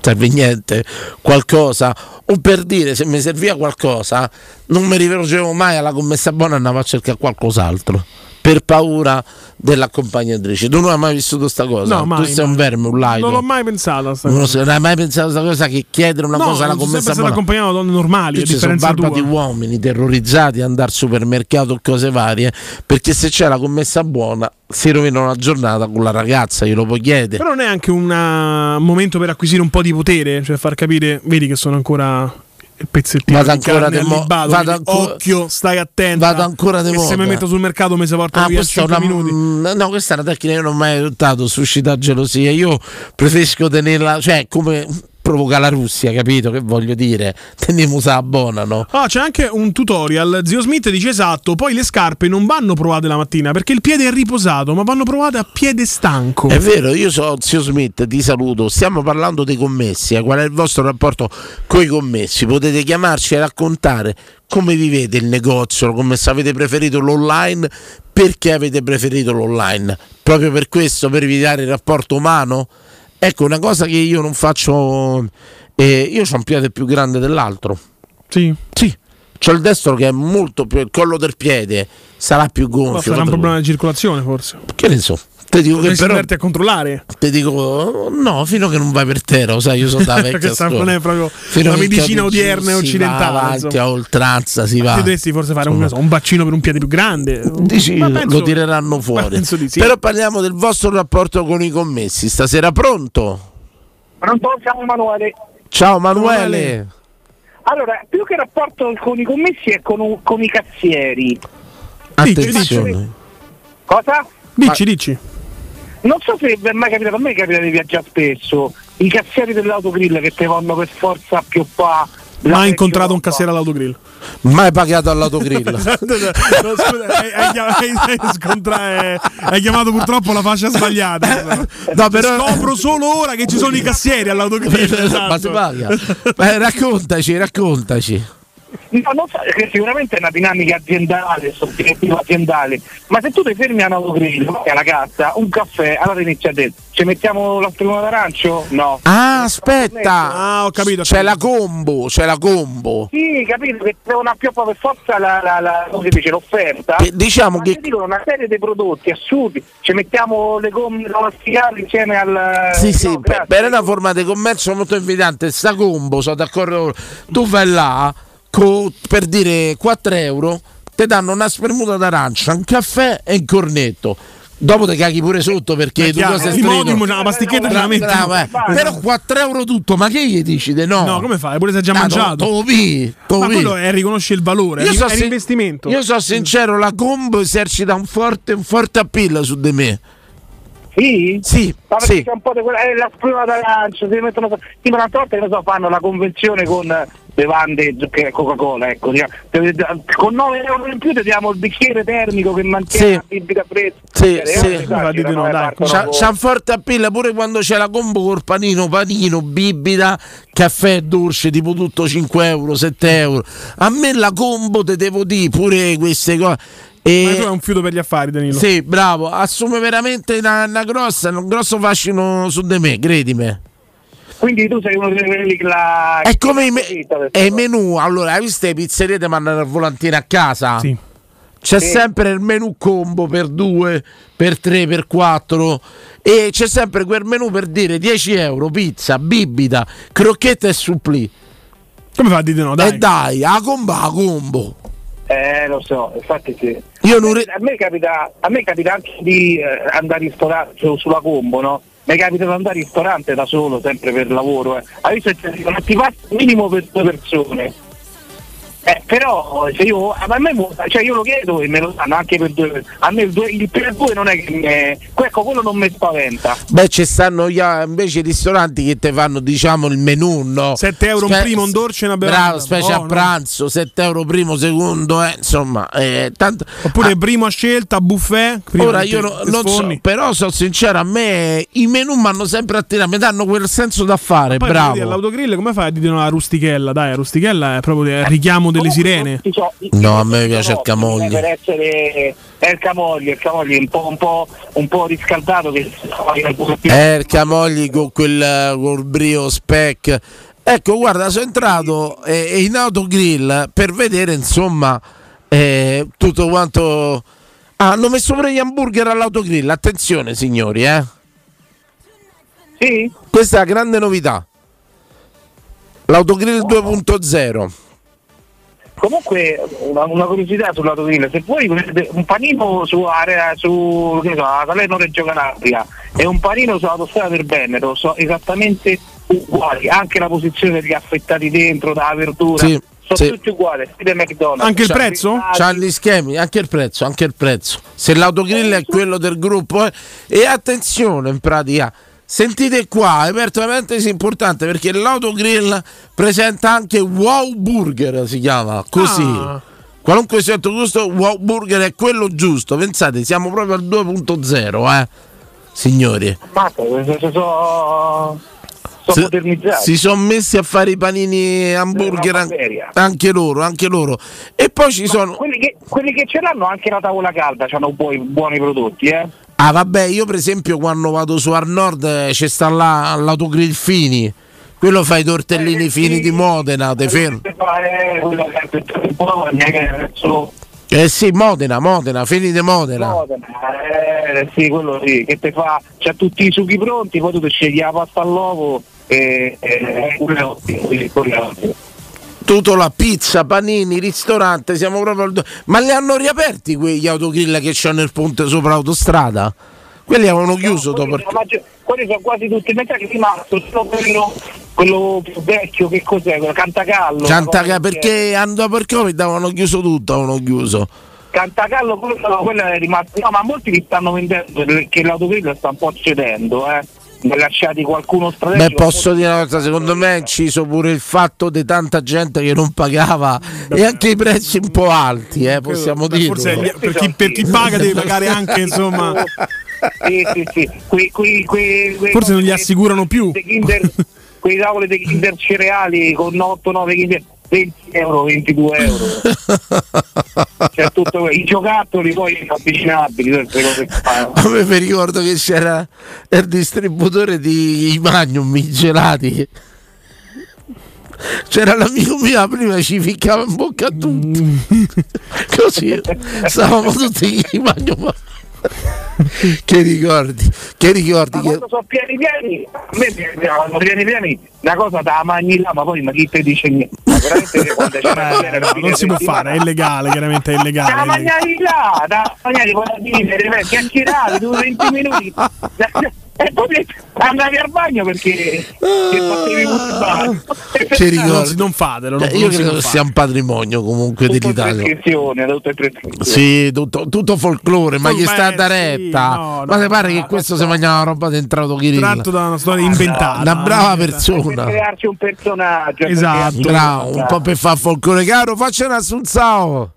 serve niente, qualcosa, o per dire se mi serviva qualcosa, non mi rivolgevo mai alla commessa buona, andavo a cercare qualcos'altro. Per paura dell'accompagnatrice. Tu non hai mai vissuto sta cosa? No, tu mai, sei un mai. verme, un laido. Non l'ho mai pensato a sta Non, cosa. non hai mai pensato a questa cosa che chiedere una No, cosa alla commessa buona? accompagnato da donne normali, a ci sono barba di uomini terrorizzati ad andare al supermercato o cose varie perché se c'è la commessa buona si rovina una giornata con la ragazza, glielo puoi chiedere. Però non è anche una- un momento per acquisire un po' di potere, cioè far capire, vedi che sono ancora pezzettino Vado di ancora de mo- vado quindi ancora- occhio, stai attento. Vado ancora de che se moda. mi metto sul mercato mi si portano Ah, via questa è 5 una, minuti. no, questa è una tecnica che non ho mai adottato, suscita gelosia. Io preferisco tenerla, cioè come provoca la Russia, capito? Che voglio dire? Teniamo la buona, no? Ah, c'è anche un tutorial. Zio Smith dice esatto. Poi le scarpe non vanno provate la mattina perché il piede è riposato, ma vanno provate a piede stanco. È vero, io sono zio Smith, ti saluto. Stiamo parlando dei commessi. eh. Qual è il vostro rapporto con i commessi? Potete chiamarci e raccontare come vivete il negozio, come se avete preferito l'online, perché avete preferito l'online. Proprio per questo, per evitare il rapporto umano? Ecco, una cosa che io non faccio. eh, io ho un piede più grande dell'altro. Sì. Sì. C'ho il destro che è molto più. Il collo del piede sarà più Ma gonfio. sarà un problema di circolazione, forse. Che ne so. Te dico che però. a controllare. Ti dico no, fino a che non vai per terra, sai, io sono da vecchia Questa scuola. non è proprio Fino la medicina odierna e si occidentale. Va avanti a oltranza si va. Ti dovresti forse fare un, un bacino per un piede più grande. Dici, penso- lo tireranno fuori. sì. Però parliamo del vostro rapporto con i commessi. Stasera pronto? Pronto? Siamo Emanuele. Ciao Manuele. Allora, più che rapporto con i commessi è con, con i cazzieri. Attenzione. Cosa? Dici, dici. Non so se è mai capitato, a me capita di viaggiare spesso. I cassieri dell'autogrill che ti vanno per forza più qua. Mai incontrato un cassiere all'autogrill. Mai pagato all'autogrill. No, scusa, hai, hai chiam- hai- scontra- chiamato purtroppo la fascia sbagliata. No, però- Scopro solo ora che ci sono i cassieri all'autogrill. esatto. Ma si paga. Beh, raccontaci, raccontaci. No, non so, che sicuramente è una dinamica aziendale, obiettivo aziendale, ma se tu ti fermi a un autogrill, vai alla cassa, un caffè, allora inizia a dire, ci mettiamo la spremata d'arancio? No. Ah, aspetta. Ah, ho capito. C'è la combo, c'è la combo. Sì, capito, che devono appioppare per forza la, la, la- come si dice, l'offerta. Che diciamo Ma che- dicono una serie di prodotti assurdi, ci mettiamo le gomme lasticate insieme al... Sì, sì, no, per, grazie. per una forma di commercio molto invitante, sta combo, sono d'accordo. Tu vai là co- per dire 4 euro, ti danno una spremuta d'arancia, un caffè e un cornetto. Dopo ti caghi pure sotto perché tu cosa modimo, c'è la pasticchetta la metti. Però 4 euro tutto, ma che gli dici di no? No, come fai? Pure se hai già Ah, mangiato. to- to pi, to Ma quello è riconosce il valore, Io è, so è l'investimento. Io sono sincero, la combo esercita un forte, un forte appeal su di me. Sì? Sì, Ma perché sì. c'è un po' di quella, eh, la sprema d'arancia, si mettono, tipo un'altra volta che ne so, fanno la convenzione con eh, bevande che è Coca-Cola, ecco, diciamo. Con 9 euro in più ti diamo il bicchiere termico che mantiene Sì. la bibita fresca. Sì, Eh, sì. eh, esagerano, eh, partono C'ha, c'ha un forte appeal pure quando c'è la combo col panino, panino, bibita, caffè dolce, tipo tutto 5 euro, 7 euro. A me la combo te devo dire pure queste cose. Ma tu E è un fiuto per gli affari, Danilo. sì, bravo, assume veramente una, una grossa, un grosso fascino su di me, credimi. Quindi tu sei uno di quelli che la... È come i, me- è i menù. Allora, hai visto le pizzerie ti mandano il volantino a casa? Sì. C'è Sì. sempre il menù combo per 2, per 3, per 4 e c'è sempre quel menù per dire 10 euro, pizza, bibita, crocchetta e supplì. Come fa a dire no? Dai. E dai, a combo, a combo. Eh, lo so, infatti sì. Io non a, me capita, a me capita anche di eh, andare in ristorante su- sulla combo, no? Mi capita di andare in ristorante da solo, sempre per lavoro. Eh. Hai visto che ti passa minimo per due persone. Eh, però se io, a me, cioè io lo chiedo e me lo danno anche per due A me il, due, il per due non è che mi è- ecco, quello non mi spaventa. Beh, ci stanno gli- invece i ristoranti che ti fanno, diciamo, il menù, no? 7 euro un primo, un dolce e una bevanda. Bravo, specie a Buono. pranzo, 7 euro primo, secondo, eh, insomma, eh, tanto... Oppure primo a scelta, buffet. Ora io te- no- te non so, però sono sincero, a me i menù mi hanno sempre attirato, mi danno quel senso da fare, bravo. all'autogrill come fai a dire no alla rustichella? Dai, la rustichella è proprio il richiamo delle sirene. No, a me piace il camogli. Per essere è il camoglio, il camoglio un po', un po', un po' riscaldato che Eh, il Camogli con quel col brio spec. Ecco, guarda, sono entrato eh, in autogrill per vedere, insomma, eh, tutto quanto... Ah, hanno messo pure gli hamburger all'autogrill, attenzione signori, eh. Sì? Questa è la grande novità. L'autogrill 2.0. Comunque una, una curiosità sull'autogrill, se voi volete un panino su area su che ne so, a Salerno Reggio Calabria e un panino sull'autostrada del Veneto, so esattamente uguali, anche la posizione degli affettati dentro, dalla verdura, Sì, sono sì. tutti uguali, stile McDonald's. C'ha- C'ha gli schemi, anche il prezzo, anche il prezzo. Se l'autogrill è quello del gruppo, eh. e attenzione in pratica. Sentite qua, aperto una parentesi importante perché l'autogrill presenta anche Wow Burger, si chiama così. Ah. Qualunque sia il tuo gusto, Wow Burger è quello giusto. Pensate, siamo proprio al 2.0, eh. Signori. Mazza, queste sono sono Si- modernizzati. Si sono messi a fare i panini hamburger an- anche loro, anche loro. E poi ci Ma sono. Quelli che, quelli che ce l'hanno anche la tavola calda, hanno buoni, buoni prodotti, eh. Ah, vabbè, io per esempio quando vado su Al Nord eh, c'è sta là l'autogrill fini. Quello fa i tortellini fini di Modena, te fermo. Eh, Eh sì, Modena, Modena, fini di Modena. Modena, eh, sì, quello sì, che te fa, c'ha tutti i sughi pronti, poi tu ti scegli la pasta all'uovo e, e è ottimo, quindi quello è ottimo. Tutto la pizza, panini, ristorante, siamo proprio al Ma li hanno riaperti quegli autogrill che c'hanno il ponte sopra l'autostrada? Quelli avevano chiuso dopo. Quelli, sono maggi- quelli sono quasi tutti, sa che è rimasto solo quello, quello più vecchio, che cos'è? Quello Cantagallo. Cantaga una cosa perché andò per Covid avevano chiuso tutto, avevano chiuso. Cantagallo quello, quello è rimasto no ma molti li stanno vendendo perché l'autogrill sta un po' cedendo eh ne lasciati qualcuno strategico Beh, posso dire una cosa, secondo me è inciso pure il fatto di tanta gente che non pagava e anche i prezzi un po' alti, eh, possiamo Beh, gli- per, chi, per chi paga deve pagare anche, insomma. sì sì sì. Quei, quei, quei, quei Forse non gli assicurano più. Kinder, quei tavoli dei Kinder cereali con 8-9 Kinder 20 euro 22 euro cioè tutto i giocattoli poi avvicinabili tutte le cose che fanno A me mi ricordo che c'era il distributore di Magnum, i gelati. C'era l'amico mio prima ci ficcava in bocca a tutti. Così stavamo tutti i Magnum. Che ricordi, che ricordi che sono pieni pieni a me quando pieni pieni una cosa da mangi là ma poi ma chi te dice niente? Veramente che quando c'è una Eh, no, non si può fare, è illegale, chiaramente è da illegale. mangiare là da mangiare poi da dire chiacchierare due 20 minuti e poi andavi al bagno perché che un Che ricordi? Non, fatelo. Non- io credo che sia un patrimonio comunque dell'Italia. prescrizione tutte prescrizioni Sì, tutto, tutto folklore, ma gli beh, sta da sì, retta. no, ma no, ti pare che questo si mangiava roba dentro Kirillo? Tratto da una storia inventata. Una brava per persona. crearci un personaggio Esatto. Bravo, un po' per far folklore caro, faccia un assunzao.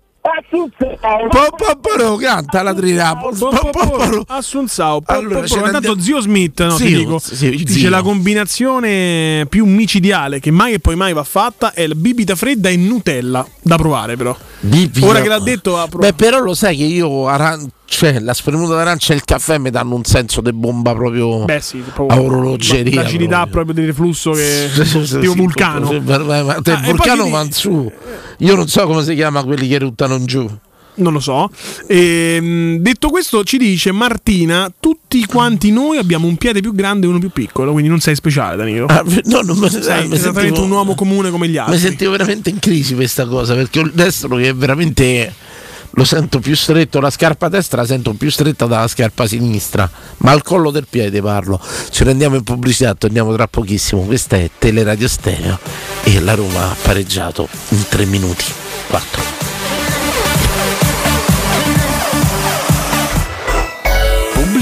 Po- po- po- canta la po- Assunzao. Allora, intanto andiamo- zio Smith no, ti Zio, dico, sì, dice zio. la combinazione più micidiale che mai e poi mai va fatta è la bibita fredda e Nutella da provare però. Bibita. Ora che l'ha detto ha provato. Beh, però lo sai che io cioè, la spremuta d'arancia e il caffè mi danno un senso di bomba proprio Beh sì, a proprio orologeria. l'acidità proprio del reflusso che Sì, tipo sì, vulcano. sì, ma- ma- te- Ah, e vulcano va in su. Io non so come si chiama quelli che ruttano in giù. Non lo so. Ehm, detto questo, ci dice Martina: tutti quanti noi abbiamo un piede più grande e uno più piccolo, quindi non sei speciale, Danilo. Ah, no, non me- sei mi esattamente sentivo- un uomo comune come gli altri. Mi sentivo veramente in crisi questa cosa perché ho il destro che è veramente lo sento più stretto, la scarpa destra la sento più stretta dalla scarpa sinistra, ma al collo del piede parlo. Ci rendiamo in pubblicità, torniamo tra pochissimo. Questa è Teleradio Stereo e la Roma ha pareggiato in 3 minuti. 4. Pubblicità.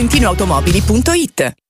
valentinoautomobili.it.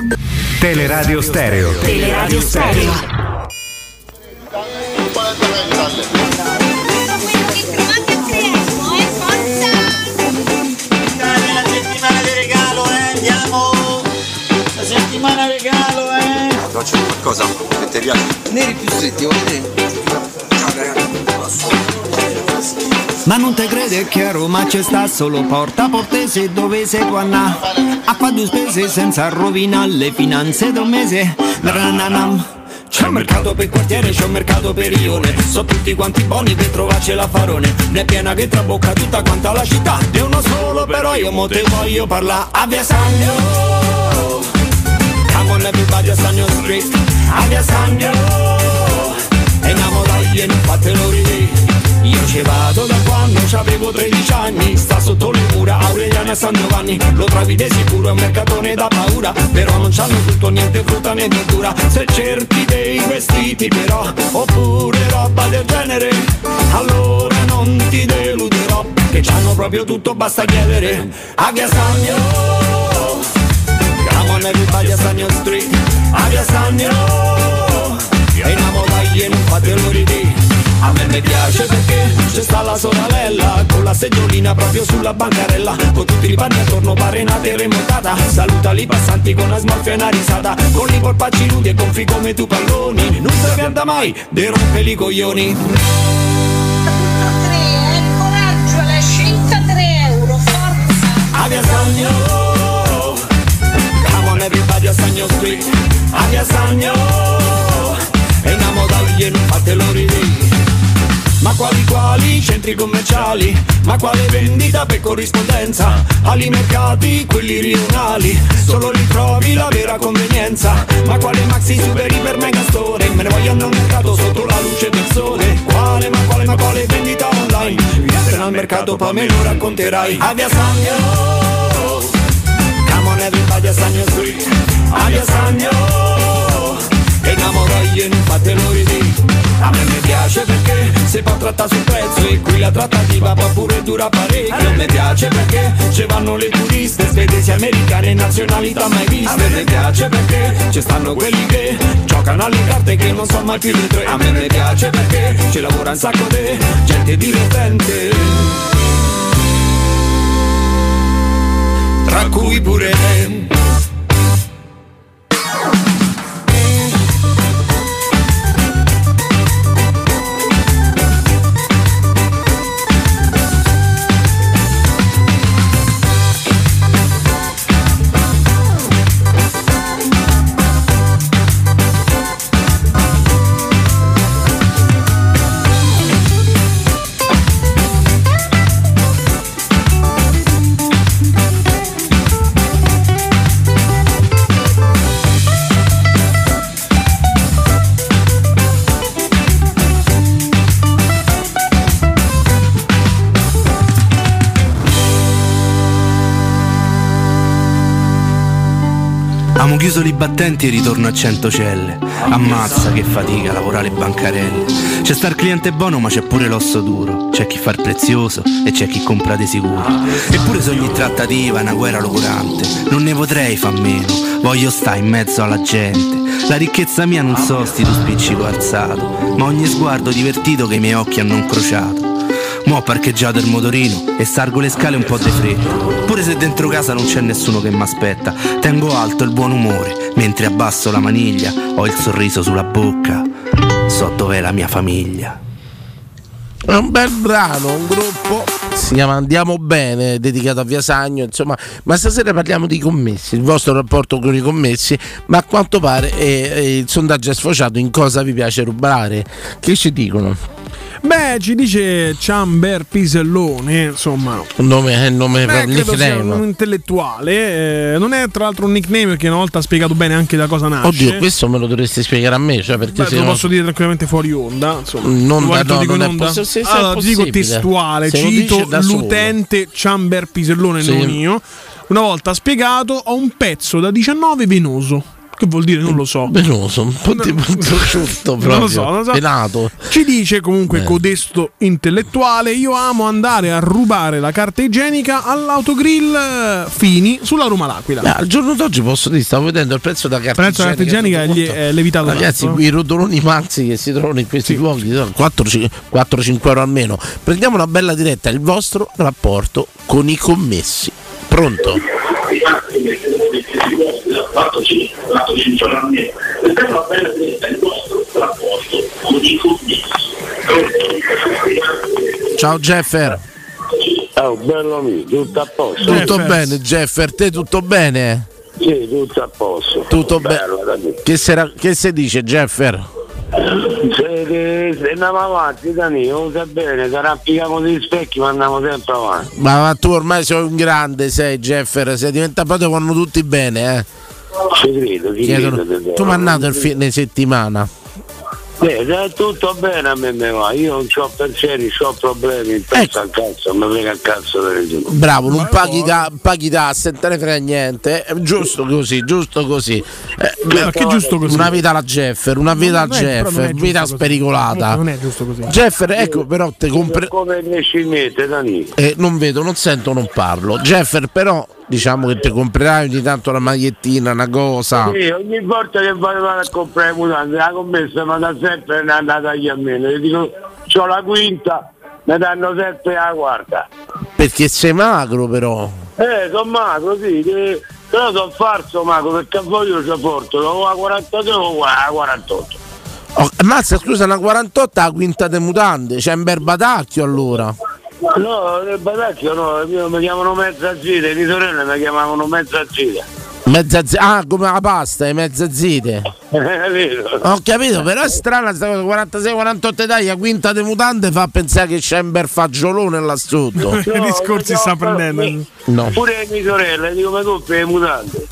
Teleradio Stereo. Teleradio Stereo. la settimana di regalo, eh, andiamo! La settimana regalo, eh! C'è qualcosa che ti piace? Neri più stretti, vuoi vedere? Ma non te crede che a Roma c'è sta solo porta portese dove si può andare a fare due spese senza rovinare le finanze un mese. Rananam. C'è un mercato per quartiere, c'è un mercato per Ione So tutti quanti buoni per trovarci la farone. Ne è piena che trabocca tutta quanta la città. Di uno solo però io mo te voglio parlare A Via Sangro Come on everybody a Sangro Street. A Via Sangro E andiamo dai e non fatelo ridere vado da quando avevo 13 anni. Sta sotto le mura Aureliana e San Giovanni. Lo trovi di sicuro, è un mercatone da paura. Però non c'hanno tutto, niente frutta né verdura. Se cerchi dei vestiti però Oppure roba del genere Allora non ti deluderò. Che c'hanno proprio tutto, basta chiedere A Via Sangro Come on everybody a Sangro Street. A Via Sangro E dai e non fatelo ridere a me mi piace perché c'è sta la sorella Con la seggiolina proprio sulla bancarella. Con tutti i panni attorno pare una terremotata Saluta i passanti con una smorfia e una risata. Con i polpacci nudi e gonfi come tu palloni. Non si pianta mai, de rompeli i coglioni Coraggio, la scelta 3 euro, forza! A Via Sogno Come on everybody a Sogno Street A Via Sogno E e non fatelo ridere ma quali quali centri commerciali? Ma quale vendita per corrispondenza? Ali mercati, quelli rionali Solo ritrovi la vera convenienza Ma quale maxi super iper mega store? Me ne voglio andare al mercato sotto la luce del sole Quale ma quale ma quale vendita online? Vieni al mercato poi me lo racconterai A Via Sangro Come on everybody a Sangro Street A Via Sangro E e non fatelo ridere a me mi piace perché si può trattare sul prezzo e qui la trattativa può pure dura parecchio. A me piace perché ci vanno le turiste, svedesi, americane nazionalità mai viste. A me piace perché ci stanno quelli che giocano alle carte che non sono mai più le tre. A me mi piace perché ci lavora un sacco di gente divertente. Tra cui pure me. Chiuso i battenti e ritorno a 100 celle. Ammazza che fatica lavorare le bancarelle. C'è sta il cliente buono ma c'è pure l'osso duro. C'è chi fa il prezioso e c'è chi compra di sicuro. Eppure se ogni trattativa è una guerra locurante. Non ne potrei far meno. Voglio stare in mezzo alla gente. La ricchezza mia non sostitu spiccico alzato. Ma ogni sguardo divertito che i miei occhi hanno incrociato. Mo' ho parcheggiato il motorino e salgo le scale un po' di fretta. Pure se dentro casa non c'è nessuno che mi aspetta, tengo alto il buon umore, mentre abbasso la maniglia, ho il sorriso sulla bocca. So dov'è la mia famiglia. È un bel brano, un gruppo. Si chiama Andiamo Bene, dedicato a Via Sagno, insomma, ma stasera parliamo di commessi, il vostro rapporto con i commessi, ma a quanto pare eh, eh, il sondaggio è sfociato in cosa vi piace rubare. Che ci dicono? Beh, ci dice Chamber Pisellone, insomma. Un nome, è il nome Beh, nickname. un intellettuale. eh, non è tra l'altro un nickname perché una volta ha spiegato bene anche da cosa nasce. Oddio, questo me lo dovresti spiegare a me, cioè perché Beh, se lo no- posso dire tranquillamente fuori onda. Insomma, Non da- no, dico non onda? possi- se- se allora, dico testuale, Se cito da solo. l'utente Chamber Pisellone, Sì. non io. Una volta spiegato, ho un pezzo da 19 venoso. Che vuol dire? Non lo so. Venoso, un po' di prosciutto proprio. Non lo so, non lo so. Ci dice comunque Eh. codesto intellettuale: Io amo andare a rubare la carta igienica all'autogrill eh, Fini sulla Roma L'Aquila. Ah, al giorno d'oggi posso dire, stavo vedendo il prezzo della carta Il prezzo della carta igienica quanto. è levitato Ragazzi, tanto, qui i rotoloni mazzi che si trovano in questi luoghi, 4-5 euro almeno. Prendiamo una bella diretta, il vostro rapporto con i commessi. Pronto? Ciao Jeffer. Oh, bello amico, tutto a posto. Tutto bene Jeffer, te tutto bene? Sì, tutto a posto. Tutto. Bello, Dani. Che, sera- che si dice Jeffer? Se, se, andiamo avanti, Dani, lo sai bene, se arrampichiamo degli specchi ma andiamo sempre avanti. Ma, ma tu ormai sei un grande, sei Jeffer, sei diventato proprio vanno tutti bene, eh. Ci credo, ci Chiedono- credo. tu mi hai nato il fine settimana. Eh, se è tutto bene a me me va, io non ho pensieri, ho problemi, penso al cazzo, mi frega il cazzo delle tue. Bravo, non paghi, ta- paghi tasse, non te ne frega niente. È giusto così, giusto così. Eh, Perché giusto così? Una vita alla Jeffer, una vita al Non è- però non è Jeffer, vita così. spericolata. Non è giusto così. Jeffer, ecco, però te compre. Come le scimmette, Dani. Eh, non vedo, non sento, non parlo. Jeffer, però, diciamo che ti comprerai ogni tanto una magliettina, una cosa. Sì, ogni volta che vado a comprare mutande, la commessa mi dà sempre una taglia a meno. Io dico, ho la quinta, mi danno sempre la quarta. Perché sei magro, però. Eh, sono magro, sì, però sono falso magro perché a voi io ci porto, o a 42 o a 48. Oh, mazza, scusa, una 48 la quinta de mutande, c'è un bel batacchio allora. No, nel Badacchio no, io mi chiamano mezza zita, le mie sorelle mi chiamavano mezza zita. Mezza zi- ah, come la pasta, le mezze zite. Ho capito, però è strana sta cosa, 46-48 taglia, quinta de mutande fa pensare che c'è un bel fagiolone là sotto. Che discorsi sta prendendo? No. Pure le mie sorelle, dico mi compri le mutande.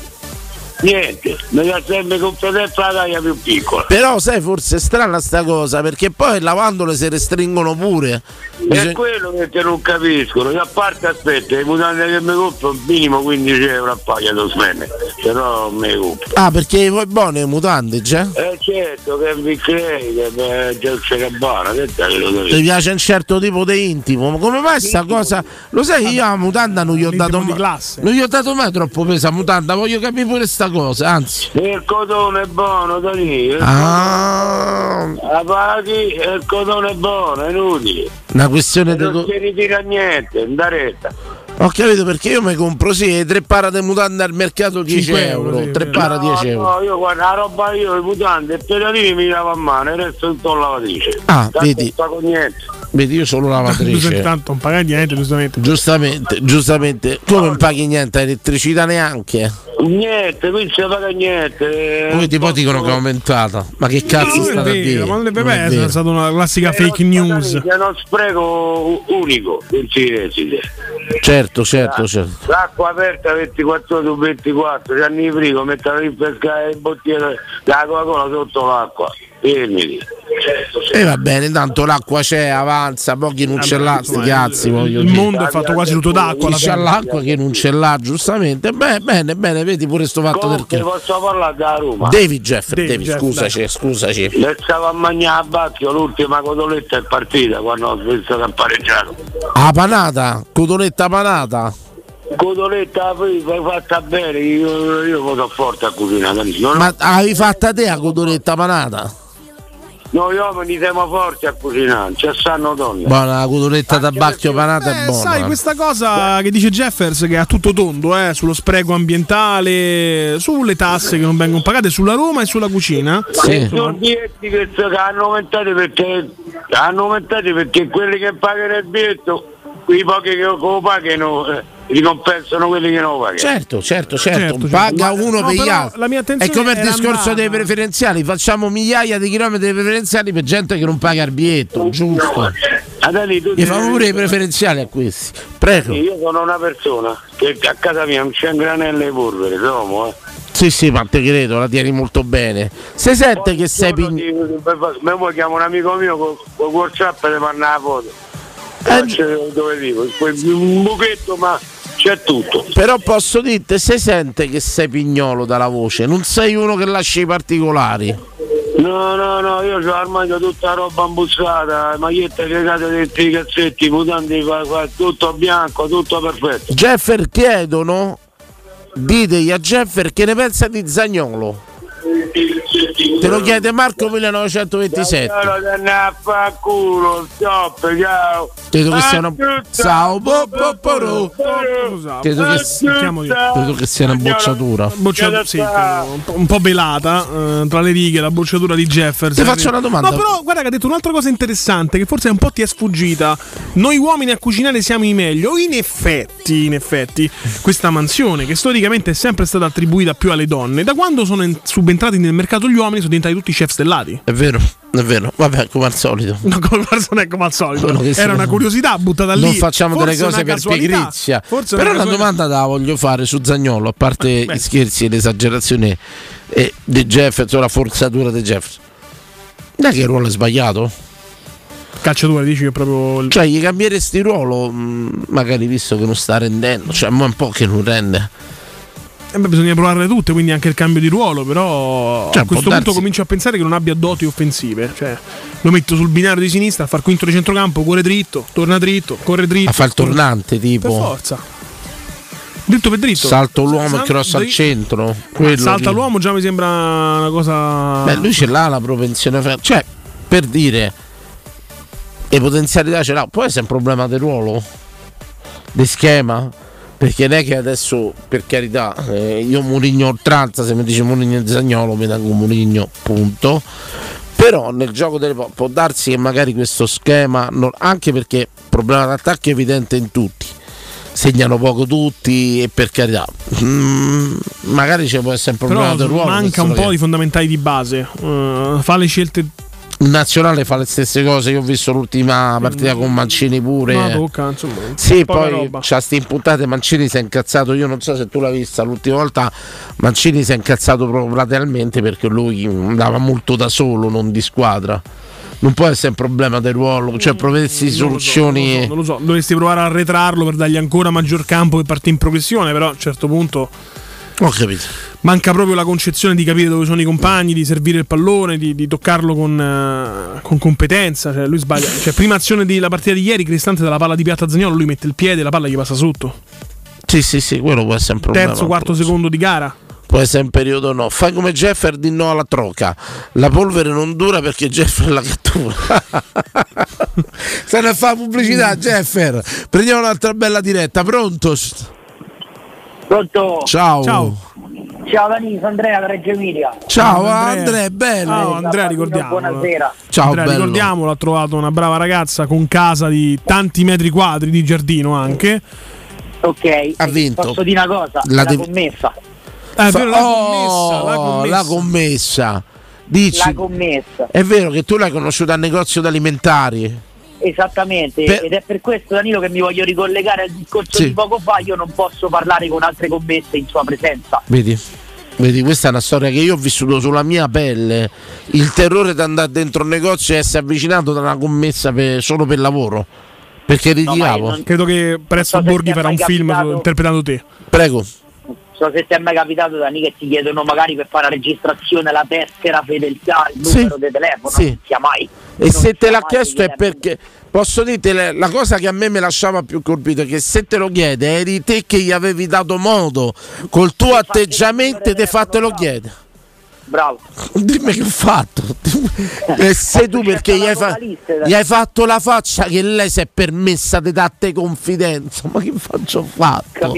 Niente, mi dà sempre sempre la taglia più piccola. Però sai, forse è strana sta cosa, perché poi lavandole si restringono pure. È Bisogna- quello che te non capiscono, che a parte aspetta, le mutande che mi compro minimo 15 euro a paia se no non me le compro. Ah, perché vuoi buone le mutande, già? Eh certo, che mi crei, che è Dolce Gabbana, che te lo devo Ti piace un certo tipo di intimo, ma come mai sta cosa? Lo sai, io la mutanda non gli ho dato mai. Non gli ho dato mai troppo peso a mutanda, voglio capire pure sta cosa, anzi. Il cotone è buono, Dani. Ah, La paghi e il cotone è buono, è inutile. una questione di. Non si ritira niente, in retta. Ho capito perché io mi compro sì, le tre para di mutande al mercato 10 Cinque euro, euro, sì, tre para 10 euro. No, io guarda, la roba io, i mutanti, i pedalini mi lavo a mano, il resto tutto in lavatrice. Ah, Tanto vedi. non pago niente. Vedi, io sono lavatrice. tanto non paga niente, giustamente. Giustamente, giustamente. Tu non paghi niente, elettricità neanche. Niente, qui non si paga niente. Poi ti poi dicono che è aumentata. Ma che cazzo è state a dire? ma non dovrebbe Non è vero. stata una classica fake news. È uno spreco unico del Cireside. Certo, certo, certo. L'acqua aperta 24 su 24, c'hanno i frigo, mettono a rinfrescare le bottiglie della Coca-Cola sotto l'acqua. Fermiti. E va bene, tanto l'acqua c'è, avanza, pochi non ce l'ha, sti cazzi, voglio Il dire. mondo è fatto quasi tutto d'acqua. Chi c'ha l'acqua che non ce l'ha, giustamente. Beh, bene, bene, vedi pure sto fatto Comunque perché. posso parlare da Roma? Devi Jeff, Devi, devi, Jeff, scusaci, scusaci. Le stavo a mangiare a Bacchio l'ultima cotoletta è partita quando ho che ha pareggiato. Ah, panata, cotoletta panata. Cotoletta poi fatta bene, io, io sono forte a cucinare. Ma avevi fatta te la cotoletta panata? Noi uomini siamo forti a cucinare, ci sanno donne. Buona, la cotoletta tabacchio panata è Eh, buona. sai, questa cosa che dice Jeffers che è a tutto tondo, eh, sullo spreco ambientale, sulle tasse che non vengono pagate, sulla Roma e sulla cucina. I biglietti che, che hanno aumentato perché hanno aumentato perché quelli che pagano il biglietto, quei pochi che lo pagano, eh, ricompensano quelli che non pagano. Certo, certo, certo, Certo, paga certo. uno No, per gli altri. la mia È come il discorso andata- dei preferenziali, facciamo migliaia di chilometri preferenziali per gente che non paga il biglietto, giusto? Adani, tu Gli fa devi- pure i preferenziali a questi. Prego. Io sono una persona che a casa mia non c'è un granello di polvere, siamo, eh. Sì, sì, ma te credo, la tieni molto bene. Se sente che sei pign- Me vuoi chiamo un amico mio con, con WhatsApp e le manda la foto. Eh, dove vivo, un buchetto ma c'è tutto. Però posso dirti, se sente che sei pignolo dalla voce, non sei uno che lascia i particolari. No, no, no, io ho armadio tutta roba imbussata, magliette piegate dentro i cazzetti, mutanti, qua- qua, tutto bianco, tutto perfetto. Jeffer chiedono, ditegli a Jeffer che ne pensa di Zagnolo. Te lo chiede Marco 1927. Allora, te a fa culo, stop, ciao. Credo che sia una. Ciao, bo- bo- bo- Credo che, credo che sia una bocciatura. Boccia- sì, un, po', velata eh, tra le righe la bocciatura di Jefferson. Ti faccio una domanda. No, però guarda che ha detto un'altra cosa interessante che forse un po' ti è sfuggita. Noi uomini a cucinare siamo i meglio. In effetti, in effetti, questa mansione che storicamente è sempre stata attribuita più alle donne, da quando sono subentrati nel mercato gli uomini sono diventati tutti chef stellati. È vero, è vero. Vabbè, come al solito. No, come non è come al solito. Era una curiosità buttata lì. Non facciamo delle Forse cose una per pigrizia. Forse Però una una casualità. domanda la voglio fare su Zagnolo, a parte Beh. gli scherzi e l'esagerazione eh, di Jefferson, la forzatura di Jefferson. Non è che il ruolo è sbagliato? Calciatore, dici che proprio. il- Cioè, gli cambieresti ruolo, mh, magari visto che non sta rendendo, cioè, ma un po' che non rende. Eh beh, bisogna provarle tutte, quindi anche il cambio di ruolo, però Cioè, a questo punto comincio a pensare che non abbia doti offensive. Cioè, lo metto sul binario di sinistra, a far quinto di centrocampo, cuore dritto, torna dritto, corre dritto. A fare il torna- tornante, Per tipo. forza. Dritto per dritto. Salto l'uomo e cross al centro. quello Salta lì. l'uomo già mi sembra una cosa. Beh, lui ce l'ha la propensione. fra- Cioè, per dire, le potenzialità ce l'ha. Può essere un problema del ruolo? Di schema? Perché non è che adesso, per carità, eh, io Murigno oltranza, se mi dice Murigno e Zagnolo, mi tengo Murigno, punto. Però nel gioco delle può darsi che magari questo schema, non- anche perché il problema d'attacco è evidente in tutti, segnano poco tutti e per carità, mm, magari ci può essere un problema Però del ruolo. manca un po' che- di fondamentali di base. Eh, fa le scelte. Il nazionale fa le stesse cose. Io ho visto l'ultima partita con Mancini pure. No, tocca, insomma. Sì, poi c'ha sti impuntate. Mancini si è incazzato. Io non so se tu l'hai vista l'ultima volta. Mancini si è incazzato proprio lateralmente perché lui andava molto da solo, non di squadra. Non può essere un problema del ruolo, cioè provvedessi soluzioni. Non lo so, dovresti provare a arretrarlo per dargli ancora maggior campo e partire in progressione, però a un certo punto Ho capito. manca proprio la concezione di capire dove sono i compagni, di servire il pallone, di, di toccarlo con, eh, con competenza. Cioè, lui sbaglia. Cioè, prima azione della partita di ieri, Cristante dalla palla di piatta Zagnolo, lui mette il piede e la palla gli passa sotto. Sì, sì, sì, quello può essere un problema. Terzo, quarto secondo di gara. Può essere un periodo no. Fai come Jeffer, di no alla troca. La polvere non dura perché Jeffer la cattura. Se ne fa pubblicità, Jeffer. Prendiamo un'altra bella diretta. Pronto? Pronto? Ciao. Ciao. Ciao Danilo, Andrea da Reggio Emilia. Ciao Andrea, bello. Ciao Andrea, ricordiamo. Buonasera. Ciao, Andrea, bello. ricordiamolo, ha trovato una brava ragazza con casa di tanti metri quadri di giardino anche. Ok, Ha vinto. posso dire una cosa? La La, devi- commessa. Eh, vero, la Oh, commessa, la commessa. la commessa. Dici, La commessa. è vero che tu l'hai conosciuta al negozio d'alimentari. Esattamente, Per- ed è per questo Danilo che mi voglio ricollegare al discorso Sì. di poco fa, io non posso parlare con altre commesse in sua presenza. Vedi? Vedi, questa è una storia che io ho vissuto sulla mia pelle. Il terrore di andare dentro un negozio e essere avvicinato da una commessa per- solo per lavoro. Perché ritiravo. Credo che Non so Borghi farà un mai film capitato- interpretando te. Prego. So se ti è mai capitato Dani che ti chiedono magari per fare la registrazione la tessera fedeltà, il Sì. numero di telefono, Sì. non sia mai. E Non se te l'ha chiesto è chiedere- perché posso dirti la cosa che a me me lasciava più colpito è che se te lo chiede eri te che gli avevi dato modo col tuo atteggiamento ti fatelo chiede. Bravo. Dimmi che ho fatto. e sei tu perché gli hai, fa- gli hai fatto la faccia che lei si è permessa di date confidenza. Ma che faccio ho fatto?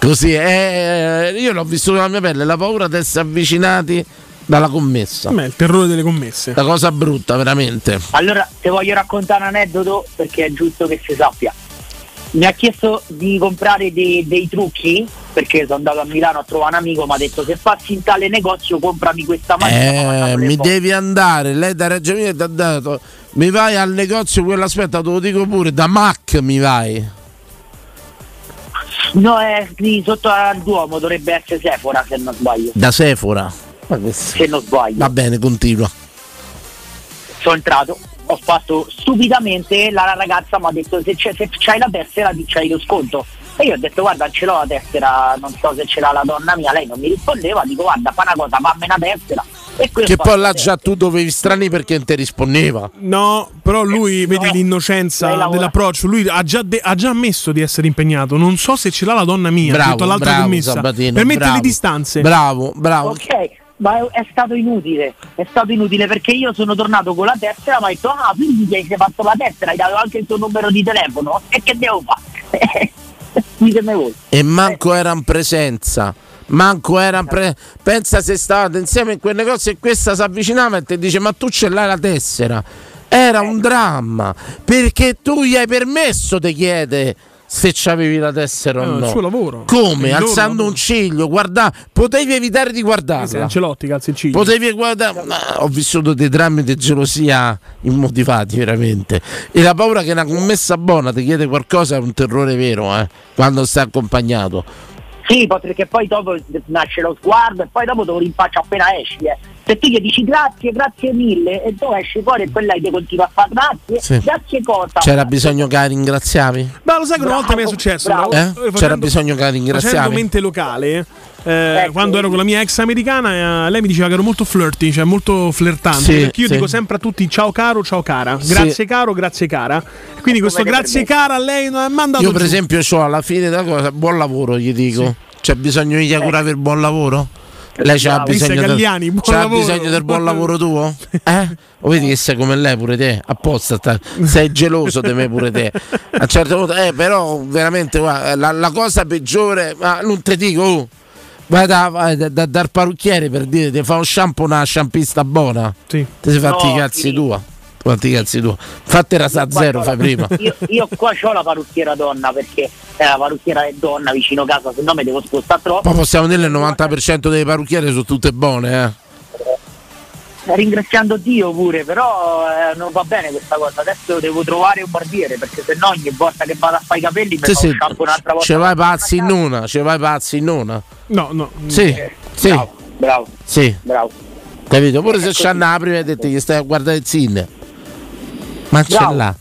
Così eh, io l'ho vissuto nella mia pelle, la paura di essere avvicinati dalla commessa. Beh, il terrore delle commesse. La cosa brutta, veramente. Allora, ti voglio raccontare un aneddoto perché è giusto che si sappia. Mi ha chiesto di comprare dei, dei trucchi perché sono andato a Milano a trovare un amico, mi ha detto se passi in tale negozio comprami questa macchina. Eh, mi devi andare, lei da Reggio Emilia ti ha dato. Mi vai al negozio, quello aspetta, te lo dico pure, da Mac mi vai. No, è lì sotto al Duomo, dovrebbe essere Sephora se non sbaglio. Da Sephora. Se non sbaglio. Va bene, continua. Sono entrato, ho fatto stupidamente, la ragazza mi ha detto se, c'è, se c'hai la tessera c'hai lo sconto. E io ho detto guarda ce l'ho la tessera, non so se ce l'ha la donna mia, lei non mi rispondeva, dico guarda fa una cosa, fammi una tessera. E Che poi là la già tu dovevi strani perché non ti rispondeva. No, però lui vedi l'innocenza lei lavora- dell'approccio. Lui ha già, de- ha già ammesso di essere impegnato. Non so se ce l'ha la donna mia. Bravo, detto all'altra bravo, commessa. Sabatino, per mettere bravo. le distanze. Bravo, bravo. Ok, ma è, è stato inutile, è stato inutile perché io sono tornato con la tessera, ma ho detto, ah, quindi ti hai fatto la tessera, hai dato anche il tuo numero di telefono, e che devo fare? Ditemi voi. E manco era in presenza. Manco era in pre- Pensa se stavate insieme in quel negozio e questa si avvicinava e ti dice: Ma tu ce l'hai la tessera. Era un dramma perché tu gli hai permesso di chiedere se c'avevi la tessera Eh, o il no. suo lavoro. Come? Il Alzando lavoro. un ciglio, guarda, potevi evitare di guardarla. Ancelotti, calzi il ciglio. Potevi guardare, ma ho vissuto dei drammi di gelosia immotivati veramente. E la paura che una commessa buona ti chiede qualcosa è un terrore vero, eh, quando stai accompagnato. Sì, perché poi dopo nasce lo sguardo e poi dopo te lo rinfaccio appena esci. Eh. Se tu gli dici grazie, grazie mille e tu esci fuori e quella ti continua a fare grazie, Sì. grazie cosa? C'era bisogno che la ringraziavi? Ma lo sai che una volta mi è successo? bravo. Eh? Facendo- C'era bisogno che la Facendo ringraziavi? mente locale. eh, Ecco. quando ero con la mia ex americana, eh, lei mi diceva che ero molto flirty, cioè molto flirtante. Sì, perché io sì. dico sempre a tutti ciao caro, ciao cara, Sì. grazie caro, grazie cara. Quindi questo Come grazie per cara a lei non è mandato Io per giù. esempio ho alla fine della cosa, buon lavoro gli dico. C'è bisogno di augurare il buon lavoro? Lei c'ha bisogno, del, Galliani, buon c'ha lavoro. bisogno del buon lavoro tuo? Eh? O vedi che sei come lei pure te? Apposta, sta- sei geloso di me pure te. A un certo punto, eh, però veramente guarda, la, la cosa peggiore, ma non te dico, oh, vai, da, vai da- da- dal parrucchiere per dire ti fa un shampoo una shampista buona. Sì. Ti sei fatti No, i cazzi sì. tua. Fatti i cazzi tua. Fatti rasa a zero, fai prima. Io, io qua ho la parrucchiera donna perché eh, la parrucchiera è donna vicino casa, se no mi devo spostare troppo. Poi possiamo dire che il 90% delle parrucchiere sono tutte buone, eh. Ringraziando Dio pure, però eh, non va bene questa cosa. Adesso devo trovare un barbiere perché se no ogni volta che vado a fare i capelli mi Sì, sì, un'altra volta. ce vai pazzi in una, ce vai pazzi in una. No, no. Sì, sì, Bravo, bravo, sì, bravo. capito? Pure se c'hanno la prima e detto che stai a guardare il cine. Ma ce l'ha.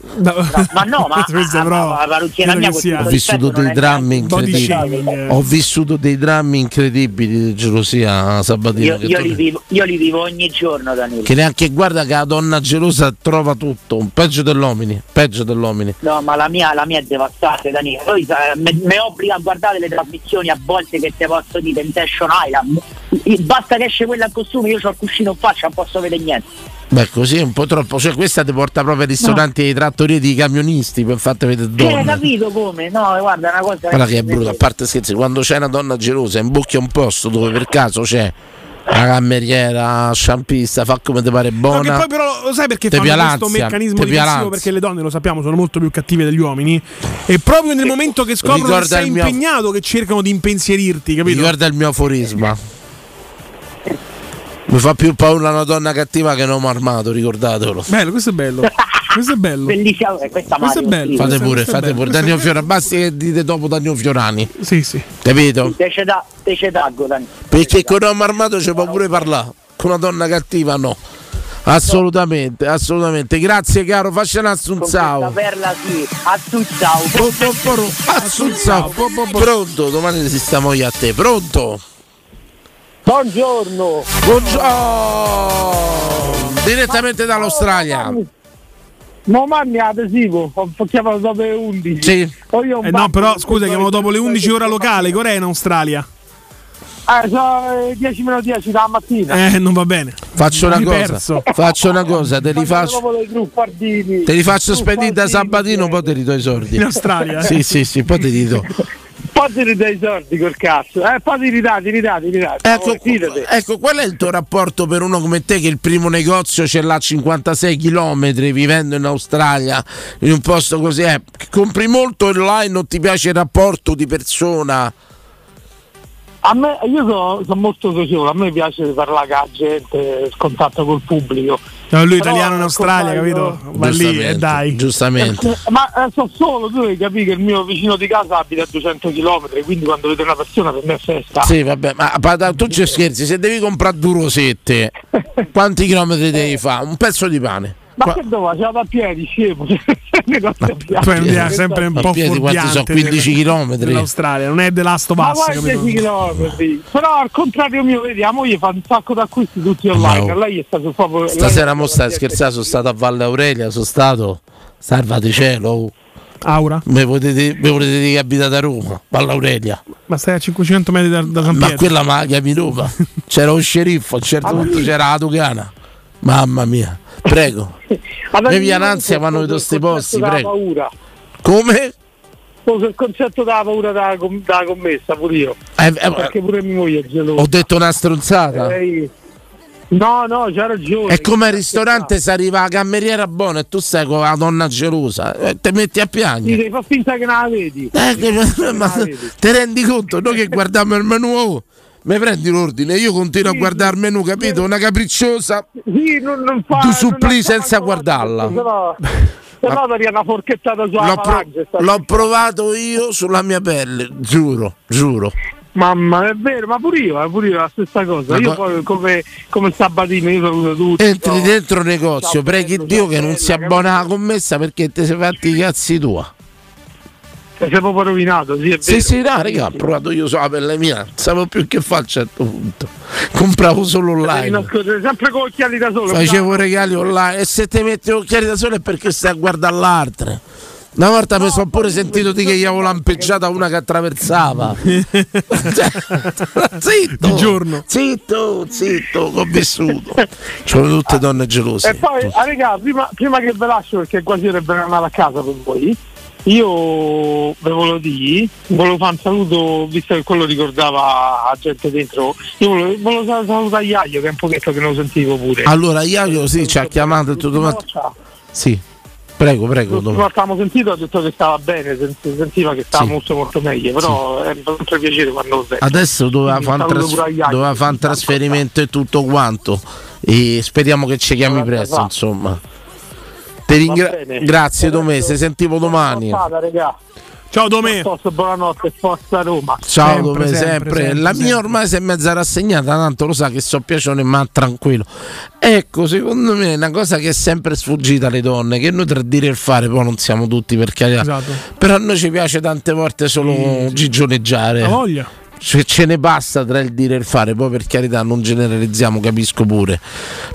Ma no, ma, la parrucchiera mia Ho vissuto dei drammi incredibili. Ho vissuto dei drammi incredibili di gelosia Sabatino. Io, che io tu- li vivo, io li vivo ogni giorno, Danilo. Che neanche guarda che la donna gelosa trova tutto, peggio dell'uomini, peggio dell'uomini. No, ma la mia, la mia è devastante, Danilo. Poi eh, me- mi obbliga a guardare le trasmissioni a volte che te posso dire Temptation Island. Basta che esce quella a costume, io ho il cuscino in faccia, non posso vedere niente. Beh, così è un po' troppo. Cioè, questa ti porta proprio ai ristoranti e ai trattorie di camionisti per farti vedere Che hai donne. capito come? No, guarda, è una cosa. Guarda che è brutto, a parte scherzi, quando c'è una donna gelosa imbocchia un posto dove per caso c'è la cameriera, sciampista, fa come ti pare No, che buona. poi però lo sai perché fanno pialanzia, questo meccanismo pialanzia. Perché le donne, lo sappiamo, sono molto più cattive degli uomini. E proprio nel momento che scoprono che Ricorda sei il mio- impegnato, che cercano di impensierirti, capito? Ricorda il mio aforisma. Mi fa più paura una donna cattiva che un uomo armato, ricordatelo. Bello, questo è bello. questo è bello. Bellissima, eh, questa Questo è bello. sì. Fate pure, questo fate pure. Danilo. Fiorani, basti che dite dopo Danilo Fiorani. Sì, sì. Capito? Te ce da- te ce taggo, Danilo. Perché con un uomo armato ci può pure parlare, con una donna cattiva no. Assolutamente, assolutamente. Grazie caro, faccia un assunzao. perla sì, assunzao. Assunzao. Pronto, domani resistiamo io a te. Pronto? Buongiorno. Buongiorno. Direttamente dall'Australia. No, mamma adesivo, ho chiamato dopo le 11. Sì. Eh no, però scusa, chiamo dopo le 11 ora locale. Che ora è in Australia? Eh, sono eh, 10 meno 10 dalla mattina. Eh, non va bene. Faccio una cosa. Faccio una cosa, te li faccio. Te li faccio spedire da Sabatino, poi te li do i soldi. In Australia, eh? Sì, sì, sì, poi te li do. Poi ti ridai i soldi col cazzo. Eh, poi ti ridati, ridati, ridati. Ecco, Oh, ecco, qual è il tuo rapporto per uno come te che il primo negozio ce l'ha a 56 km vivendo in Australia, in un posto così? Eh, compri molto online, non ti piace il rapporto di persona? A me, io sono, sono molto socievole, a me piace parlare con la gente, il contatto col pubblico. No, lui Però, italiano in Australia, capito? Va lì e dai. Giustamente. Eh, Ma eh, so solo, tu devi capire che il mio vicino di casa abita a 200 km, quindi quando vedo una persona per me è festa. Sì, vabbè, ma ma tu ci scherzi, se devi comprare due rosette, quanti chilometri devi fare? Un pezzo di pane. Ma che dove? C'è da piedi, scemo. A. Tu un'idea sempre un A po' piedi quanti sono? fuorviante 15 del- chilometri? dell'Australia, non è Last of Ma Us, guarda capito? 10 chilometri. Però al contrario mio, vedi, a moglie fa un sacco d'acquisti tutti online. No. Lei è stato proprio. Stasera mo stai scherzando, sono stato a Valle Aurelia, sono stato. Salvate cielo. Aura? Me potete, me volete dire che abitate a Roma, Valle Aurelia. Ma stai a 500 metri da, da San Ma Pietro. quella ma la chiami Roma. C'era lo sceriffo, a un certo punto c'era la Tocana. Mamma mia, prego. Me via l'ansia quando vedo il sti concetto posti, prego. paura. Come? Il concetto della paura della, com- della commessa pure io. Eh, eh, Perché pure mia moglie è gelosa. Ho detto una stronzata. Lei- No, no, c'ha ragione. È come al ristorante se arriva la cameriera buona e tu stai con la donna gelosa, eh, te metti a Sì, piangere. devi far finta che non la vedi. Eh, che- ma te rendi conto? Noi che guardiamo il menù, oh, mi prendi l'ordine, io continuo a guardare il menù, capito? Una capricciosa, Sì, non, non fa. tu non suppli ha senza guardarla. Se no, se no ti una forchettata sulla L'ho, pro- sta- l'ho provato io sulla mia pelle, giuro, giuro. Mamma, è vero, ma pure io, pure io la stessa cosa. Ma io poi come, come sabatino io saluto tutti. Entri no? dentro il negozio, Ciao, preghi bello, Dio che non bella, sia buona la commessa perché ti sei fatti i cazzi tua. Ti sei proprio rovinato, sì, è Sì, vero. sì, no, raga, ho provato io sulla pelle mia, non sapevo più che fare a un certo punto. Compravo solo Devi online. sempre con occhiali da sole. Facevo regali online e se ti metti gli occhiali da sole è perché stai a guardare l'altra. Una volta mi sono pure sentito di che gli avevo lampeggiata una che attraversava. Cioè, zitto, Di giorno. zitto, zitto, ho vissuto. Sono tutte donne gelose. E poi, ah, raga, prima, prima che ve lascio, perché quasi dovrebbero andare a casa per voi, io ve volevo dire, volevo fare un saluto, visto che quello ricordava a gente dentro, io volevo, volevo sal- salutare Iaio, che è un pochetto che non lo sentivo pure. Allora, Iaio sì, ci ha chiamato e tutto quanto. Sì, prego, prego. L'ultima volta avevamo sentito ha detto che stava bene, sentiva che stava Sì. molto molto meglio, però è sempre piacere quando lo sento. Adesso doveva fare un, tras- fare un trasferimento e tutto quanto. E speriamo che ci chiami presto, insomma. Ti ringra-. Grazie Domese, sentivo domani. Ciao Domè. Buonanotte, forza Roma. Ciao Sempre, Dome, sempre, sempre, sempre, La mia ormai si è mezza rassegnata, tanto lo sa che so piacione, ma tranquillo. Ecco, secondo me è una cosa che è sempre sfuggita alle donne, che noi tra dire e il fare, poi non siamo tutti per carità. Esatto. Però a noi ci piace tante volte solo gigioneggiare. La voglia. Cioè, ce ne basta tra il dire e il fare, poi per carità non generalizziamo, capisco pure.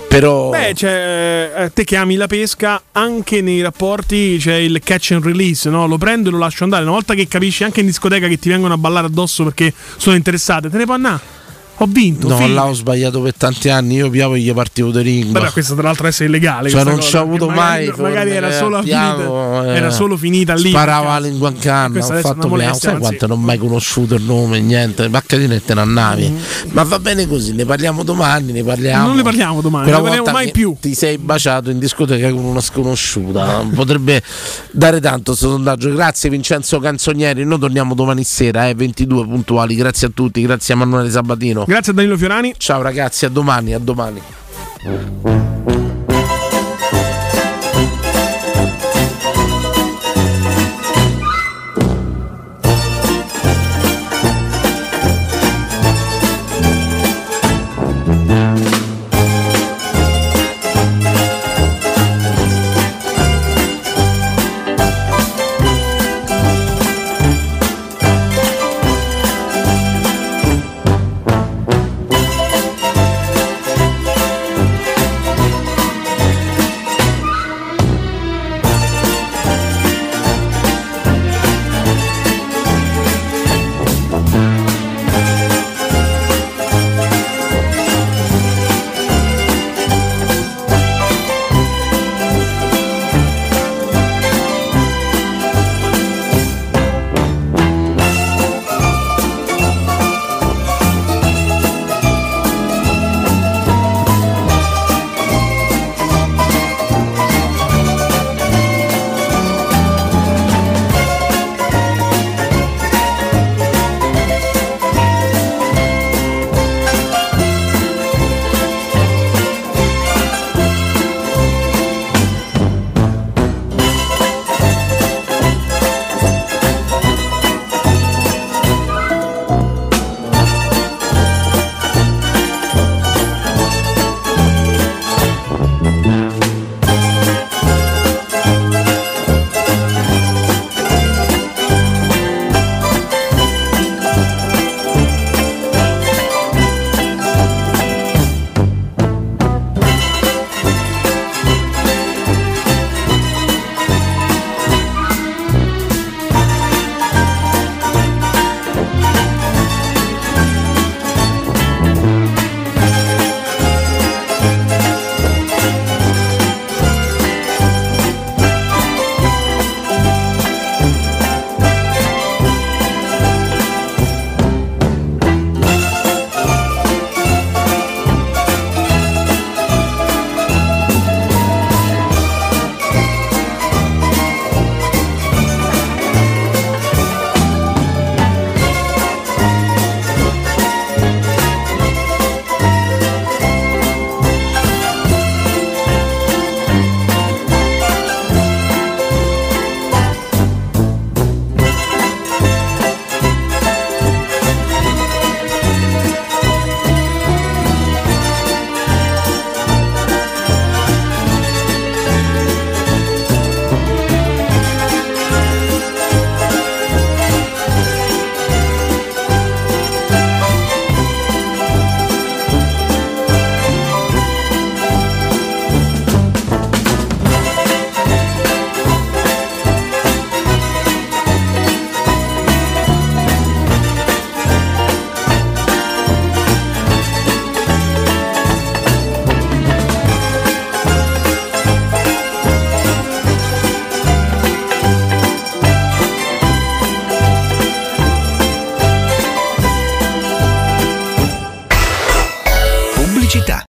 Però Beh, eh, te che ami la pesca, anche nei rapporti c'è il catch and release, no? Lo prendo e lo lascio andare. Una volta che capisci anche in discoteca che ti vengono a ballare addosso perché sono interessate, te ne puoi andare. Ho vinto. no, fine. là ho sbagliato per tanti anni, io piavo e gli partivo di ringo. Vabbè, questo tra l'altro è illegale. Cioè, questa non ci ho avuto magari, mai. Magari era forme, solo, piavo, finita, eh, era solo finita lì. Sparava la lingua in canna. Questa Ho fatto molestia, Sai anzi. quante non ho mai conosciuto il nome, niente. Baccadinette non navi. Ma va bene così, ne parliamo domani. Ne parliamo. Non ne parliamo domani, Quella non ne parliamo mai più. Ti sei baciato in discoteca con una sconosciuta. Potrebbe dare tanto questo sondaggio. Grazie Vincenzo Canzonieri. Noi torniamo domani sera, eh, 22 puntuali. Grazie a tutti, grazie a Manuele Sabatino. Grazie a Danilo Fiorani. Ciao ragazzi, a domani, a domani.